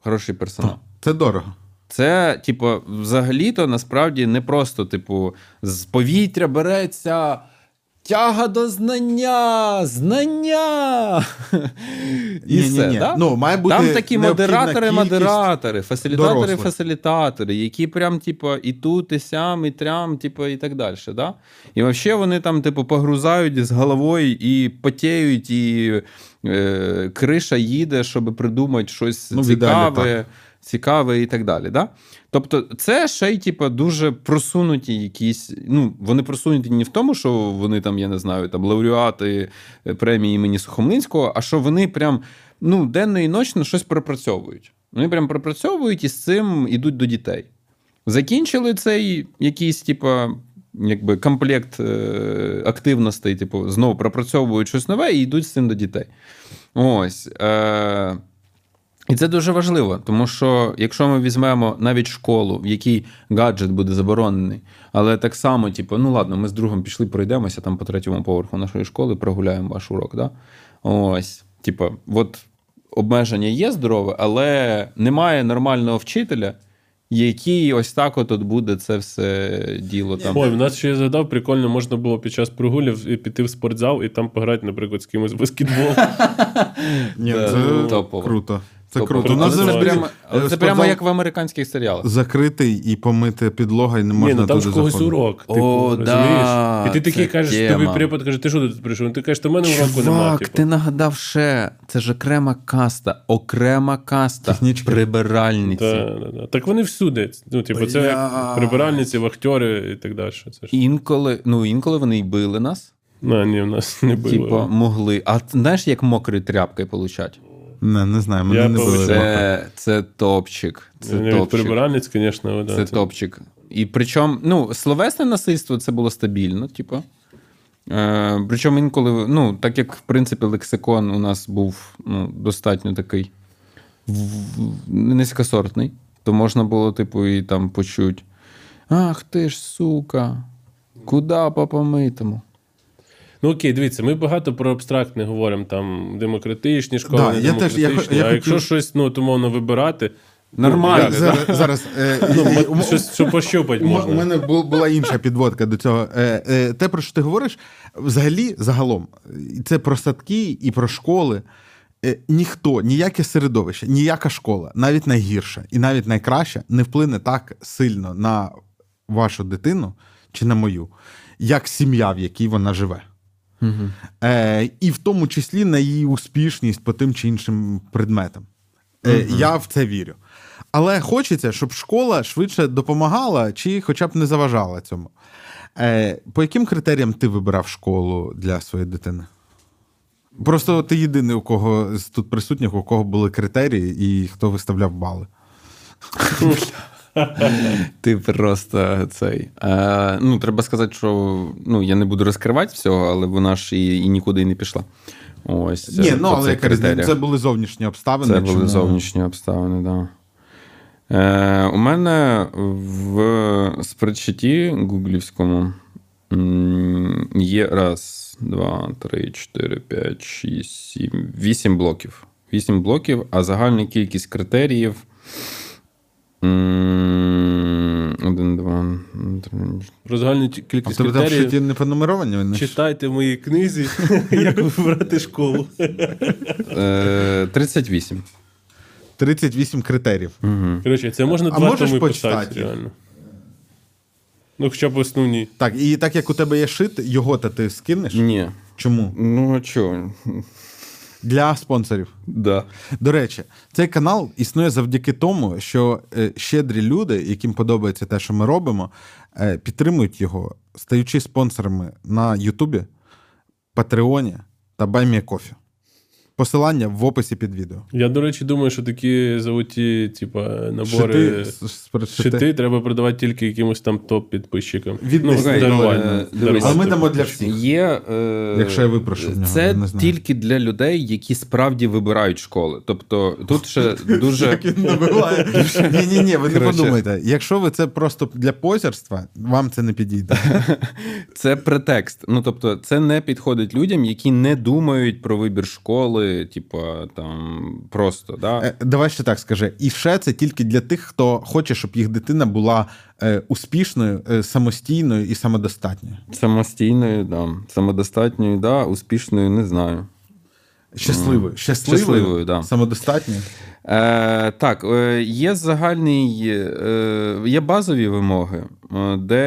хороший персонал. Це дорого. Це, типу, взагалі-то насправді не просто, типу, з повітря береться. Тяга до знання, знання. І Ні-ні-ні. да? Ну, має бути Там такі модератори, модератори, фасилітатори, фасилітатори, які прям, типу, і тут, і сям, і трям, типу, і так далі. Да? І взагалі вони там, типу, погрузають з головою і потіють, і е, криша їде, щоб придумати щось Ну, в ідеалі цікаве, цікаве і так далі. Да? Тобто, це ще й, типу, дуже просунуті якісь. Ну, вони просунуті не в тому, що вони там, я не знаю, там лауреати е, премії імені Сухомлинського, а що вони прям ну, денно і ночно щось пропрацьовують. Вони прям пропрацьовують і з цим ідуть до дітей. Закінчили цей якийсь, типу, якби комплект е, активностей, типу, знову пропрацьовують щось нове і йдуть з цим до дітей. Ось. Е, і це дуже важливо, тому що якщо ми візьмемо навіть школу, в якій гаджет буде заборонений, але так само, типу, ну ладно, ми з другом пішли, пройдемося там по третьому поверху нашої школи, прогуляємо ваш урок. Да? Ось, типу, от обмеження є здорове, але немає нормального вчителя, який ось так от, от буде це все діло там. Ой, в нас ще я згадав, прикольно можна було під час прогулів і піти в спортзал і там пограти, наприклад, з кимось в баскетбол. Ні, це топово. круто. Це Топово. круто. У нас Але це завжди прямо, але це прямо як в американських серіалах. закритий і помити підлога, і не Ні, ну там туди ж когось заходити. урок. О, Типу, розумієш? да, І ти такий кажеш, тема. тобі препод каже, ти що тут прийшов? Ти кажеш, то в мене уроку немає. Чувак, Типу. ти нагадав ще, це ж окрема каста, окрема каста Технічки. прибиральниці. Да, да, да. Так вони всюди. Ну, типу, це як прибиральниці, вахтери і так далі. Це ж... Інколи, ну інколи вони й били нас, Ну, ні, в нас не було. типу, могли. А знаєш, як мокрою тряпкою получать? Не, не знаю, мене Я не було. Це, це топчик. Це Це топчик. прибиральниць, звісно, да, Це топчик. І причому, ну, словесне насильство це було стабільно, типу. Е, причому інколи, ну, так як, в принципі, лексикон у нас був ну, достатньо такий низькосортний, то можна було, типу, і там почути: Ах ти ж, сука, куди по помитому? Ну окей, дивіться, ми багато про абстрактне говоримо, там демократичні школи, Да, не я теж- я хо- я якщо хотів- щось, ну, умовно, вибирати, Нормально. як? Зараз, зараз е, ну, е, щось, що пощупати У м- У мене була інша підводка до цього. Е, е, Те, про що ти говориш, взагалі, загалом, це про садки і про школи. Е, Ніхто, ніяке середовище, ніяка школа, навіть найгірша і навіть найкраща, не вплине так сильно на вашу дитину чи на мою, як сім'я, в якій вона живе. Е, і в тому числі на її успішність по тим чи іншим предметам. Е, Я в це вірю. Але хочеться, щоб школа швидше допомагала чи хоча б не заважала цьому. Е, По яким критеріям ти вибирав школу для своєї дитини? Просто ти єдиний, у кого з тут присутніх, у кого були критерії, і хто виставляв бали. Ти просто цей. Е, ну, треба сказати, що ну, я не буду розкривати всього, але вона ж і, і нікуди не пішла. Ось, Ні, е, ну але критеріях. це були зовнішні обставини. Це були зовнішні обставини, так. Да. Е, у мене в спредшиті гуглівському є раз, два, три, чотири, п'ять, шість, сім, вісім блоків. Вісім блоків, а загальна кількість критеріїв. Один, два, три, Про загальну ті- А в тебе там в не пронумеровані? Вони Читайте в моїй книзі, як вибрати школу. е, 38. 38 критеріїв. Коротше, це можна А два можеш томи почитати реально. Ну, хоча б основні. Так, і так як у тебе є шит, його то ти скинеш? Ні. Чому? Ну, а чого? Для спонсорів. Да. До речі, цей канал існує завдяки тому, що е, щедрі люди, яким подобається те, що ми робимо, е, підтримують його, стаючи спонсорами на Ютубі, Патреоні та Баймієкофі. Посилання в описі під відео. Я, до речі, думаю, що такі золоті, типа, набори. Шити, шити. Треба продавати тільки якимось там топ-підписчикам. Від ну, 10 дарувати. доларів. дарувати. Дивись. Але ми дамо для всіх. Є, е, Якщо я випрошу нього, це я не знаю. тільки для людей, які справді вибирають школи. Тобто тут ще дуже набиває. Ні, ні, ні, ви не подумайте. Якщо ви це просто для позерства, вам це не підійде. це претекст. Ну тобто, це не підходить людям, які не думають про вибір школи, типа там просто да. Е, Давай ще так скажи. І ще це тільки для тих, хто хоче, щоб їх дитина була е, успішною, е, самостійною і самодостатньою. Самостійною, да. самодостатньою, да, успішною, не знаю. Щасливою. Щасливою, Щасливою, да. самодостатньою. Е, так, е, є загальний, е, є базові вимоги, е, де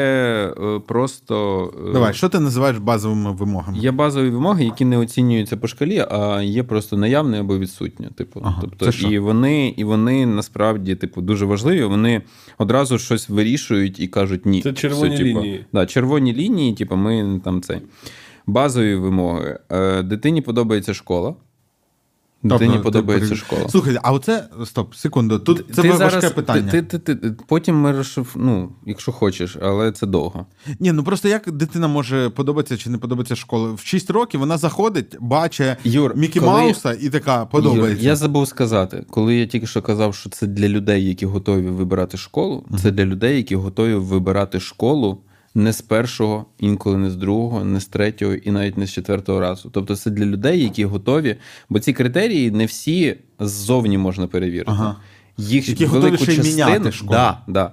е, просто. е, Давай, що ти називаєш базовими вимогами? Є базові вимоги, які не оцінюються по шкалі, а є просто наявні або відсутні. Типу, Ага, тобто, це що? і вони, і вони насправді типу дуже важливі. Вони одразу щось вирішують і кажуть ні. Це червоні типу, лінії. Да, червоні лінії, типу, ми там цей. Базові вимоги. Е, дитині подобається школа. Дитині подобається школа. Слухай, а оце стоп, секунду. Тут це ти важке зараз, питання. Ти, ти, ти, ти- потім ми розшиф... ну, якщо хочеш, але це довго. Ні, ну просто як дитина може подобатися чи не подобається школа? В 6 років вона заходить, бачить Юр, Мікі коли- Мауса і така подобається. Юр, Я забув сказати, коли я тільки що казав, що це для людей, які готові вибирати школу, це для людей, які готові вибирати школу не з першого, інколи не з другого, не з третього і навіть не з четвертого разу. Тобто це для людей, які готові, бо ці критерії не всі ззовні можна перевірити. Ага. Їх Які готові велику ще частину, міняти школу. Да, да.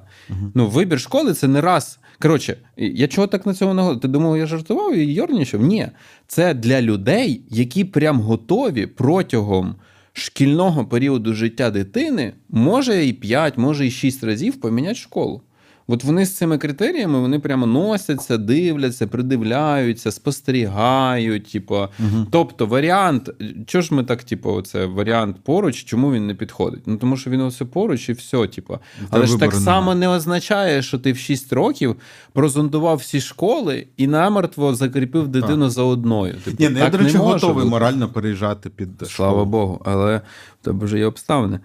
Ну, вибір школи це не раз. Коротше, я чого так на цьому наголосив? Ти думав, я жартував і йорнічав? Ні. Це для людей, які прям готові протягом шкільного періоду життя дитини, може і 5, може і 6 разів поміняти школу. От вони з цими критеріями вони прямо носяться, дивляться, придивляються, спостерігають. Типу. Тобто, варіант, чого ж ми так, типу, це варіант поруч, чому він не підходить? Ну тому що він ось поруч і все, типу. Але ж так само не означає, що ти в 6 років прозондував всі школи і намертво закріпив дитину за одною. Типу, Ні, ну я, до речі, не готовий бути. морально переїжджати під Слава школу. Богу, але в тебе вже є обставини.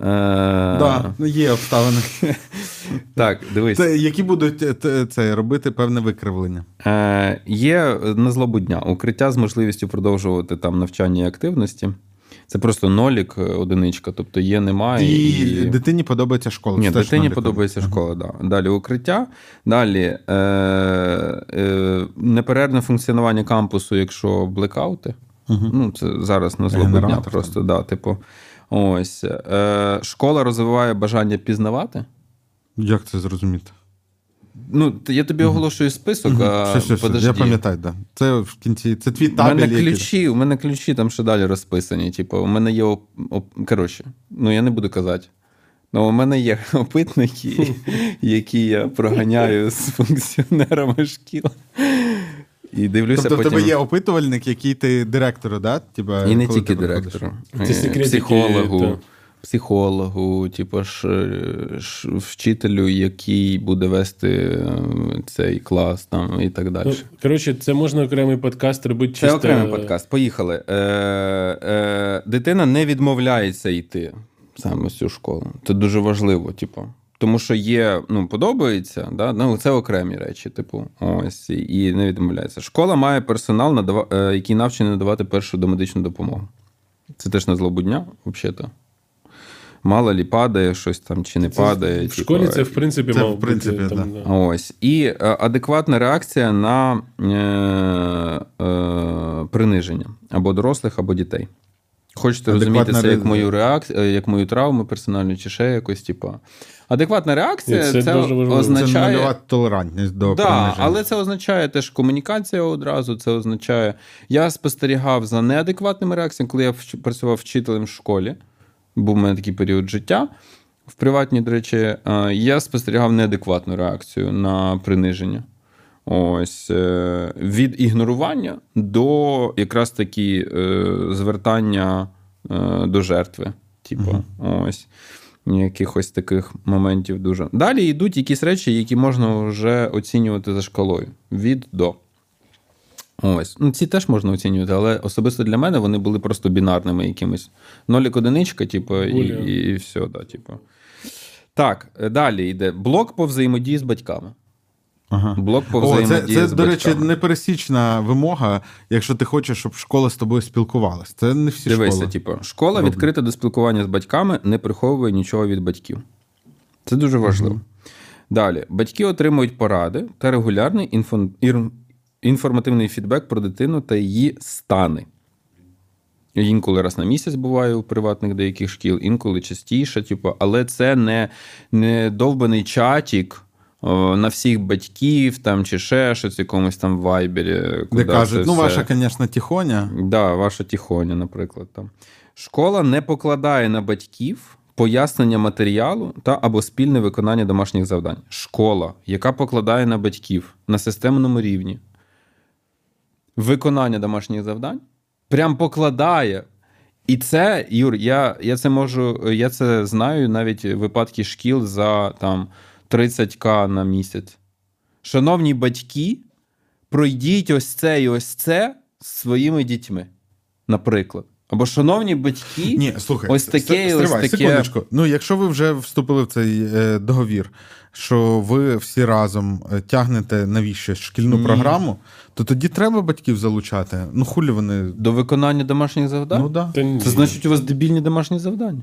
Е, Да, ну є обставини. Так, дивись. Це, які будуть е, це, робити певне викривлення. Е, є на злобу дня укриття з можливістю продовжувати там навчання і активності. Це просто нолік, е, одиничка, тобто є, немає. І, дитині подобається школа. Ні, Це дитині нолік. подобається школа, да. Далі укриття. Далі е, е, неперервне функціонування кампусу, якщо блекаути. Ну, це зараз на злобу дня просто, да, типу. Ось. Е, школа розвиває бажання пізнавати. Як це зрозуміти? Ну, я тобі оголошую список, а Все, все, подожди. я пам'ятаю, да. Це в кінці. Це твій У мене табель. який- ключі, у мене ключі там ще далі розписані. Типу, у мене є оп... оп- коротше, ну я не буду казати. Ну, у мене є опитники, які я проганяю з функціонерами шкіл. І дивлюся Тобто в потім. тебе є опитувальник, який ти директору, да? Типа, І не тільки директору, е, психологу, та. психологу, типу, ж, ж, вчителю, який буде вести е, цей клас там, і так далі. Ну, коротше, це можна окремий подкаст робити Це окремий подкаст. Поїхали. Е, е, дитина не відмовляється йти саме в цю школу. Це дуже важливо, типу. Тому що є, ну, подобається, да? ну, це окремі речі, типу, ось, і не відмовляється. Школа має персонал, надава, е, який навчений надавати першу домедичну допомогу. Це теж на злобудня, взагалі-то. Мало лі падає щось там чи не падає. В школі типу, це, в принципі, Це, мало в принципі, бути. Там, да. да. Ось. І е, адекватна реакція на е, е, приниження або дорослих, або дітей. Хочете розуміти це як мою реакцію, як мою травму персональну, чи ще якось, типу. Адекватна реакція це, це дуже важливо. Це толерантність до Да, але це означає теж комунікація одразу. Це означає. Я спостерігав за неадекватними реакціями, коли я працював вчителем в школі. Був у мене такий період життя. В приватній, до речі, е, я спостерігав неадекватну реакцію на приниження. Ось е, від ігнорування до якраз таки е, звертання е, до жертви. Типу, ось якихось таких моментів дуже. Далі йдуть якісь речі, які можна вже оцінювати за шкалою. Від до. Ось. Ну, ці теж можна оцінювати, але особисто для мене вони були просто бінарними якимись. Нолік одиничка, типу, і, і, і все, да, типу. Так, далі йде блок по взаємодії з батьками. Ага. Блок по О, це, це з до речі, непересічна вимога, якщо ти хочеш, щоб школа з тобою спілкувалась. Це не всі Дивися, школи. типу, школа роблять. відкрита до спілкування з батьками, не приховує нічого від батьків. Це дуже важливо. Далі, батьки отримують поради та регулярний інфон... інформативний фідбек про дитину та її стани. Інколи раз на місяць буває у приватних деяких шкіл, інколи частіше, типу, але це не, не довбаний чатік на всіх батьків там, чи ще щось в якомусь там вайбері. Де кажуть, ну все- ваша, звісно, тихоня. Да, ваша тихоня, наприклад. Там. Школа не покладає на батьків пояснення матеріалу та або спільне виконання домашніх завдань. Школа, яка покладає на батьків на системному рівні виконання домашніх завдань, прям покладає. І це, Юр, я, я це можу, я це знаю навіть випадки шкіл за там 30к на місяць. Шановні батьки, пройдіть ось це і ось це з своїми дітьми, наприклад. Або шановні батьки, Ні, слухай, ось таке і ось таке. секундочку. Ну, якщо ви вже вступили в цей е, договір, що ви всі разом е, тягнете навіщо шкільну Ні. програму, то тоді треба батьків залучати. Ну, хулі вони. до виконання домашніх завдань. Ну да. Це значить, у вас дебільні домашні завдання.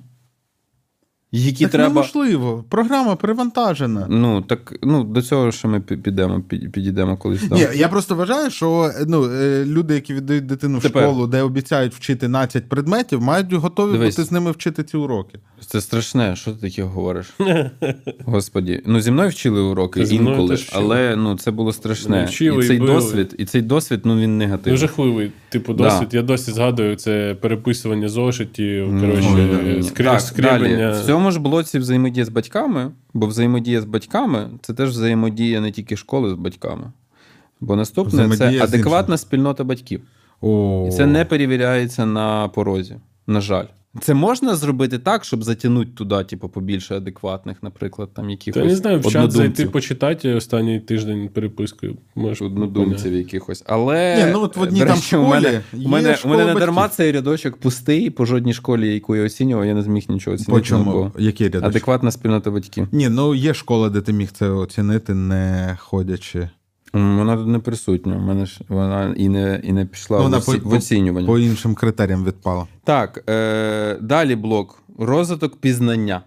Які так треба. неможливо. Програма перевантажена. Ну, так ну, до цього ще ми підемо, підійдемо колись там. Ні, я просто вважаю, що ну, е, люди, які віддають дитину в Тепер. школу, де обіцяють вчити 12 предметів, мають готові Дивись. бути з ними вчити ці уроки. Це страшне, що ти таке говориш? Господі. Ну, зі мною вчили уроки Зі мною інколи, теж вчили. але ну, це було страшне. Мене вчили і і цей били. досвід, і цей досвід, ну він Ну, негативний. жахливий, типу, Да. досвід. Я досі згадую це переписування зошитів, коротше, да, да. скрі... Так, скріблення. далі. В цьому ж блоці взаємодія з батьками, бо взаємодія з батьками це теж взаємодія не тільки школи з батьками. Бо наступне це Взаємодія з адекватна спільнота батьків. О, І це не перевіряється на порозі. На жаль. Це можна зробити так, щоб затягнути туди, типу, побільше адекватних, наприклад, там якихось Та не знаю, в чат зайти почитати останній тиждень перепискою. Можеш однодумців якихось. Але Ні, ну от в одній там речі, у мене, у мене, у мене не дарма цей рядочок пустий по жодній школі, яку я оцінював, я не зміг нічого оцінити. По чому? Який рядочок? Адекватна спільнота батьків. Ні, ну є школа, де ти міг це оцінити, не ходячи. Вона тут не присутня. У мене ж вона і не, і не пішла Ну, вона в, оці- по- в оцінювання. По іншим критеріям відпала. Так, е, далі блок. Розвиток пізнання.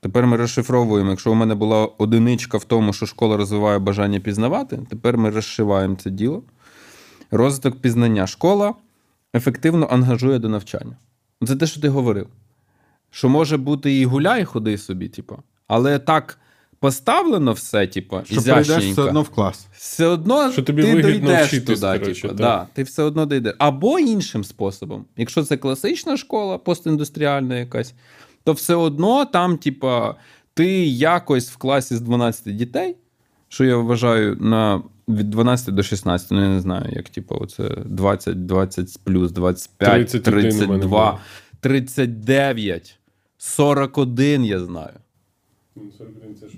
Тепер ми розшифровуємо. Якщо у мене була одиничка в тому, що школа розвиває бажання пізнавати, тепер ми розшиваємо це діло. Розвиток пізнання. Школа ефективно ангажує до навчання. Це те, що ти говорив. Що може бути і гуляй, ходи собі, типу, але так поставлено все, типу, Що прийдеш все одно в клас. все одно Що тобі ти дійдеш вчитись, туди, коротше, типу, да, ти все одно дійдеш. Або іншим способом. Якщо це класична школа, постіндустріальна якась, то все одно там, типа, ти якось в класі з 12 дітей, що я вважаю на від 12 до 16, ну я не знаю, як типу, оце 20, 20 плюс, 25, 31 у мене 32, було. 39. 41 я знаю.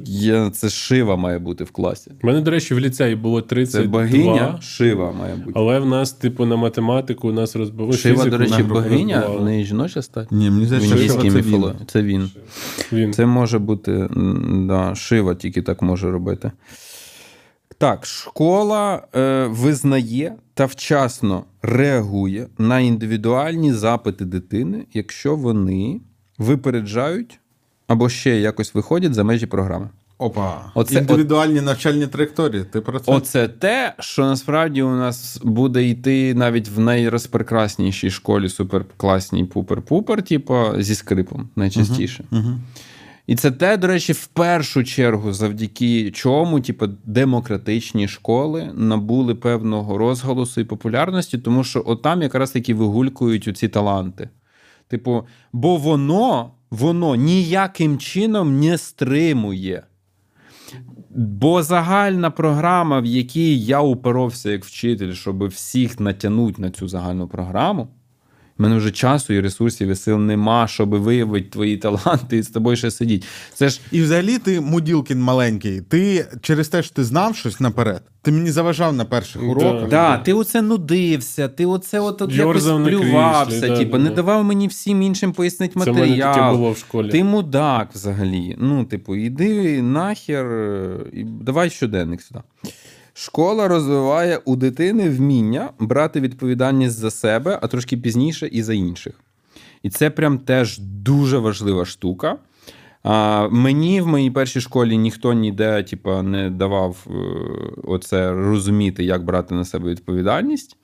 Я, це шива має бути в класі. У мене, до речі, в ліцеї було Це богиня шива має бути. але в нас, типу, на математику нас розбили. Шива, фізику до речі, богиня, в неї жіноча стать. Ні, мені здається, що це він. Це він. Він. Це може бути, да, шива тільки так може робити. Так, школа е, визнає та вчасно реагує на індивідуальні запити дитини, якщо вони випереджають або ще якось виходять за межі програми. Опа. Оце- Індивідуальні навчальні траєкторії. Ти про це? Оце те, що насправді у нас буде йти навіть в найрозпрекраснішій школі, суперкласній пупер-пупер, типу, зі скрипом найчастіше. Угу. І це те, до речі, в першу чергу, завдяки чому, типу, демократичні школи набули певного розголосу і популярності, тому що отам якраз таки вигулькують оці таланти. Типу, бо воно, воно ніяким чином не стримує. Бо загальна програма, в якій я упоровся як вчитель, щоб всіх натягнути на цю загальну програму, мене вже часу і ресурсів і сил нема, щоб виявити твої таланти і з тобою ще сидіть. Це ж І взагалі ти муділкін маленький. Ти через те, що ти знав щось наперед, ти мені заважав на перших Да. уроках. Да, ти оце нудився, ти оце от, от якось плювався, да, типу, да, не да. давав мені всім іншим пояснити Це в мене таке матеріал. було в школі. Ти мудак взагалі. Ну, типу, іди нахер і давай щоденник сюди. Школа розвиває у дитини вміння брати відповідальність за себе, а трошки пізніше і за інших. І це прям теж дуже важлива штука. А, мені в моїй першій школі ніхто ніде типу, не давав е, оце розуміти, як брати на себе відповідальність.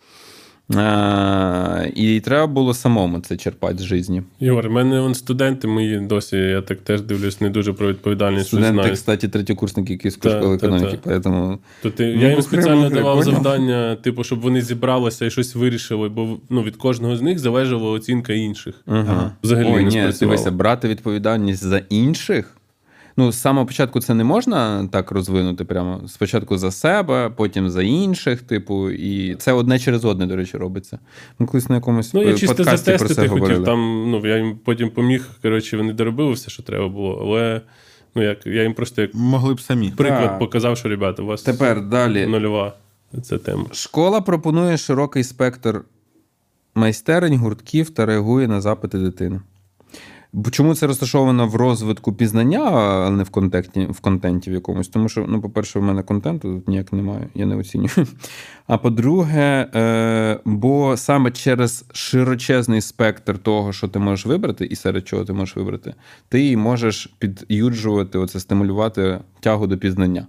А, і треба було самому це черпати з житті. Ігор, в мене вон студенти мої досі, я так теж дивлюсь, не дуже про відповідальність. Студенти, знають. кстати, третьокурсники Київської школи економіки, та. поэтому То ти, Ну, я їм спеціально давав поняв. завдання, типу, щоб вони зібралися і щось вирішили, бо ну, від кожного з них залежала оцінка інших. Ага. Взагалі Ой, не ні, дивися, брати відповідальність за інших. Ну, з самого початку це не можна так розвинути прямо. Спочатку за себе, потім за інших, типу, і це одне через одне, до речі, робиться. Ми колись на якомусь Ну, я е, чисто подкасті про це затестити хотів. Там, ну, я їм потім поміг, коротше, вони доробили все, що треба було, але ну, як, я їм просто як Могли б самі. приклад Так. показав, що, ребята, у вас Тепер далі. нульова ця тема. Школа пропонує широкий спектр майстерень, гуртків та реагує на запити дитини. Чому це розташовано в розвитку пізнання, а не в контенті, в контенті в якомусь? Тому що, ну, по-перше, в мене контенту тут ніяк немає, я не оцінюю. А по-друге, е, бо саме через широчезний спектр того, що ти можеш вибрати, і серед чого ти можеш вибрати, ти можеш під'юджувати, оце, стимулювати тягу до пізнання.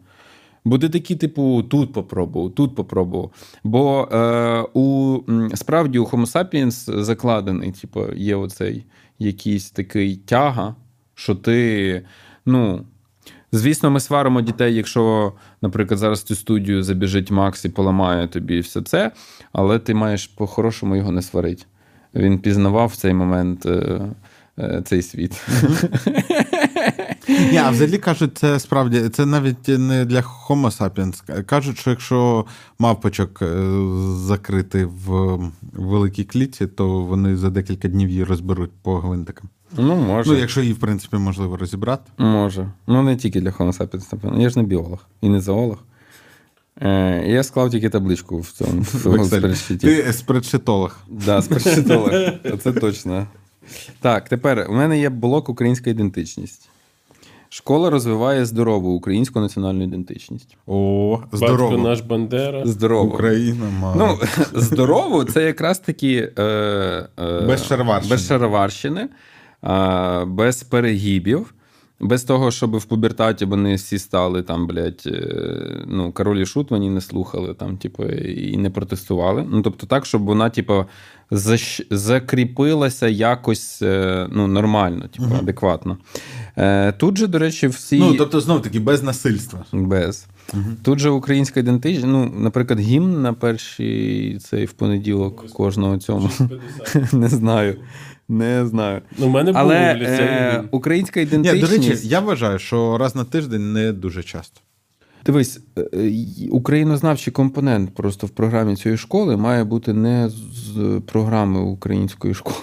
Бо ти такий, типу, тут попробував, тут попробував. Бо е, у справді у Homo sapiens закладений, типу, є оцей якийсь такий тяга, що ти, ну. Звісно, ми сваримо дітей, якщо, наприклад, зараз цю студію забіжить Макс і поламає тобі все це, але ти маєш по-хорошому його не сварити. Він пізнавав в цей момент е, е, цей світ. Ні, а взагалі кажуть, це справді це навіть не для Homo sapiens. Кажуть, що якщо мавпочок е, закрити в великій клітці, то вони за декілька днів її розберуть по гвинтикам. Ну, може. Ну, якщо її, в принципі, можливо розібрати. Може. Ну, не тільки для Homo sapiens, напевно. Я ж не біолог і не зоолог. Е, я склав тільки табличку в цьому в В Ти спредшитолог. Да, спредшитолог. Це точно. Так, тепер у мене є блок Українська ідентичність. Школа розвиває здорову українську національну ідентичність. О, Батько наш Бандера. Здорово. Україна, мама. Ну, здорово, це якраз таки е, е, Без шароварщини. без шароварщини, е, без перегибів, без того, щоб в пубертаті вони всі стали там, блядь, е, ну, король і шут вони не слухали там, типу, і не протестували. Ну, тобто так, щоб вона, типу, защ... закріпилася якось е, ну, нормально, типу, адекватно. Е, тут же, до речі, всі. Ну, тобто, знов таки, без насильства. Без. Тут же українська ідентичність. Ну, наприклад, гімн на перший цей в понеділок кожного цьому. Не знаю. Не знаю. Ну, в мене Але в е, українська Ні, до речі, я вважаю, що раз на тиждень не дуже часто. Дивись, е, е, українознавчий компонент просто в програмі цієї школи має бути не з програми української школи.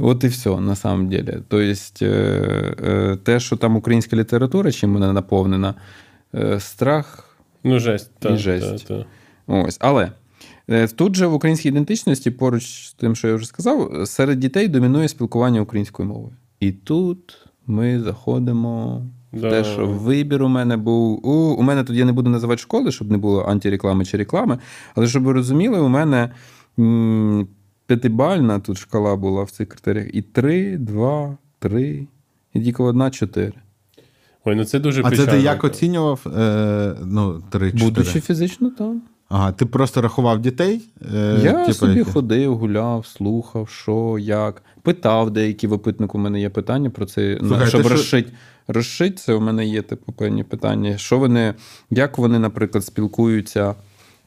От і все, на самом деле. Тобто, те, що там українська література, чим вона наповнена, е, страх. Ну, жесть. І Та, жесть. Та, та. Ось. Але тут же в українській ідентичності, поруч з тим, що я вже сказав, серед дітей домінує спілкування українською мовою. І тут ми заходимо Да. те, що вибір у мене був. У, у мене тут я не буду називати школи, щоб не було антиреклами чи реклами. Але щоб ви розуміли, у мене п'ятибальна тут шкала була в цих критеріях. І 3, 2, 3, і тільки одна 4. Ой, ну це дуже А це ти як оцінював? Е, ну, 3 4 Будучи фізично там. Ага, ти просто рахував дітей? Е, Я типу, собі які? ходив, гуляв, слухав, що, як. Питав деякі в опитнику, у мене є питання про це. Ну, Слухай, щоб ти що- Розшить це, у мене є типу певні питання. Що вони, як вони, наприклад, спілкуються,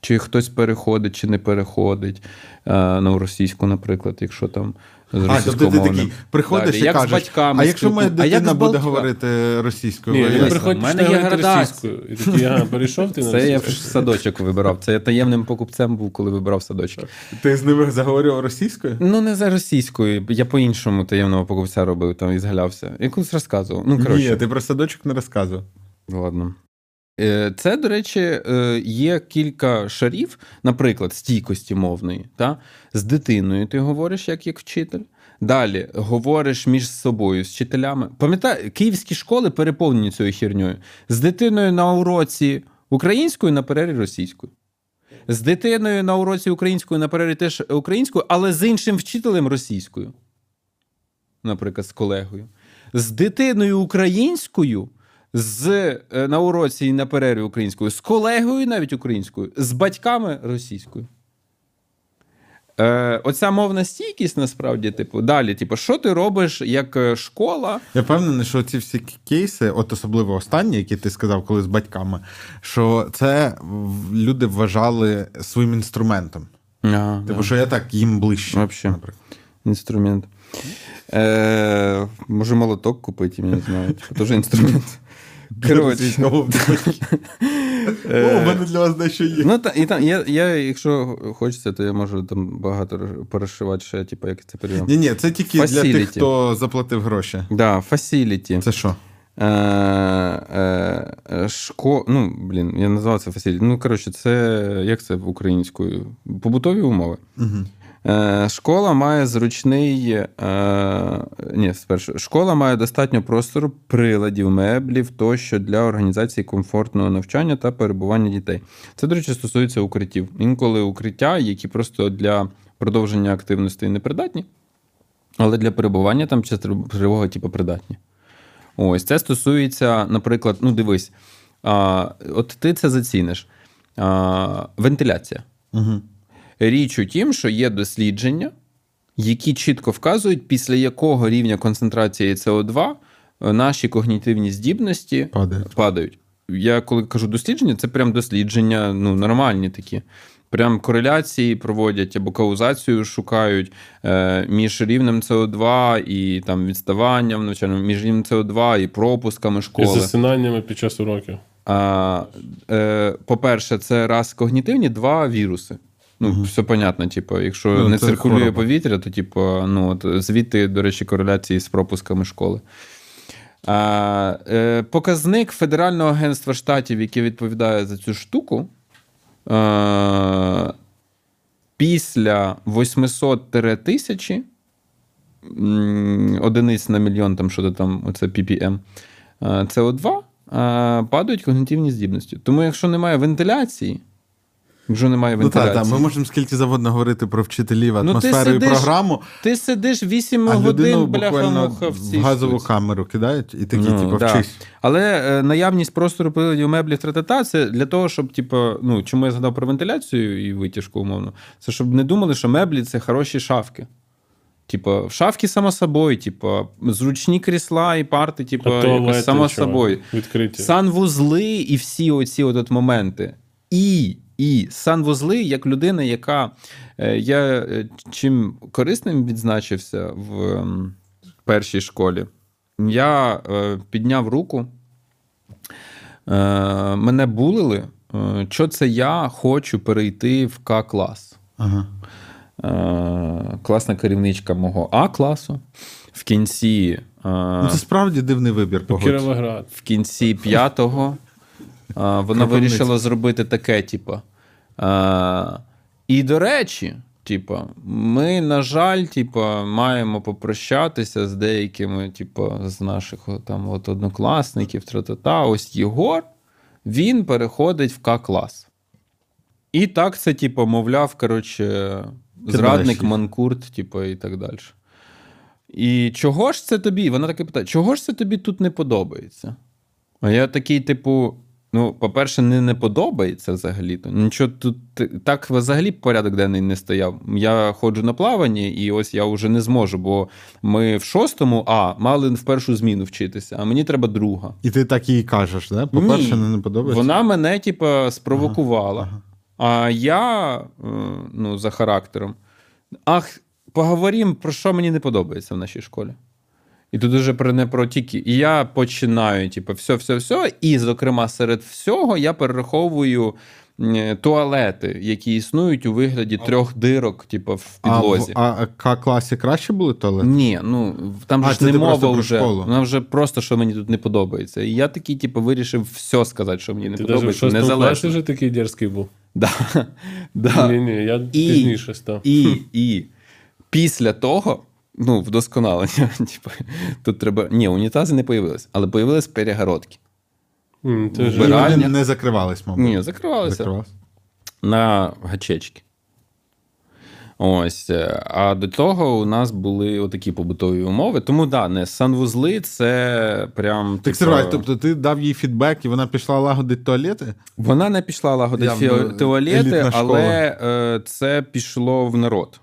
чи хтось переходить, чи не переходить е, на російську, наприклад, якщо там з А, тобто ти такий приходиш і як з батьками а якщо моя спілку- а як дитина буде говорити російською? Ні, він приходить, в мене є російською. І такий, ага, перейшов ти на Це я в садочок вибирав. Це я таємним покупцем був, коли вибрав садочок. Ти з ними заговорював російською? Ну, не за російською. Я по-іншому таємного покупця робив там і згалявся. Я колись розказував. Ну, коротше. Ні, ти про садочок не розказував. Ладно. Е, Це, до речі, е, є кілька шарів, наприклад, стійкості мовної. Та? З дитиною ти говориш, як як вчитель. Далі говориш між собою з вчителями. Пам'ятаю, київські школи переповнені цією херньою. З дитиною на уроці українською, на перерві російською. З дитиною на уроці українською на перерві теж українською, але з іншим вчителем російською. Наприклад, з колегою. З дитиною українською, з, е, на уроці і на перерві українською, з колегою навіть українською, з батьками російською. Е, оця мовна стійкість насправді, типу, далі, типу, що ти робиш як е, школа? Я впевнений, що ці всі кейси, от особливо останні, які ти сказав, коли з батьками, що це люди вважали своїм інструментом. А, Типу, що я так їм ближче. Вообще. наприклад. інструмент. Е, може, молоток купити, я не знаю. Це теж інструмент. Коротше. О, у мене для вас дещо є. Ну, та, і там, я, я, якщо хочеться, то я можу там багато порозшивати ще, типу, як це перейом. Ні, ні, це тільки для тих, хто заплатив гроші. Да, фасіліті. Це що? Е, е, е, шко... Ну, блін, я назвав це фасіліті. Ну, коротше, це як це українською? Побутові умови. Угу. Е, Школа має зручний. Е, ні, школа має достатньо простору, приладів, меблів тощо для організації комфортного навчання та перебування дітей. Це, до речі, стосується укриттів. Інколи укриття, які просто для продовження активності непридатні, але для перебування там чи тривоги, типу, придатні. Ось це стосується, наприклад, ну дивись, а, от ти це заціниш. А, вентиляція. Угу. Річ у тім, що є дослідження, які чітко вказують, після якого рівня концентрації СО2 наші когнітивні здібності Падають. падають. Я коли кажу дослідження, це прям дослідження ну, нормальні такі. Прям кореляції проводять або каузацію шукають е, між рівнем СО2 і там відставанням навчальним, між рівнем СО2 і пропусками І школи. засинаннями під час уроків. А, е, по-перше, це раз когнітивні, два віруси. Ну, все понятно, типу, якщо Ну, не циркулює хвороба. повітря, то типу, ну, от, звідти, до речі, кореляції з пропусками школи. А, е, показник Федерального агентства штатів, яке відповідає за цю штуку, е, після 800-1000 одиниць на мільйон, там що там, оце ppm, СО2, е, падають когнітивні здібності. Тому, якщо немає вентиляції, якщо немає Ну так, так, ми можемо скільки завгодно говорити про вчителів, Ну, атмосферу і програму, ти сидиш 8 а годин, бляха-муха в цій газову штуці. камеру кидають і такі, Ну, типу, да. вчись. Але е, наявність простору приладів меблів тра-та-та, це для того, щоб, типу, ну, чому я згадав про вентиляцію і витяжку, умовно, це щоб не думали, що меблі це хороші шафки. Типу, шафки само собою, типу, зручні крісла і парти, типу, якось само собою. Відкриті. Санвузли і всі оці от, от моменти. І, і санвузли, як людина, яка е, я е, чим корисним відзначився в ем, першій школі, я е, підняв руку, мене булили, що це я хочу перейти в К-клас. Ага. Класна керівничка мого А класу. В кінці, Ну, це справді дивний вибір. Кіровоград. в кінці п'ятого вона вирішила зробити таке, типу. Е, і до речі, типу, ми, на жаль, типу, маємо попрощатися з деякими, типу, з наших там, от, однокласників. Тра-та-та. Ось Єгор, він переходить в К-клас. І так це, типу, мовляв, коротше, зрадник, манкурт, типу, і так далі. І чого ж це тобі? Вона таке питає: чого ж це тобі тут не подобається? А я такий, типу, ну, по-перше, не, не подобається взагалі-то. Нічого тут так взагалі порядок денний не стояв. Я ходжу на плаванні, і ось я вже не зможу, бо ми в шостому А мали в першу зміну вчитися, а мені треба друга. І ти так їй кажеш, да? По-перше, Ні. не, подобається. Вона мене, типу, спровокувала. Ага, А я, е, ну, за характером. Ах, поговоримо, про що мені не подобається в нашій школі. І тут уже про не про тільки. І я починаю, типу, все, все, все. І, зокрема, серед всього я перераховую туалети, які існують у вигляді трьох дирок, типу, в А в підлозі. а, К-класі краще були туалети? Ні, ну там А, же ж це не ти мова вже. Вона вже просто, що мені тут не подобається. І я такий, типу, вирішив все сказати, що мені не Ти подобається. шостому класі вже такий дерзкий був. Да. Да. Ні, ні, я І- пізніше став. І, і після того, ну, вдосконалення, типу, тут треба. Ні, унітази не появились, але появились перегородки. Вбиральня. вони не закривались, мабуть. Ні, закривалися Закривались. на гачечки. Ось. е, А до того у нас були отакі побутові умови. Тому да, не санвузли це прям. Так типу, Сергій, тобто ти дав їй фідбек, і вона пішла лагодити туалети? Вона не пішла лагодити туалети, але е, це пішло в народ.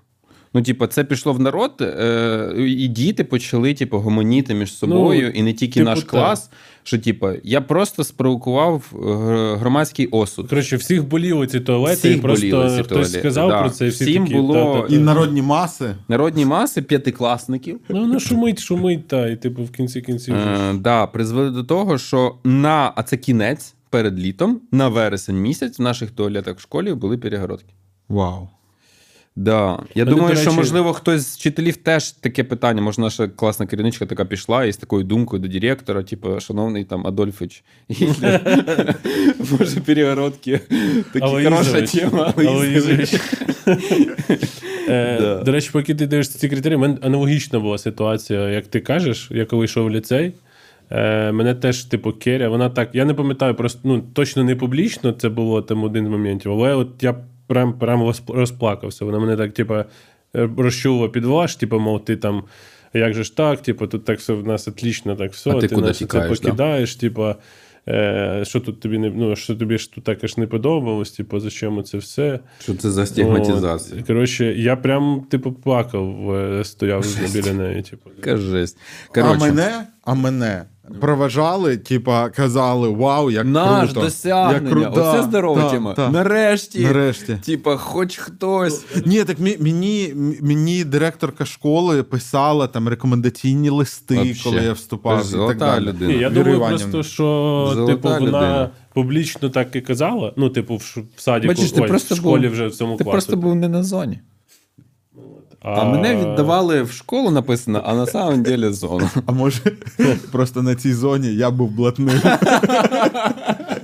Ну, типу, це пішло в народ, е, і діти почали, типу, гомоніти між собою, і не тільки типу, наш так. клас. Що, типу, я просто спровокував е, громадський осуд. Коротше, всіх боліли ці туалети, Всіх і просто боліли ці хтось туалети, сказав да. про це, і всі Всім такі, було- та-та-та. І народні маси. Народні маси п'ятикласників. Ну, воно шумить, шумить, та, і типу в кінці кінців. ж. Е, да, призвели до того, що на, а це кінець перед літом, на вересень місяць, в наших туалетах в школі були перегородки. Вау. Да. Я Але, думаю, до що можливо хтось з вчителів теж таке питання. Може, наша класна керівничка така пішла і з такою думкою до директора, типу, шановний там Адольфович Може, перегородки. Такі хороша тема. Е. До речі, поки ти дивишся ці критерії, в мене аналогічна була ситуація, як ти кажеш, я коли йшов в ліцей. Е, мене теж, типу, Керя, вона так, я не пам'ятаю, просто ну, точно не публічно це було там один з моментів, але от я прям, прям розп- розплакався. Вона мене так, типу, е, розчула під ваш, типу, мов, ти там, як же ж так, типу, тут так все в нас отлично, так все, А ти куди нас це тікаєш, да? покидаєш, типу, е, що тут тобі не ну, що тобі ж тут також не подобалось, типу, зачем це все. Що це за От, коротше, я прям, типу, плакав, е, стояв біля неї. Типу. Кажись. А мене, а мене проважали, типа, казали: Вау, як наш круто! досягнення. Як круто. Оце Да, здорова да, тема. да. Нарешті. Нарешті. Типа, хоч хтось. Ні, так мені, мені директорка школи писала там рекомендаційні листи, Вообще. коли я вступав. І так далі. людина. Ні, я думаю просто, що Золота типу, вона людина. публічно так і казала. Ну, типу, в, ш- в ти школі був- вже в цьому Ти класі. просто був не на зоні. А мене віддавали в школу написано, а на самом деле зону. А може, просто на цій зоні я був блатним.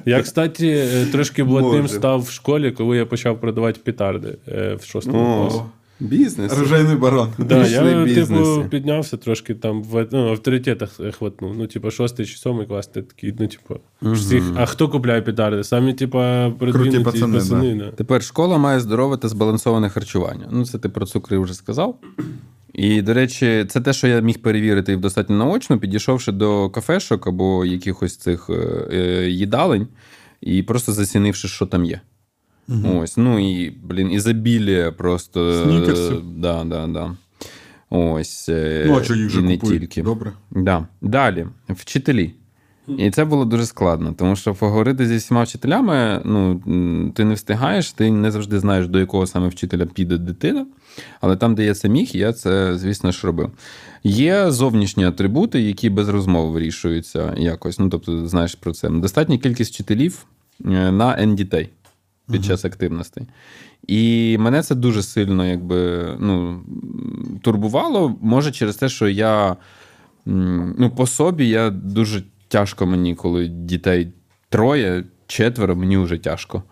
Я, кстати, е, трошки блатним Може. став в школі, коли я почав продавати петарди е, в шостому класі. Бізнес. Рожейний барон. Да, я типу піднявся трошки там в ну, авторитетах хватнув. Ну, типу, шостий чи сьомий клас, ти такий, ну, типу, всіх. А хто купляє петарди? Самі, типу, продвинуті пацани, пацани. да. Тепер школа має здорове та збалансоване харчування. Ну, це ти про цукри вже сказав. І, до речі, це те, що я міг перевірити в достатньо наочно, підійшовши до кафешок або якихось цих е, е, їдалень, і просто зацінивши, що там є. Ось, ну і, блін, ізобілія просто. Снікерсів. Да, да, да. Ось. е, Ну, а що їх же і не купують? тільки. Добре. Да. Далі, вчителі. І це було дуже складно, тому що поговорити зі всіма вчителями, ну, ти не встигаєш, ти не завжди знаєш, до якого саме вчителя піде дитина. Але там, де я це міг, я це, звісно ж, робив. Є зовнішні атрибути, які без розмов вирішуються якось. Ну, тобто, знаєш про це. Достатня кількість вчителів е, на N дітей під час активностей. І мене це дуже сильно, якби, ну, турбувало, може, через те, що я ну, по собі я дуже тяжко мені, коли дітей троє, четверо, мені вже тяжко.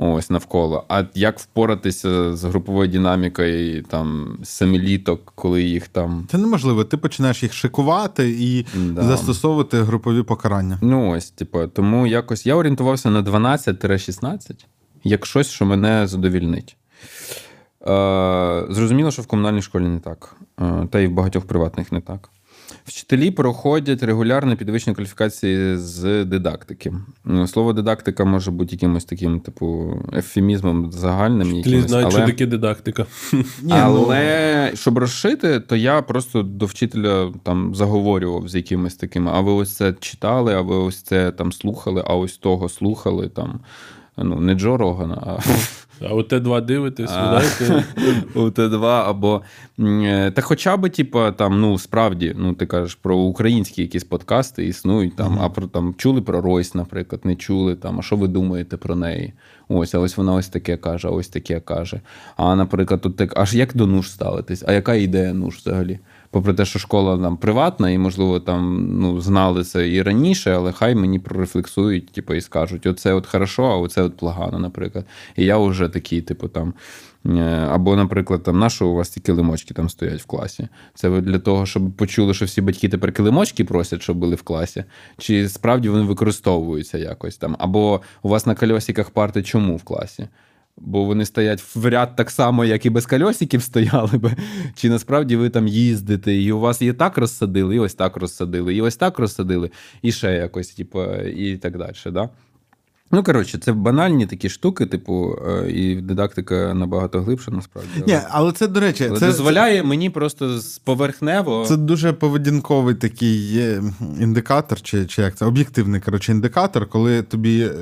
Ось навколо. А як впоратися з груповою динамікою там семиліток, коли їх там. Це неможливо. Ти починаєш їх шикувати і Да. застосовувати групові покарання. Ну ось, типу, тому якось я орієнтувався на 12-16, як щось, що мене задовільнить. Е, зрозуміло, що в комунальній школі не так, е, та й в багатьох приватних не так. Вчителі проходять регулярно підвищення кваліфікації з дидактики. Ну, Слово дидактика може бути якимось таким, типу, ефемізмом загальним. Якимось, знають, але... що таке дидактика. Ні, ну, Але щоб розшити, то я просто до вчителя там заговорював з якимись такими. А ви ось це читали, а ви ось це там слухали, а ось того слухали там. Ну, не Джо Рогана, а А от Т2 дивитесь, А. у Т2, або. е, Та хоча б, типа, там, ну, справді, ну, ти кажеш про українські якісь подкасти існують, там, а про там чули про Ройс, наприклад, не чули там, а що ви думаєте про неї? Ось, а ось вона ось таке каже, а ось таке каже. А, наприклад, тут так, аж як до нуж ставитись? А яка ідея нуж взагалі? Попри те, що школа там приватна, і, можливо, там ну, знали це і раніше, але хай мені прорефлексують, типу, і скажуть: оце от хорошо, а оце от погано, наприклад. І я вже такий, типу, там. е, Або, наприклад, там, на що у вас ці килимочки там стоять в класі? Це ви для того, щоб почули, що всі батьки тепер килимочки просять, щоб були в класі? Чи справді вони використовуються якось там? Або у вас на кольосиках парти чому в класі? Бо вони стоять в ряд так само, як і без кольосиків стояли би. Чи насправді ви там їздите, і у вас є так розсадили, і ось так розсадили, і ось так розсадили, і ще якось, типу, і так далі. Да? Ну, коротше, це банальні такі штуки, типу, е, і дидактика набагато глибша, насправді. Ні, але це, до речі, Але це, дозволяє мені просто поверхнево. Це дуже поведінковий такий індикатор, чи, чи як це об'єктивний коротше, індикатор, коли тобі е,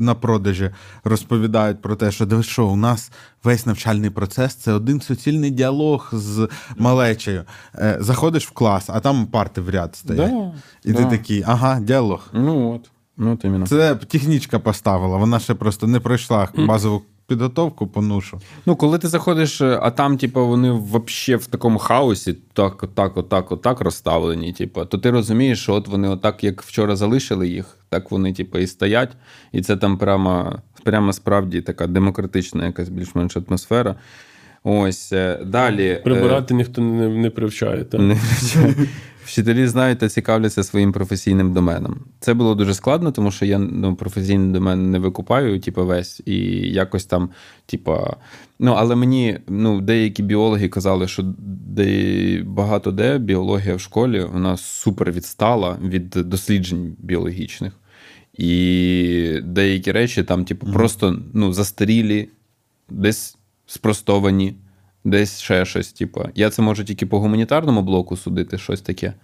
на продажі розповідають про те, що дивись, що у нас весь навчальний процес це один суцільний діалог з малечею. Е, Заходиш в клас, а там парти в ряд стоять. Да, І да. ти такий, ага, діалог. Ну от. Ну, от іменно. Це технічка поставила, вона ще просто не пройшла базову підготовку по нушу. Ну, коли ти заходиш, е, а там, типу, вони взагалі в такому хаосі, так, отак, отак, отак розставлені, типу, то ти розумієш, що от вони отак, як вчора залишили їх, так вони, типу, і стоять. І це там прямо, прямо справді така демократична якась більш-менш атмосфера. Ось е, далі. е, Прибирати ніхто не, не привчає. Так? не вчать. Вчителі знають та цікавляться своїм професійним доменом. Це було дуже складно, тому що я ну, професійний домен не викупаю, типу, весь, і якось там, типу, ну, але мені ну, деякі біологи казали, що де, багато де біологія в школі вона супер відстала від досліджень біологічних. І деякі речі там, типу, просто ну, застарілі, десь спростовані, десь ще щось. Типу. Я це можу тільки по гуманітарному блоку судити, щось таке.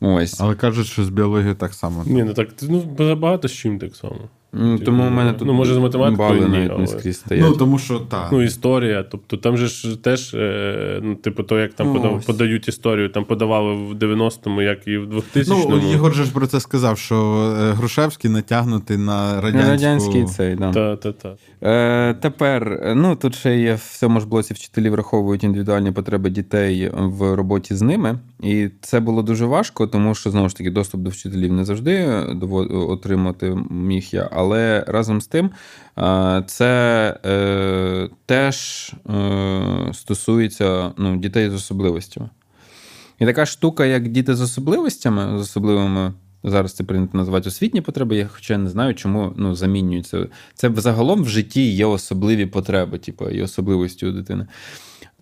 Ось. Але кажуть, що з біології так само. Ні, ну так, ну багато з чим так само. Ну, тому у мене тут Ну, може, з математикою бали ні, навіть не скрізь стоять. Ну, тому що так. Ну, історія. Тобто там же ж теж, е, ну, типу, то, як там Ну, подав- подають історію, там подавали в 90-му, як і в 2000-му. Ну, Єгор же ж про це сказав, що е, Грушевський натягнутий на радянську... Радянський цей, да. Та, та, та. Е, тепер, е, ну тут ще є в цьому ж блоці вчителі враховують індивідуальні потреби дітей в роботі з ними. І це було дуже важко, тому що знову ж таки доступ до вчителів не завжди отримати міг я. Але разом з тим, е, це е, теж е, стосується ну, дітей з особливостями. І така штука, як діти з особливостями, з особливими. Зараз це прийнято називати освітні потреби, я хоча не знаю, чому ну, замінюється. Це взагалом в житті є особливі потреби, типу, і особливості у дитини.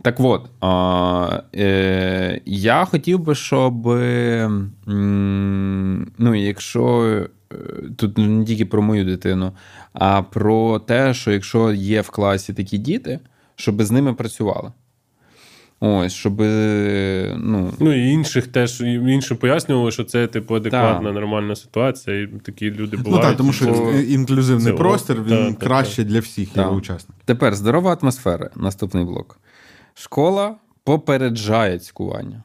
Так от, а, е, я хотів би, щоб м, ну, якщо тут не тільки про мою дитину, а про те, що якщо є в класі такі діти, щоб з ними працювали. Ось, щоб ну, Ну і інших теж і пояснювали, що це типу адекватна, Так. нормальна ситуація, і такі люди Ну так, тому що бо- інклюзивний це простір він та, та, краще для всіх його учасників. Тепер здорова атмосфера. Наступний блок. Школа попереджає цькування.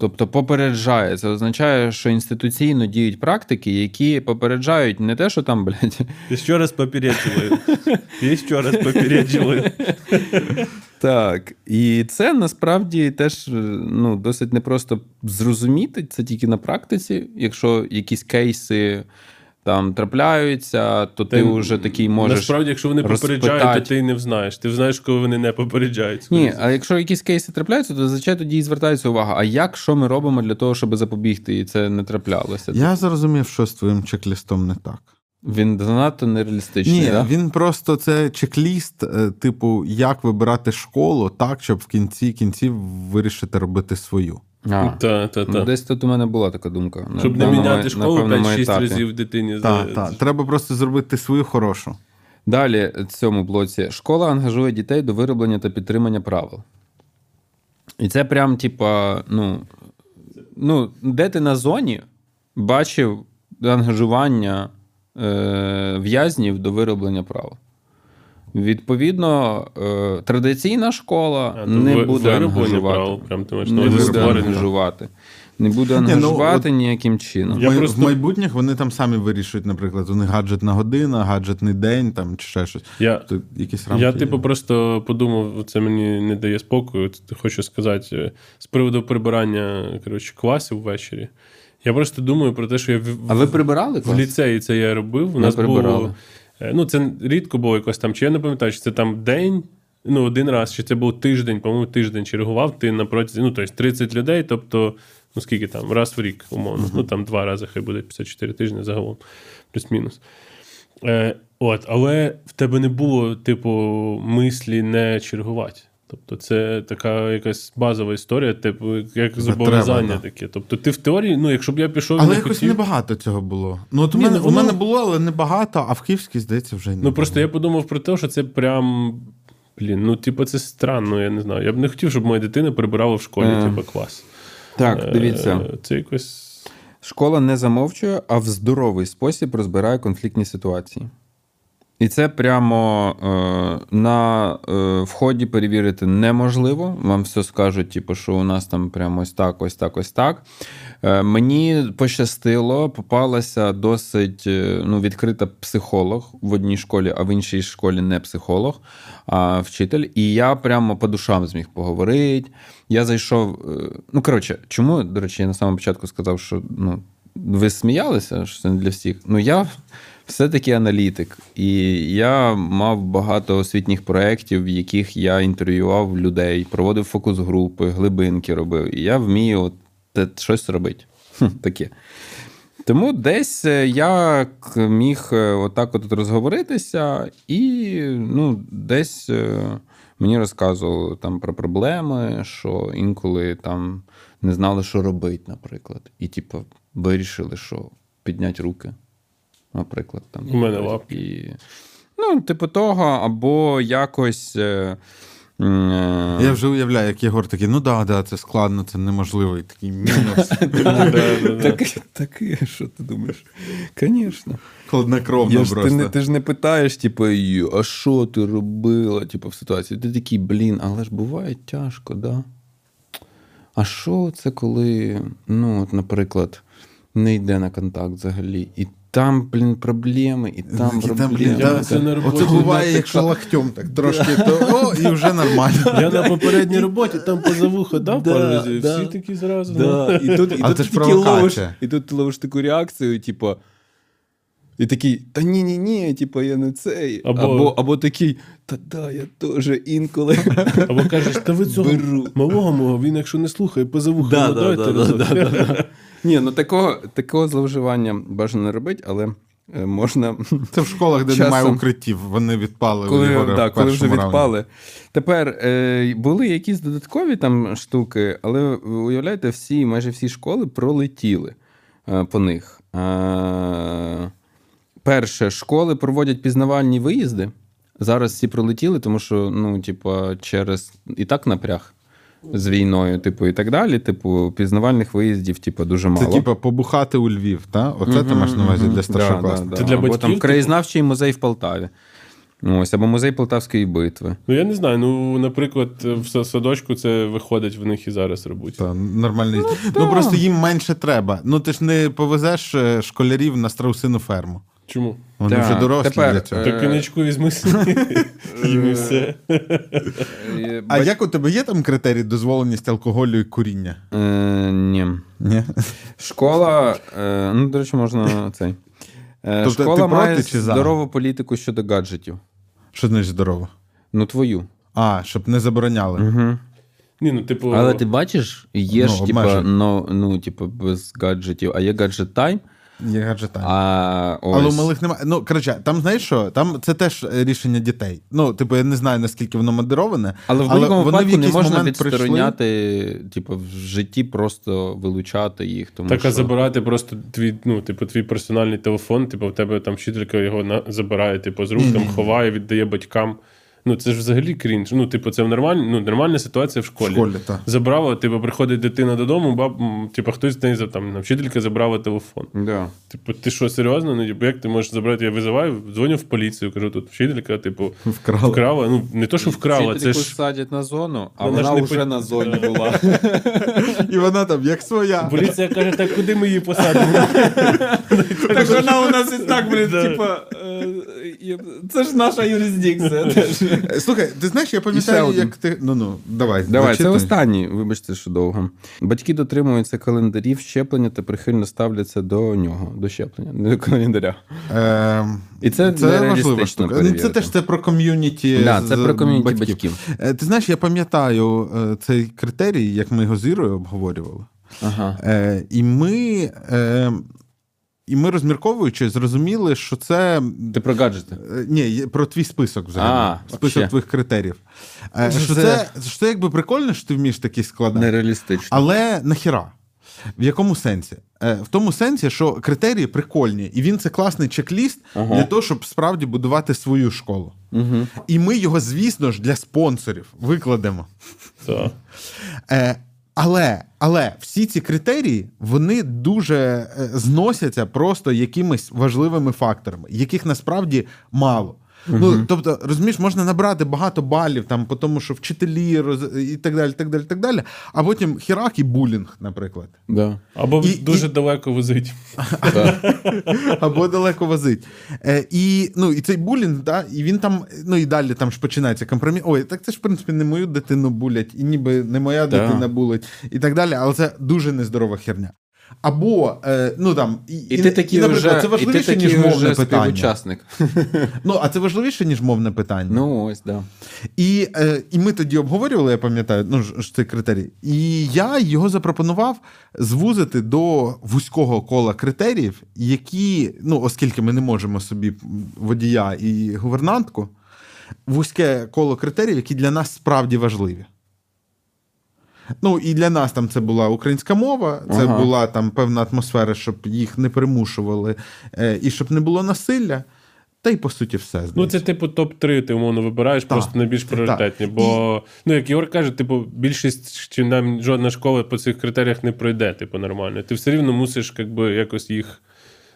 Тобто попереджає. Це означає, що інституційно діють практики, які попереджають не те, що там, блядь, Ще раз попереджували. Ще раз попереджували. Так, і це насправді теж ну, досить непросто зрозуміти. Це тільки на практиці. Якщо якісь кейси там трапляються, то ти, вже такий можеш. Насправді, якщо вони попереджають, то ти не знаєш. Ти знаєш, коли вони не попереджають. Ні, а якщо якісь кейси трапляються, то зазвичай тоді і звертається увага. А як що ми робимо для того, щоб запобігти, і це не траплялося? Я зрозумів, що з твоїм чек-лістом не так. Він занадто нереалістичний. Ні, да? він просто це чек-ліст, е, типу, як вибирати школу так, щоб в кінці кінців вирішити робити свою. А, Та, та, ну, та. десь тут у мене була така думка. Щоб На не міняти на школу 5-6 етапі. разів дитині. за- Так, так. Треба просто зробити свою хорошу. Далі в цьому блоці школа ангажує дітей до вироблення та підтримання правил. І це прям, типа, ну, ну, де ти на зоні бачив ангажування е, в'язнів до вироблення правил. Відповідно, е, традиційна школа А, не ви- буде ангажувати. прям ти маєш на Не буде ангажувати. Не буде ну, ангажувати от- ніяким чином. Я Ми- просто- В майбутніх вони там самі вирішують, наприклад, у них гаджетна година, гаджетний день там, чи ще щось. Я, То якісь рамки. я є. типу, просто подумав, це мені не дає спокою. Це Хочу сказати, е, з приводу прибирання коротше, класів ввечері. Я просто думаю про те, що я в, А ви прибирали в клас? ліцеї це я робив. У нас прибирали. було. Е, Ну, це рідко було якось там, чи я не пам'ятаю, чи це там день, ну, один раз, чи це був тиждень, по-моєму, тиждень чергував ти на протязі, ну, тобто 30 людей, тобто, ну скільки там, раз в рік, умовно. Ну, там два рази хай буде 54 тижні загалом, плюс-мінус. Е, от, але в тебе не було, типу, мислі не чергувати. Тобто, це така якась базова історія, типу, як зобов'язання треба, таке. Тобто, ти в теорії, ну, якщо б я пішов Але не якось хотів, небагато цього було. Ну, от у Ні, мене, ну, у мене було, але небагато, а в Київській, здається, вже й не Ну просто я подумав про те, що це прям. Блін, ну типу, це странно, я не знаю. Я б не хотів, щоб моя дитина прибирала в школі, Е. типу, клас. Так, дивіться. Е, Це якось. Школа не замовчує, а в здоровий спосіб розбирає конфліктні ситуації. І це прямо е, на е, вході перевірити неможливо. Вам все скажуть, типу, що у нас там прямо ось так, ось так, ось так. Е, мені пощастило, попалася досить е, ну, відкрита психолог в одній школі, а в іншій школі не психолог, а вчитель. І я прямо по душам зміг поговорити. Я зайшов. е, Ну, коротше, чому, до речі, я на самому початку сказав, що ну, ви сміялися, що це не для всіх. Ну, я все-таки аналітик, і я мав багато освітніх проєктів, в яких я інтерв'ював людей, проводив фокус-групи, глибинки робив. І я вмію от щось робити. Таке. Тому десь е, я міг е, отак от розговоритися, і ну, десь е, мені розказували там про проблеми, що інколи там не знали, що робити, наприклад. І, типу, вирішили, що підняти руки, наприклад. Там, У мене лапки. І, ну, типу того, або якось. е, е, Я вже уявляю, як Єгор такий, ну да, да, це складно, це неможливо, і такий мінус. Таке, що ти думаєш? Звісно. Хладнокровно ти, просто. ти ж не питаєш, типу, а що ти робила типу, в ситуації? Ти такий, блін, але ж буває тяжко, да? А що це коли, ну, от, наприклад, не йде на контакт взагалі, і там, блін, проблеми, і там Такі проблеми. блін, Я да, роботі Оце буває, якщо локтем так трошки, то о, і вже нормально. Я на попередній роботі там позавуха дав Да, пару разів, да. всі такі зразу. І тут, і А тут ти ловиш, провокація. і тут ти ловиш таку реакцію, типу. І такий, та ні, ні, типу, я не цей. Або- Або, або, або такий, та да, я теж інколи. Або кажеш, та ви цього Беру. малого мого, він якщо не слухає, поза Да, да, да, да, да, да. Ні, ну такого, такого зловживання бажано не робити, але е, можна. Це в школах, де Часом. немає укриттів, вони відпали Коли, Єгора да, в коли вже раунді. відпали. Тепер е, були якісь додаткові там штуки, але ви уявляєте, всі, майже всі школи пролетіли е, по них. Е, перше, школи проводять пізнавальні виїзди. Зараз всі пролетіли, тому що, ну, типа, через і так напряг з війною, типу, і так далі. Типу, пізнавальних виїздів, типу, дуже мало. Це типа побухати у Львів, та? Оце ти маєш на увазі для старшокласників. Це для або батьків, там типу? краєзнавчий музей в Полтаві. Ось, або музей Полтавської битви. Ну я не знаю. Ну, наприклад, в садочку це виходить в них і зараз робить. Та, нормально. Ну, просто їм менше треба. Ну ти ж не повезеш е, школярів на страусину ферму. Чому? Вони Так, вже дорослі тепер, для цього. е, Так конячку візьми і все. Е, А як у тебе є там критерій дозволеність алкоголю і куріння? Е, ні. Ні? Школа, е, ну, до речі, можна цей. Е, Тобто Школа ти проти має чи за? здорову політику щодо гаджетів. Що значить здорово? Ну, твою. А, щоб не забороняли. Угу. Ні, ну, типу, Але ти бачиш, є Ну, ж, ну, ну, типу, без гаджетів, а є гаджет тайм, Є гаджетами. а ось... Але у малих немає. Ну, коротше, там знаєш що? Там це теж рішення дітей. Ну, типу, я не знаю, наскільки воно модероване. Але в будь-якому вони в випадку не можна відстороняти, типу, в житті просто вилучати їх. Тому Так, а забирати просто твій, ну, типу, твій персональний телефон, типу, в тебе там вчителька його на... забирає, типу, з рук, там ховає, віддає батькам. Ну, це ж взагалі крінж. Ну, типу, це нормаль... ну, нормальна ситуація в школі. В школі, так. Забрала, типу, приходить дитина додому, баб, типу, хтось з неї за- там, вчителька забрала телефон. Да. Типу, ти що, серйозно? Ну, типу, як ти можеш забрати? Я визиваю, дзвоню в поліцію, кажу, тут вчителька, типу, Вкрали. вкрала. Ну, не то, що вкрала, це ж. садять на зону, а Вона вона вже пот- на зоні була. І вона там, як своя. Поліція каже, так куди ми її посадимо? Так вона у нас і так, блін, Да. типа, це ж наша юрисдикція. Е, Слухай, ти знаєш, я пам'ятаю, як ти. Ну ну, давай. Давай, це зачитуй. останній, вибачте, що довго. Батьки дотримуються календарів щеплення та прихильно ставляться до нього, до щеплення, не до календаря. Ем, І це Це важлива штука. Ну. Це теж це про ком'юніті. Да, це про ком'юніті батьків. Е, Ти знаєш, я пам'ятаю е, цей критерій, як ми його з Ірою обговорювали. Ага. Е, І ми. е, І ми розмірковуючи, зрозуміли, що це Ти про гаджети. Е, Ні, про твій список взагалі. А, список вообще. твоїх критеріїв. Е, Це- Що це, що це якби прикольно, що ти вмієш такі складати. Нереалістично. Але нахіра? В якому сенсі? Е, В тому сенсі, що критерії прикольні, і він це класний чек-ліст Ага. для того, щоб справді будувати свою школу. Угу. І ми його, звісно ж, для спонсорів викладемо. Так. Але, але всі ці критерії вони дуже е, зносяться просто якимись важливими факторами, яких насправді мало. Ну, тобто, розумієш, можна набрати багато балів, там, по тому, що вчителі роз... і так далі, так далі, так далі. А потім хірак і булінг, наприклад. Да. Або І- дуже і- далеко возить. Або далеко возить. Е, і, ну, і цей булінг, да, і він там, ну і далі там ж починається компроміс. Ой, так це ж, в принципі, не мою дитину булять, і ніби не моя Да. дитина булить, і так далі, але це дуже нездорова херня. Або, е, ну там, і, І ти такий наприклад, вже, це і ти важливіше, ніж мовне питання. співучасник. Ну, а це важливіше, ніж мовне питання. Ну, ось, да. І, е, і ми тоді обговорювали, я пам'ятаю, ну ж ж цей критерій. І я його запропонував звузити до вузького кола критеріїв, які, ну, оскільки ми не можемо собі водія і гувернантку, вузьке коло критеріїв, які для нас справді важливі. Ну, і для нас там це була українська мова, це Ага. була там певна атмосфера, щоб їх не примушували, е, і щоб не було насилля. Та й по суті все. Ну, це типу топ-3, ти умовно вибираєш Так, просто найбільш так. пріоритетні. Бо, ну, як Ігор каже, типу, більшість чи нам жодна школа по цих критеріях не пройде, типу, нормально. Ти все рівно мусиш якби, якось їх.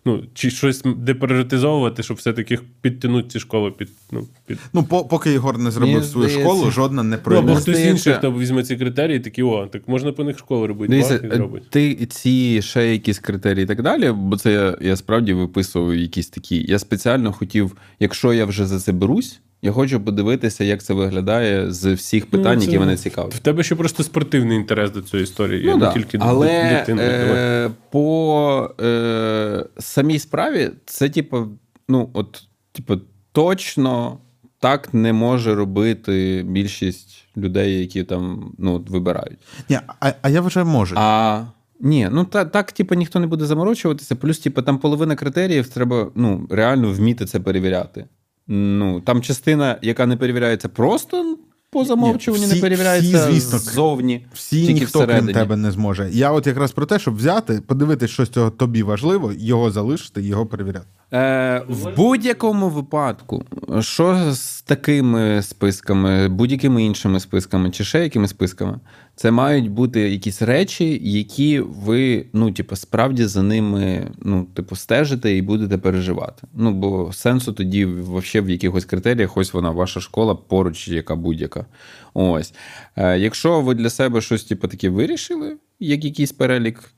Ну, чи щось деприоритизовувати, щоб все-таки підтягнути ці школи під. Ну, під... Ну, по, поки Ігор не зробив Мені свою здається- школу, жодна не Ну, або хтось здається- інший, хто візьме ці критерії, такі, о, так можна по них школу робити, Дивіться, бах, і зробить. ти ці ще якісь критерії і так далі, бо це я, я справді виписував якісь такі. Я спеціально хотів, якщо я вже за це берусь, я хочу подивитися, як це виглядає з всіх питань, Ну, це- які мене цікавлять. В тебе ще просто спортивний інтерес до цієї історії, Ну, не да. тільки Але дитини. е, по е, самій справі, це, типу, ну, от, типу, точно так не може робити більшість людей, які там ну, вибирають. Ні, а, а я вважаю, може. А ні, ну та, так, типу, ніхто не буде заморочуватися. Плюс, типу, там половина критеріїв треба ну, реально вміти це перевіряти. Ну, там частина, яка не перевіряється просто по замовчуванню, всі- не перевіряється всі, звісно, ззовні. Всі тільки ніхто всередині. крім тебе не зможе. Я от якраз про те, щоб взяти, подивитись, що з цього тобі важливо, його залишити, його перевіряти. Е, в будь-якому випадку, що з такими списками, будь-якими іншими списками, чи ще якими списками, це мають бути якісь речі, які ви, ну, типу, справді за ними, ну, типу, стежите і будете переживати. Ну, бо сенсу тоді вообще в якихось критеріях, ось вона, ваша школа поруч, яка будь-яка. Ось. Е, якщо ви для себе щось, типу, таке вирішили, як якийсь перелік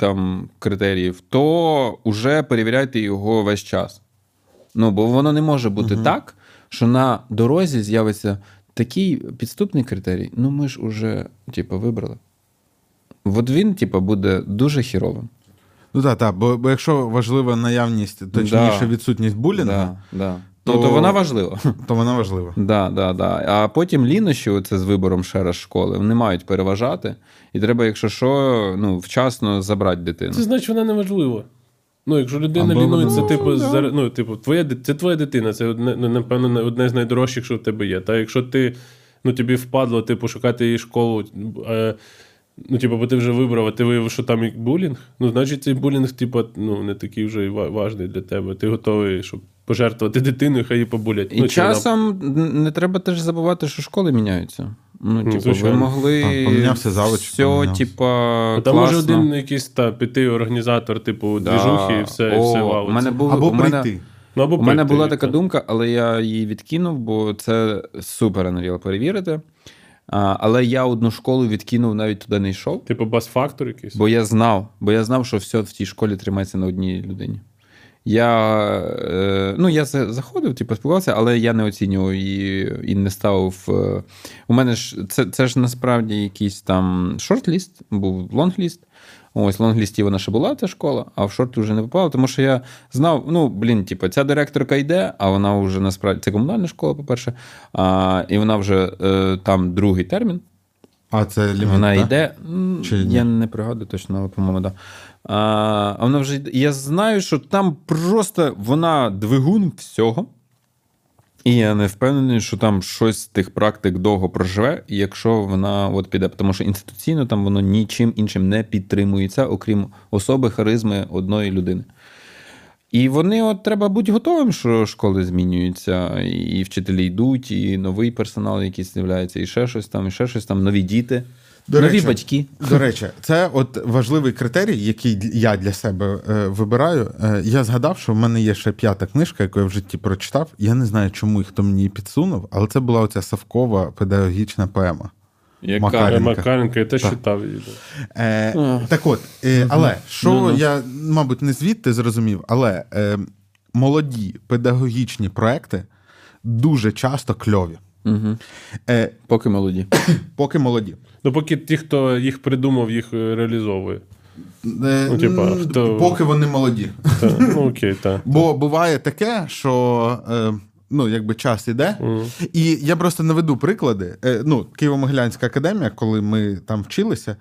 там критеріїв, то вже перевіряйте його весь час. Ну, бо воно не може бути так, що на дорозі з'явиться такий підступний критерій. Ну, ми ж уже, типу, вибрали. От він, типу, буде дуже хіровим. Ну так, так, бо, бо якщо важлива наявність, точніше Да. відсутність булінгу, Да, да. То- Ну, то вона важлива. то вона важлива. Да, да, да. А потім лінощі, оце з вибором ще раз школи, вони мають переважати. І треба, якщо що, ну, вчасно забрати дитину. Це значить, вона не важлива. Ну, якщо людина Або лінується, вона- типу, Ну, да. ну, типу, твоя, це твоя дитина, це одне, ну, напевно, одне з найдорожчих, що в тебе є. Та якщо ти, ну, тобі впадло, типу, шукати її школу, е, ну, типу, бо ти вже вибрав, а ти виявив, що там і булінг, ну, значить, цей булінг, типу, ну, не такий вже і важний для тебе. Ти готовий, щоб пожертвувати дитиною, хай її побулять. І ну, часом не треба теж забувати, що школи міняються. Ну, типу, ви могли Так, помінявся завуч, все, помінявся. типа, А там може один якийсь та, піти організатор, типу, Да. двіжухи і все, і О, все у валиться. мене був, Або у мене, прийти. Ну, або У мене прийти, була та. така думка, але я її відкинув, бо це супер Unreal перевірити. А, але я одну школу відкинув, навіть туди не йшов. Типу бас-фактор якийсь. Бо я знав, бо я знав, що все в тій школі тримається на одній людині. Я, е, ну, я заходив, типу, спілкувався, але я не оцінював її і не ставив. е, У мене ж це, це ж насправді якийсь там шорт-ліст, був лонг-ліст. Ось в лонг-лісті вона ще була, ця школа, а в шорт вже не попала, тому що я знав, ну, блін, типу, ця директорка йде, а вона вже насправді це комунальна школа, по-перше, а, і вона вже е, там другий термін. А це ліміт, Вона так? йде. Чи ні? я не пригадую точно, але по-моєму, да. А, вона вже. Я знаю, що там просто вона двигун всього. І я не впевнений, що там щось з тих практик довго проживе, якщо вона от піде. Тому що інституційно там воно нічим іншим не підтримується, окрім особи, харизми одної людини. І вони от треба бути готовим, що школи змінюються, і вчителі йдуть, і новий персонал якийсь з'являється, і ще щось там, і ще щось там, нові діти, До нові речі, батьки. До речі, це от важливий критерій, який я для себе е, вибираю. Е, я згадав, що в мене є ще п'ята книжка, яку я в житті прочитав. Я не знаю, чому і хто мені її підсунув, але це була оця Савкова педагогічна поема. Яка? Макаренка. Макаренка, я теж Так. читав її. Е, так от, е, але що Ну-ну. я, мабуть, не звідти зрозумів, але е, молоді педагогічні проекти дуже часто кльові. Угу. Е, Поки молоді. поки молоді. Ну, поки ті, хто їх придумав, їх е, реалізовує. Е, Ну, типа, хто- Поки вони молоді. Та, ну, окей, та, Бо буває таке, що е, ну, якби час іде, і я просто наведу приклади. Е, ну, Києво-Могилянська академія, коли ми там вчилися,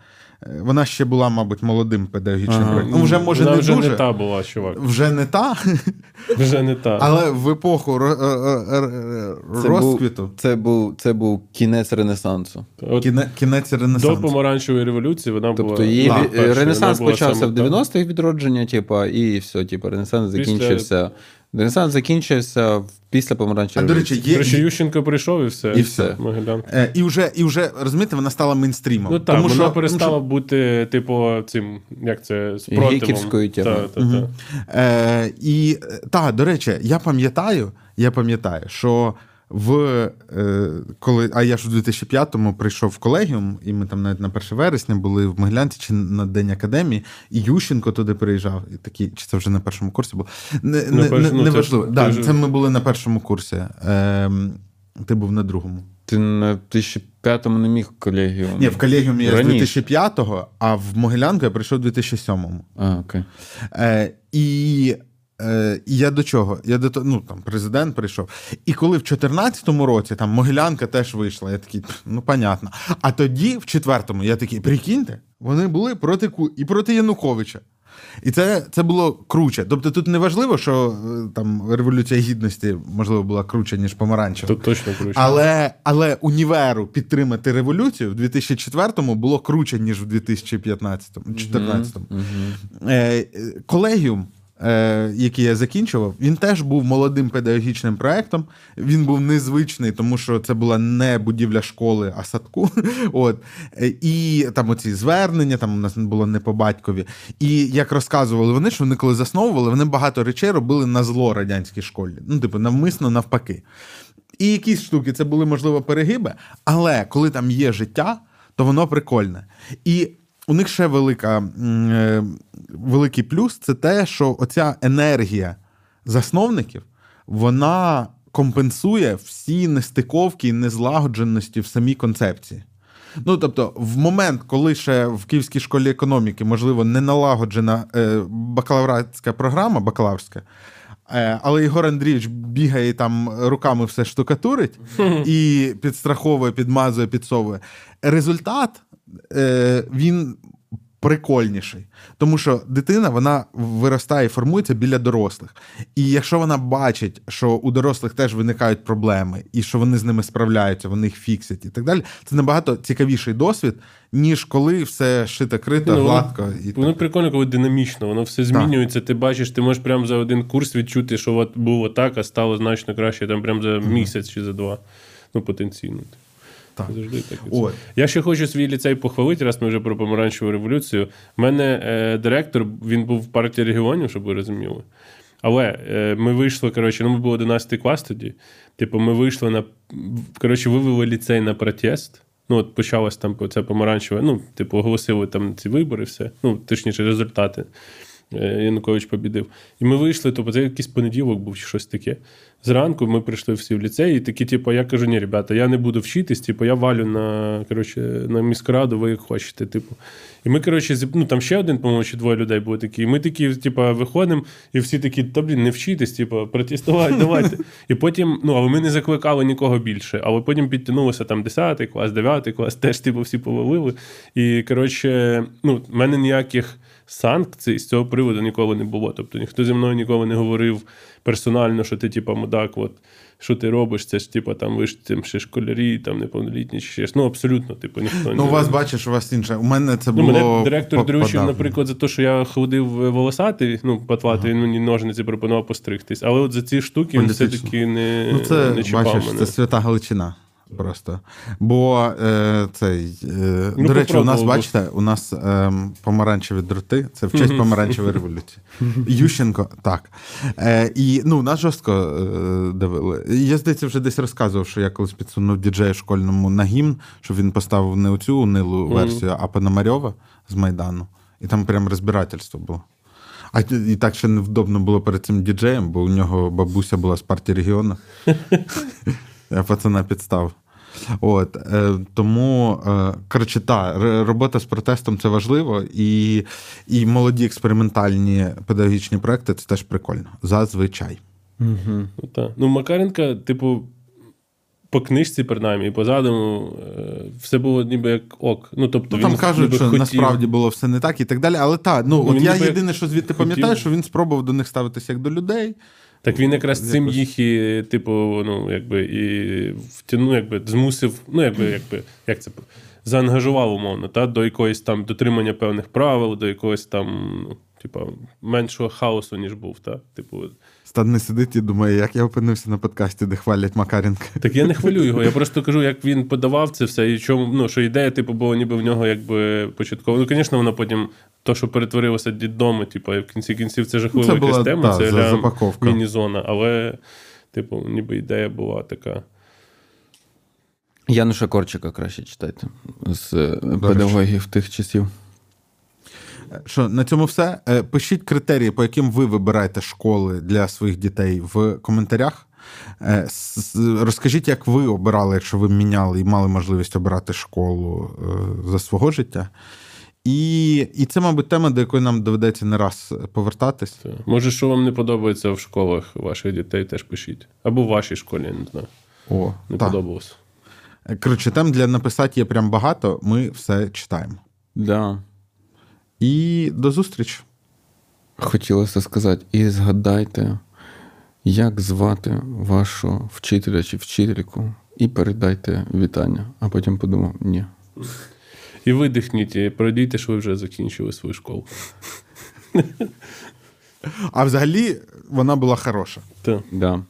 вона ще була, мабуть, молодим педагогічним Ага. проєктом. Ну, вже може Вона не вже дуже. не та була, чувак. Вже не та, Вже не та. але в епоху е, е, е, розквіту, це, був, це був кінець Ренесансу. От кіне- кінець до помаранчевої революції вона була. Тобто її Ренесанс почався в та. 90-х відродження, типу, і все, типу, Ренесанс Після- закінчився. Ренесанс закінчився в- після А помаранчевої до речі, До речі, є. Ющенко прийшов і все. І все. Е, І вже, і вже розумієте, вона стала мейнстрімом. Ну так, Тому вона що- перестала тому бути, типу, цим, як це, спротивом. Гіківською темою. Та, та, та. Е, і так, до речі, я пам'ятаю, я пам'ятаю, що в е, коли, а я ж у 2005-му прийшов в колегіум, і ми там навіть на 1 вересня були в Могилянці чи на День академії, і Ющенко туди приїжджав. І такий, чи це вже на першому курсі було? Не, На не, перш- не, ну, не це важливо. Да, ти це ми були на першому курсі. Е, ти був на другому. Ти на 2005-му не міг колегію. Ні, в колегіумі я з Раніше. 2005-го, а в Могилянку я прийшов у 2007-му. А, окей. Е, і, е, і я до чого? Я до того, ну там президент прийшов. І коли в 14-му році там Могилянка теж вийшла, я такий, ну понятно. А тоді, в четвертому, я такий, прикиньте, вони були проти Ку і проти Януковича. І це, це було круче. Тобто тут не важливо, що е, там революція гідності, можливо, була круче, ніж помаранчева. Тут точно круче. Але, але універу підтримати революцію в 2004-му було круче, ніж в 2015-му, 2014-му. Е, е, колегіум, е, який я закінчував, він теж був молодим педагогічним проектом. Він був незвичний, тому що це була не будівля школи, а садку. От. Е, І там оці звернення, там у нас було не по батькові. І як розказували вони, що вони коли засновували, вони багато речей робили на зло радянській школі. Ну, типу, навмисно навпаки. І якісь штуки це були, можливо, перегиби, але коли там є життя, то воно прикольне. І у них ще велика, е, великий плюс це те, що оця енергія засновників. вона компенсує всі нестиковки і незлагодженості в самій концепції. Ну, тобто, в момент, коли ще в Київській школі економіки, можливо, не налагоджена е, бакалавратська програма, бакалаврська, е, але Ігор Андрійович бігає там руками все штукатурить і підстраховує, підмазує, підсовує. Результат е, він прикольніший. Тому що дитина вона виростає і формується біля дорослих. І якщо вона бачить, що у дорослих теж виникають проблеми, і що вони з ними справляються, вони їх фіксять і так далі, це набагато цікавіший досвід, ніж коли все шито крито, Ну, воно- гладко. І Воно так. прикольно, коли динамічно, воно все змінюється. Ти бачиш, ти можеш прямо за один курс відчути, що от було так, а стало значно краще там прямо за місяць чи за два. Ну, потенційно. Так. Завжди так. От. Я ще хочу свій ліцей похвалити, раз ми вже про помаранчеву революцію. У мене е, директор, він був в партії регіонів, щоб ви розуміли. Але е, ми вийшли, коротше, ну ми були 11 клас тоді. Типу, ми вийшли на. Коротше, вивели ліцей на протест. Ну, от почалось там це помаранчеве. Ну, типу, оголосили там ці вибори, все. Ну, точніше, результати. Е, Янукович побідив. І ми вийшли, тобто це якийсь понеділок був чи щось таке. Зранку ми прийшли всі в ліцей, і такі, типу, я кажу, ні, ребята, я не буду вчитись, типу, я валю на, коротше, на міськраду, ви як хочете. Типу. І ми, коротше, ну там ще один, по-моєму, чи двоє людей були такі. І ми такі, типу, виходимо, і всі такі, та блін, не вчитись, типу, протестувати, давайте. І потім, ну, але ми не закликали нікого більше. Але потім підтягнулося там 10 клас, 9 клас, теж типу, всі повалили. І коротше, ну, в мене ніяких санкцій з цього приводу ніколи не було. Тобто ніхто зі мною ніколи не говорив персонально, що ти, типу, мудак, от що ти робиш, це ж типу, там ви ж там ще школярі, там неповнолітні, чи ще. Ну, абсолютно, типу, ніхто Ну, не у вас бачиш, у вас інше. У мене це Ну, було. мене директор подавно. наприклад, за те, що я ходив волосатий, ну, патлати, він мені ножниці пропонував постригтись. Але от за ці штуки він все-таки не, Ну, це не чіпав бачиш, мене. це свята Галичина. Просто. Бо е, цей. Е, Ну, до речі, у нас, бачите, у нас е, помаранчеві дроти, це в честь помаранчевої революції. Ющенко, так. Е, і ну, нас жорстко е, давили. Я, здається, вже десь розказував, що я колись підсунув діджею школьному на гімн, щоб він поставив не оцю унилу версію, а Пономарьова з Майдану. І там прям розбирательство було. А і так ще невдобно було перед цим діджеєм, бо у нього бабуся була з партії регіону. Я пацана підстав. От, е, тому, е, коротше, та, робота з протестом це важливо, і, і молоді експериментальні педагогічні проекти це теж прикольно. Зазвичай. Угу. Ну, та. ну, Макаренка, типу, по книжці, принаймні, по задуму, е, все було ніби як ок. Ну, тобто, Ну, там він кажуть, що хотів. насправді було все не так і так далі. Але так, ну, Ну, от я єдине, що звідти хотів. пам'ятаю, що він спробував до них ставитися як до людей. Так він якраз цим їх і, типу, ну, якби, і втягнув, якби, змусив, ну, якби, якби, як це, заангажував, умовно, та, до якоїсь там дотримання певних правил, до якогось там, ну, типу, меншого хаосу, ніж був. Та? Типу, Стан не сидить і думає, як я опинився на подкасті, де хвалять Макаренка. Так я не хвилю його. Я просто кажу, як він подавав це все, і чому, ну, що ідея, типу, була ніби в нього якби початково. Ну, звісно, воно потім, то, що перетворилося дідоми, типу, і в кінці кінців це жахлива Це якась була, тема, та, це за- запаковка. міні-зона, але, типу, ніби ідея була така. Януша Корчика краще читайте з е, педагогів тих часів. Що на цьому все. Е, Пишіть критерії, по яким ви вибираєте школи для своїх дітей в коментарях. Е, Розкажіть, як ви обирали, якщо ви міняли і мали можливість обирати школу е, за свого життя. І, і це, мабуть, тема, до якої нам доведеться не раз повертатись. Це. Може, що вам не подобається в школах ваших дітей, теж пишіть. Або в вашій школі, я не знаю. О, Не так. подобалось. Коротше, тем для написати є прям багато. Ми все читаємо. Да. І до зустрічі. Хотілося сказати, і згадайте, як звати вашого вчителя чи вчительку, і передайте вітання. А потім подумав, ні. І видихніть, і пройдіть, що ви вже закінчили свою школу. А взагалі вона була хороша. Так. Да.